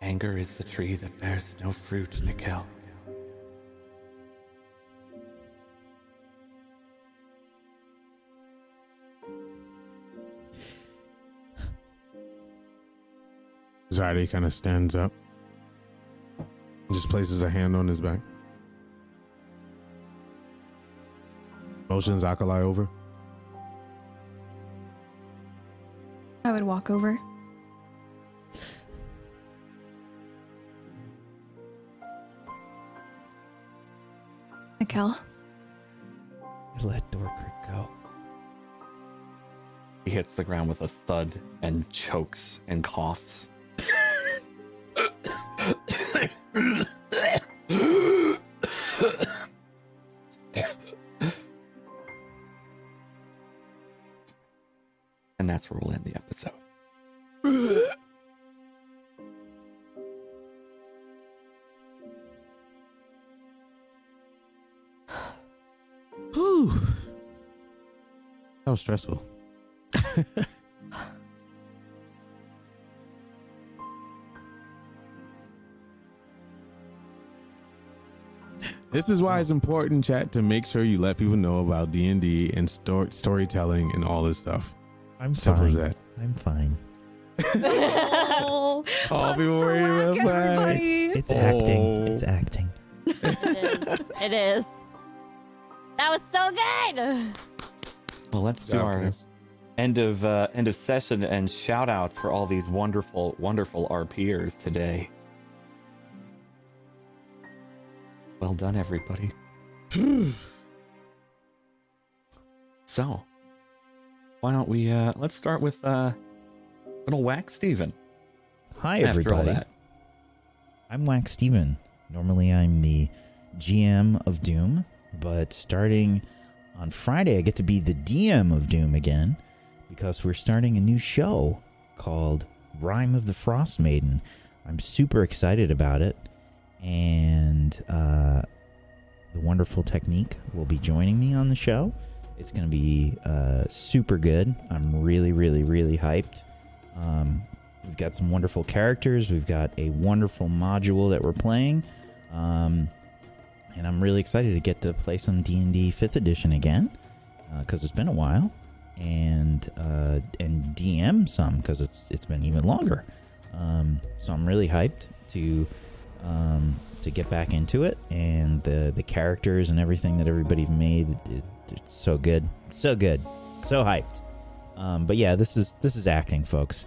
Anger is the tree that bears no fruit, Nikel. Zadi kind of stands up, and just places a hand on his back. Motions Alkali over. I would walk over. Nikel, Let Dorkrick go. He hits the ground with a thud and chokes and coughs. And that's where we'll end the episode. Whew. That was stressful. this is why it's important, chat, to make sure you let people know about D and D and sto- storytelling and all this stuff. I'm Simple fine. as that. I'm fine. oh, All Tugs people for about that. everybody. It's Oh. acting. It's acting. It is. it is. That was so good! Well, let's do our end of uh, end of session and shout outs for all these wonderful, wonderful RPers today. Well done, everybody. so, why don't we uh, let's start with uh, little Whack Steven. Hi, After all everybody. that, I'm Wax Steven. Normally, I'm the GM of Doom, but starting on Friday, I get to be the DM of Doom again because we're starting a new show called Rime of the Frostmaiden. I'm super excited about it, and uh, the wonderful Technique will be joining me on the show. It's going to be uh, super good. I'm really, really, really hyped. Um, we've got some wonderful characters. We've got a wonderful module that we're playing, um, and I'm really excited to get to play some D and D Fifth Edition again because it's been a while, and uh, and DM some because it's it's been even longer. Um, so I'm really hyped to um, to get back into it, and the the characters and everything that everybody's made. It, it's so good, so good, so hyped. Um, but yeah, this is this is acting, folks.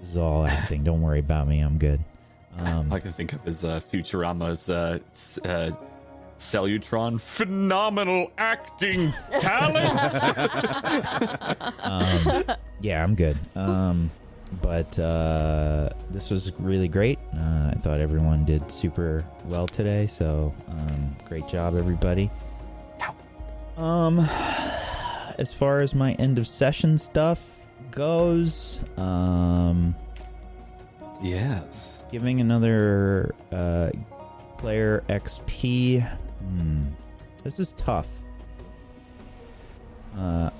This is all acting. Don't worry about me. I'm good. Um, I can think of as uh, Futurama's uh, uh, Calculon. Phenomenal acting talent. um, yeah, I'm good. Um, but uh, this was really great. Uh, I thought everyone did super well today. So um, great job, everybody. Um, as far as my end of session stuff goes, um, yes. giving another uh, player XP. Hmm, this is tough. Uh,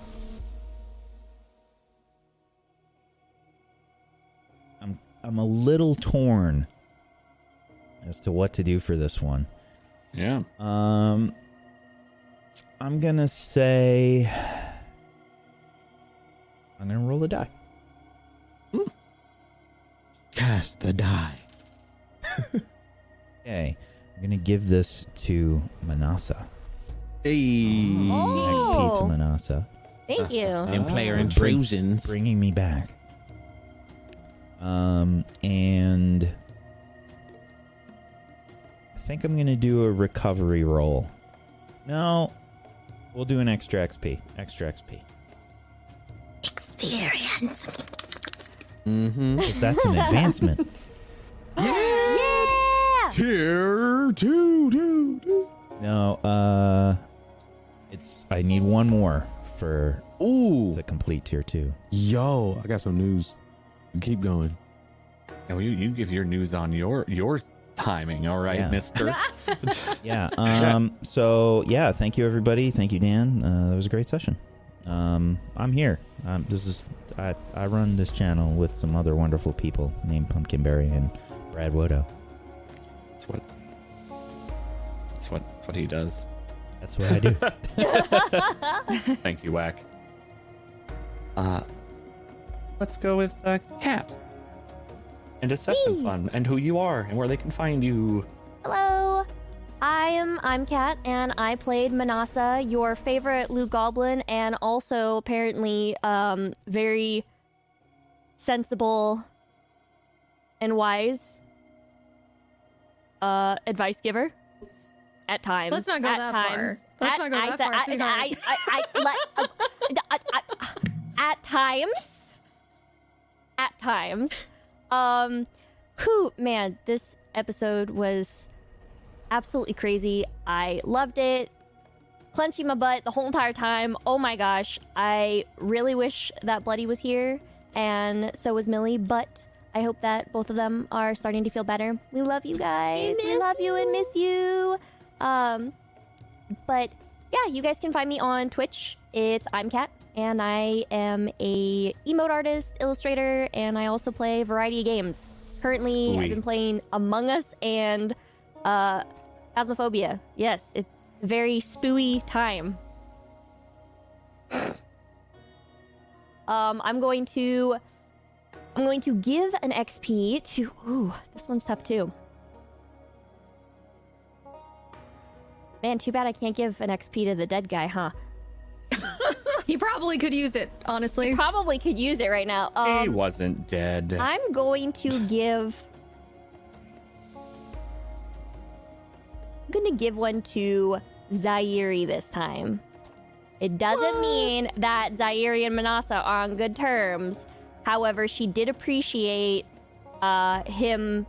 I'm I'm a little torn as to what to do for this one. Yeah. Um, I'm gonna say I'm gonna roll a die. Cast the die. Okay, I'm gonna give this to Manasa. Hey. XP to Oh. Manasa. Thank you. And player Ah. intrusions. bringing me back. Um, and I think I'm gonna do a recovery roll. No, we'll do an extra XP. Extra XP. Experience. Mm-hmm. that's an advancement. Yeah. Tier two, two, two. No, uh, it's I need one more for Ooh. the complete tier two. Yo, I got some news. Keep going. No, you, you give your news on your your timing, all right, Yeah. Mister. Yeah. Um. So yeah, thank you everybody. Thank you, Dan. Uh, that was a great session. Um, I'm here. Um, this is I I run this channel with some other wonderful people named Pumpkinberry and Brad Wodo. That's what. That's what what he does. That's what I do. Thank you, Whack. Uh, let's go with uh, Cat. And a session Whee! fun, and who you are, and where they can find you. Hello. I am I'm Kat and I played Manasa, your favorite Lou Goblin, and also apparently um very sensible and wise uh advice giver at times. Let's not go at that times. far. Let's At- not go I that said- far, I- sweetheart. I, I, I, let, uh, at times. At times. Um, whew, man, this episode was absolutely crazy. I loved it. Clenching my butt the whole entire time. Oh my gosh. I really wish that Bloody was here, and so was Millie, but I hope that both of them are starting to feel better. We love you guys. We love you and miss you. Um, but yeah, you guys can find me on Twitch. It's I'm Kat, and I am a emote artist, illustrator, and I also play a variety of games. Currently, I've been playing Among Us and uh, Phasmophobia. Yes, it's a very spooey time. um, I'm going to I'm going to give an XP to. Ooh, this one's tough too. Man, too bad I can't give an XP to the dead guy, huh? He probably could use it, honestly. Probably could use it right now. he Um, wasn't dead. I'm going to give. I'm going to give one to Zairi this time. It doesn't mean that Zairi and Manasa are on good terms. However, she did appreciate uh, him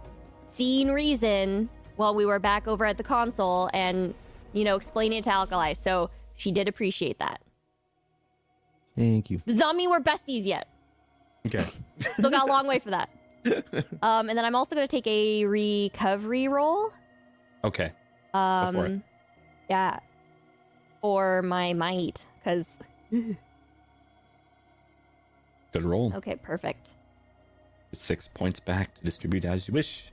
seeing reason while we were back over at the console and, you know, explaining it to Alkali. So she did appreciate that. Thank you. Does not mean we're besties yet. Okay. Still got a long way for that. Um, and then I'm also going to take a recovery roll. okay. Um, for it. Yeah. For my might, because. Good roll. Okay, perfect. Six points back to distribute as you wish.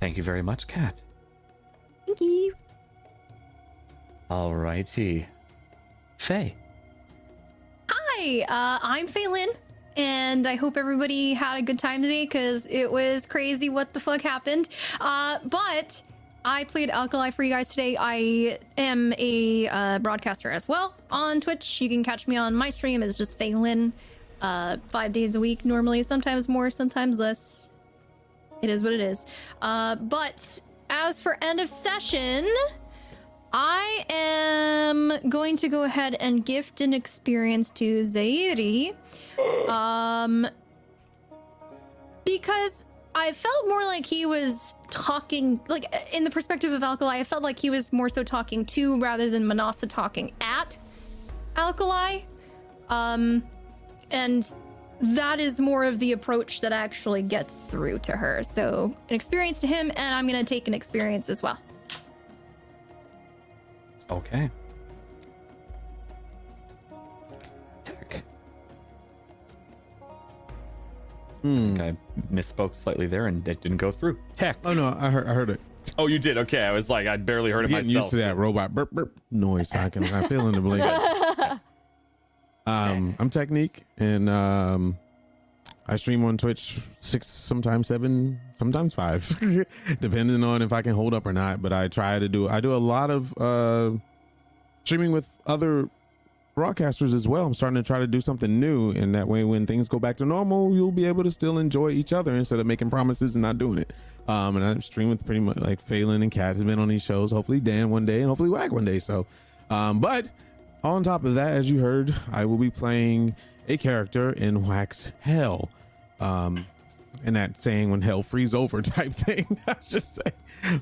Thank you very much, Cat. Thank you. Alrighty. Faye. Hi, uh, I'm Phelan, and I hope everybody had a good time today because it was crazy what the fuck happened. Uh, but I played Alkali for you guys today. I am a uh, broadcaster as well on Twitch. You can catch me on my stream. It's just Phelan, uh, five days a week normally, sometimes more, sometimes less. It is what it is. Uh, but as for end of session, I am going to go ahead and gift an experience to Zairi. Um because I felt more like he was talking like in the perspective of Alkali, I felt like he was more so talking to rather than Manasa talking at Alkali. Um and that is more of the approach that actually gets through to her. So an experience to him, and I'm gonna take an experience as well. Okay. Tech. Hmm. Okay, misspoke slightly there and it didn't go through. Tech. Oh no, I heard. I heard it. Oh, you did. Okay, I was like, I barely heard it myself. Getting used to that robot burp burp noise. I can. I feel in the blink. Um, I'm Technique, and um, I stream on Twitch six, sometimes seven, sometimes five, depending on if I can hold up or not. But I try to do. I do a lot of uh, streaming with other broadcasters as well. I'm starting to try to do something new, and that way, when things go back to normal, you'll be able to still enjoy each other instead of making promises and not doing it. Um, and I'm streaming with pretty much like Phelan and Kat has been on these shows. Hopefully, Dan one day, and hopefully Wag one day. So, um, but on top of that, as you heard, I will be playing a character in Wax Hell. Um, and that saying when hell freeze over type thing, I should say.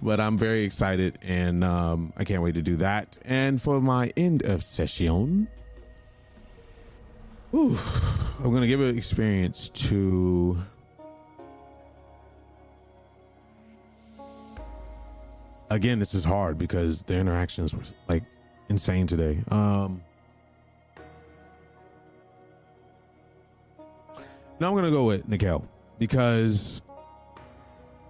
But I'm very excited and um, I can't wait to do that. And for my end of session, whew, I'm going to give an experience to. Again, this is hard because the interactions were like insane today. Um, now I'm gonna go with Nikel because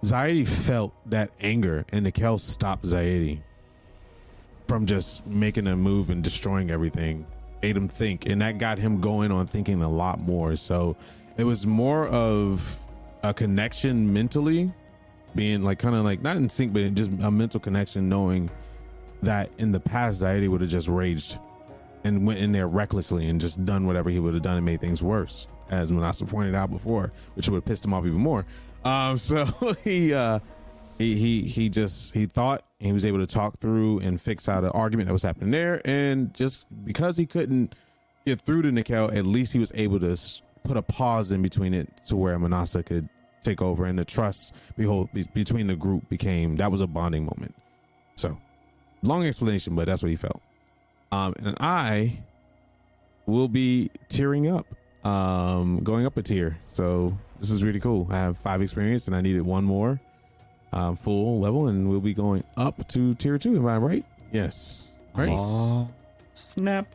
Zaidi felt that anger, and Nikel stopped Zaidi from just making a move and destroying everything. Made him think, and that got him going on thinking a lot more. So it was more of a connection mentally, being like kind of like not in sync, but just a mental connection, knowing that in the past Zaidi would have just raged and went in there recklessly and just done whatever he would have done and made things worse, as Manasa pointed out before, which would have pissed him off even more. Um, so he uh, he he he just he thought he was able to talk through and fix out an argument that was happening there, and just because he couldn't get through to Nikel, at least he was able to put a pause in between it to where Manasa could take over, and the trust behold be- between the group became that was a bonding moment. So long explanation, but that's what he felt. Um, and I will be tearing up, um, going up a tier. So this is really cool. I have five experience, and I needed one more um, full level, and we'll be going up to tier two. Am I right? Yes. Right. Aw, snap.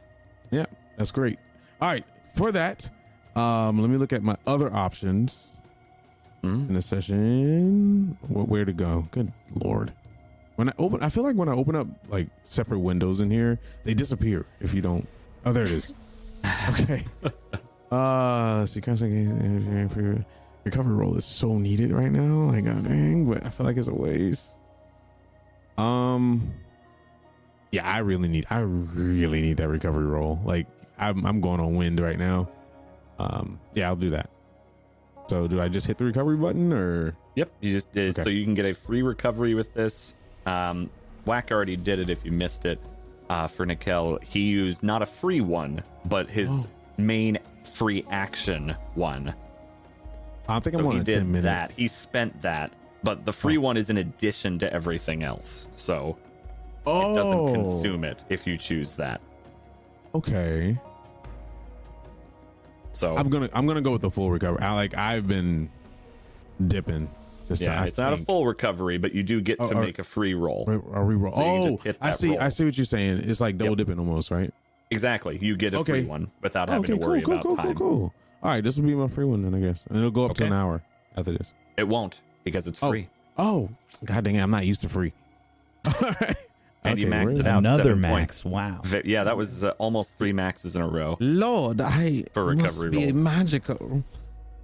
Yeah, that's great. All right, for that, um, let me look at my other options Mm. in the session. Where to go? Good lord. When I open, I feel like when I open up like separate windows in here, they disappear if you don't. Oh, there it is. okay. Uh, see. Constant for your recovery roll is so needed right now. Like, god dang, but I feel like it's a waste. Um, yeah, I really need. I really need that recovery roll. Like, I'm I'm going on wind right now. Um, yeah, I'll do that. So, do I just hit the recovery button or? Yep, you just did. Okay. So you can get a free recovery with this. Um, Whack already did it if you missed it. Uh, for Nikel, he used not a free one, but his main free action one. I think I'm So on he did ten that. He spent that, but the free oh. one is in addition to everything else. So Oh, it doesn't oh. consume it if you choose that. Okay, So I'm gonna I'm gonna go with the full recovery. I like I've been dipping this yeah, time. I it's not a full recovery, but you do get Oh, to or- make a free roll. Re- a reroll. So you oh, just hit I that see. I see what you're saying. It's like double Yep. dipping almost, right? Exactly, you get a Okay. free one without having okay, to worry cool, about cool, time. cool, cool. All right, this will be my free one then, I guess, and it'll go up to an hour after this. It won't because it's Oh. free. Oh, god dang it! I'm not used to free. All right. And you maxed it out. Another seven max. points. Wow. Yeah, that was uh, almost three maxes in a row. Lord, I For must recovery be rolls. magical.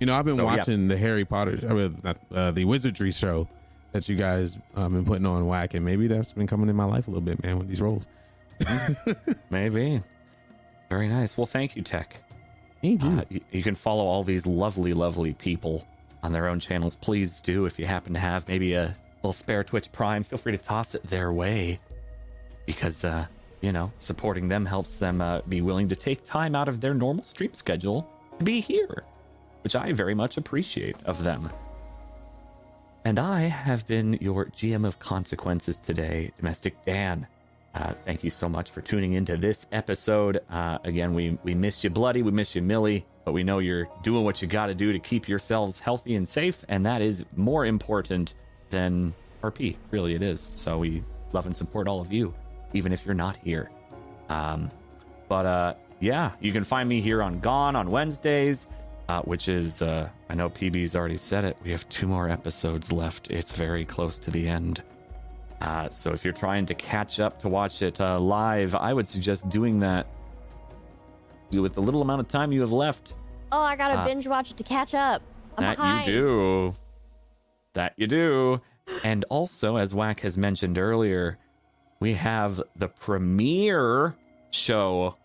You know, I've been So, yeah. watching the Harry Potter, with, not, uh, the Wizardry show that you guys um, been putting on Whack, and maybe that's been coming in my life a little bit, man, with these roles. Maybe. Very nice. Well, thank you, Tech. Thank you. Uh, you, you can follow all these lovely, lovely people on their own channels. Please do. If you happen to have maybe a little spare Twitch Prime, feel free to toss it their way. Because, uh, you know, supporting them helps them uh, be willing to take time out of their normal stream schedule to be here, which I very much appreciate of them. And I have been your GM of consequences today, Domestic Dan. Uh, thank you so much for tuning into this episode. Uh, again, we we miss you, Bloody. We miss you, Millie. But we know you're doing what you got to do to keep yourselves healthy and safe, and that is more important than RP. Really, it is. So we love and support all of you, even if you're not here. Um, but uh, yeah, you can find me here on Gone on Wednesdays, uh, which is uh, I know PB's already said it. We have two more episodes left. It's very close to the end. Uh, so if you're trying to catch up to watch it uh, live, I would suggest doing that with the little amount of time you have left. Oh, I gotta Uh, binge watch it to catch up. I'm that behind. you do. That you do. And also, as Wack has mentioned earlier, we have the premiere show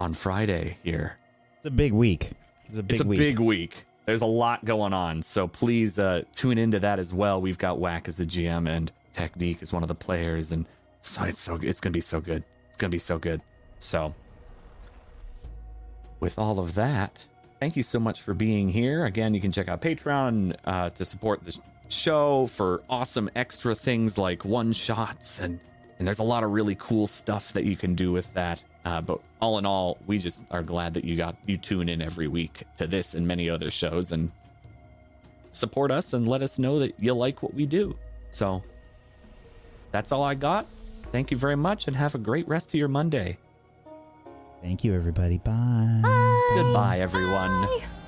on Friday here. It's a big week. It's a big it's a week. big week. There's a lot going on, so please uh, tune into that as well. We've got Whack as the GM and Technique as one of the players, and so it's so it's gonna be so good. It's gonna be so good. So, with all of that, thank you so much for being here. Again, you can check out Patreon uh, to support the show for awesome extra things like one shots and and there's a lot of really cool stuff that you can do with that. Uh, but all in all, we just are glad that you got you tune in every week to this and many other shows and support us and let us know that you like what we do. So that's all I got. Thank you very much and have a great rest of your Monday. Thank you, everybody. Bye. Goodbye, everyone. Bye.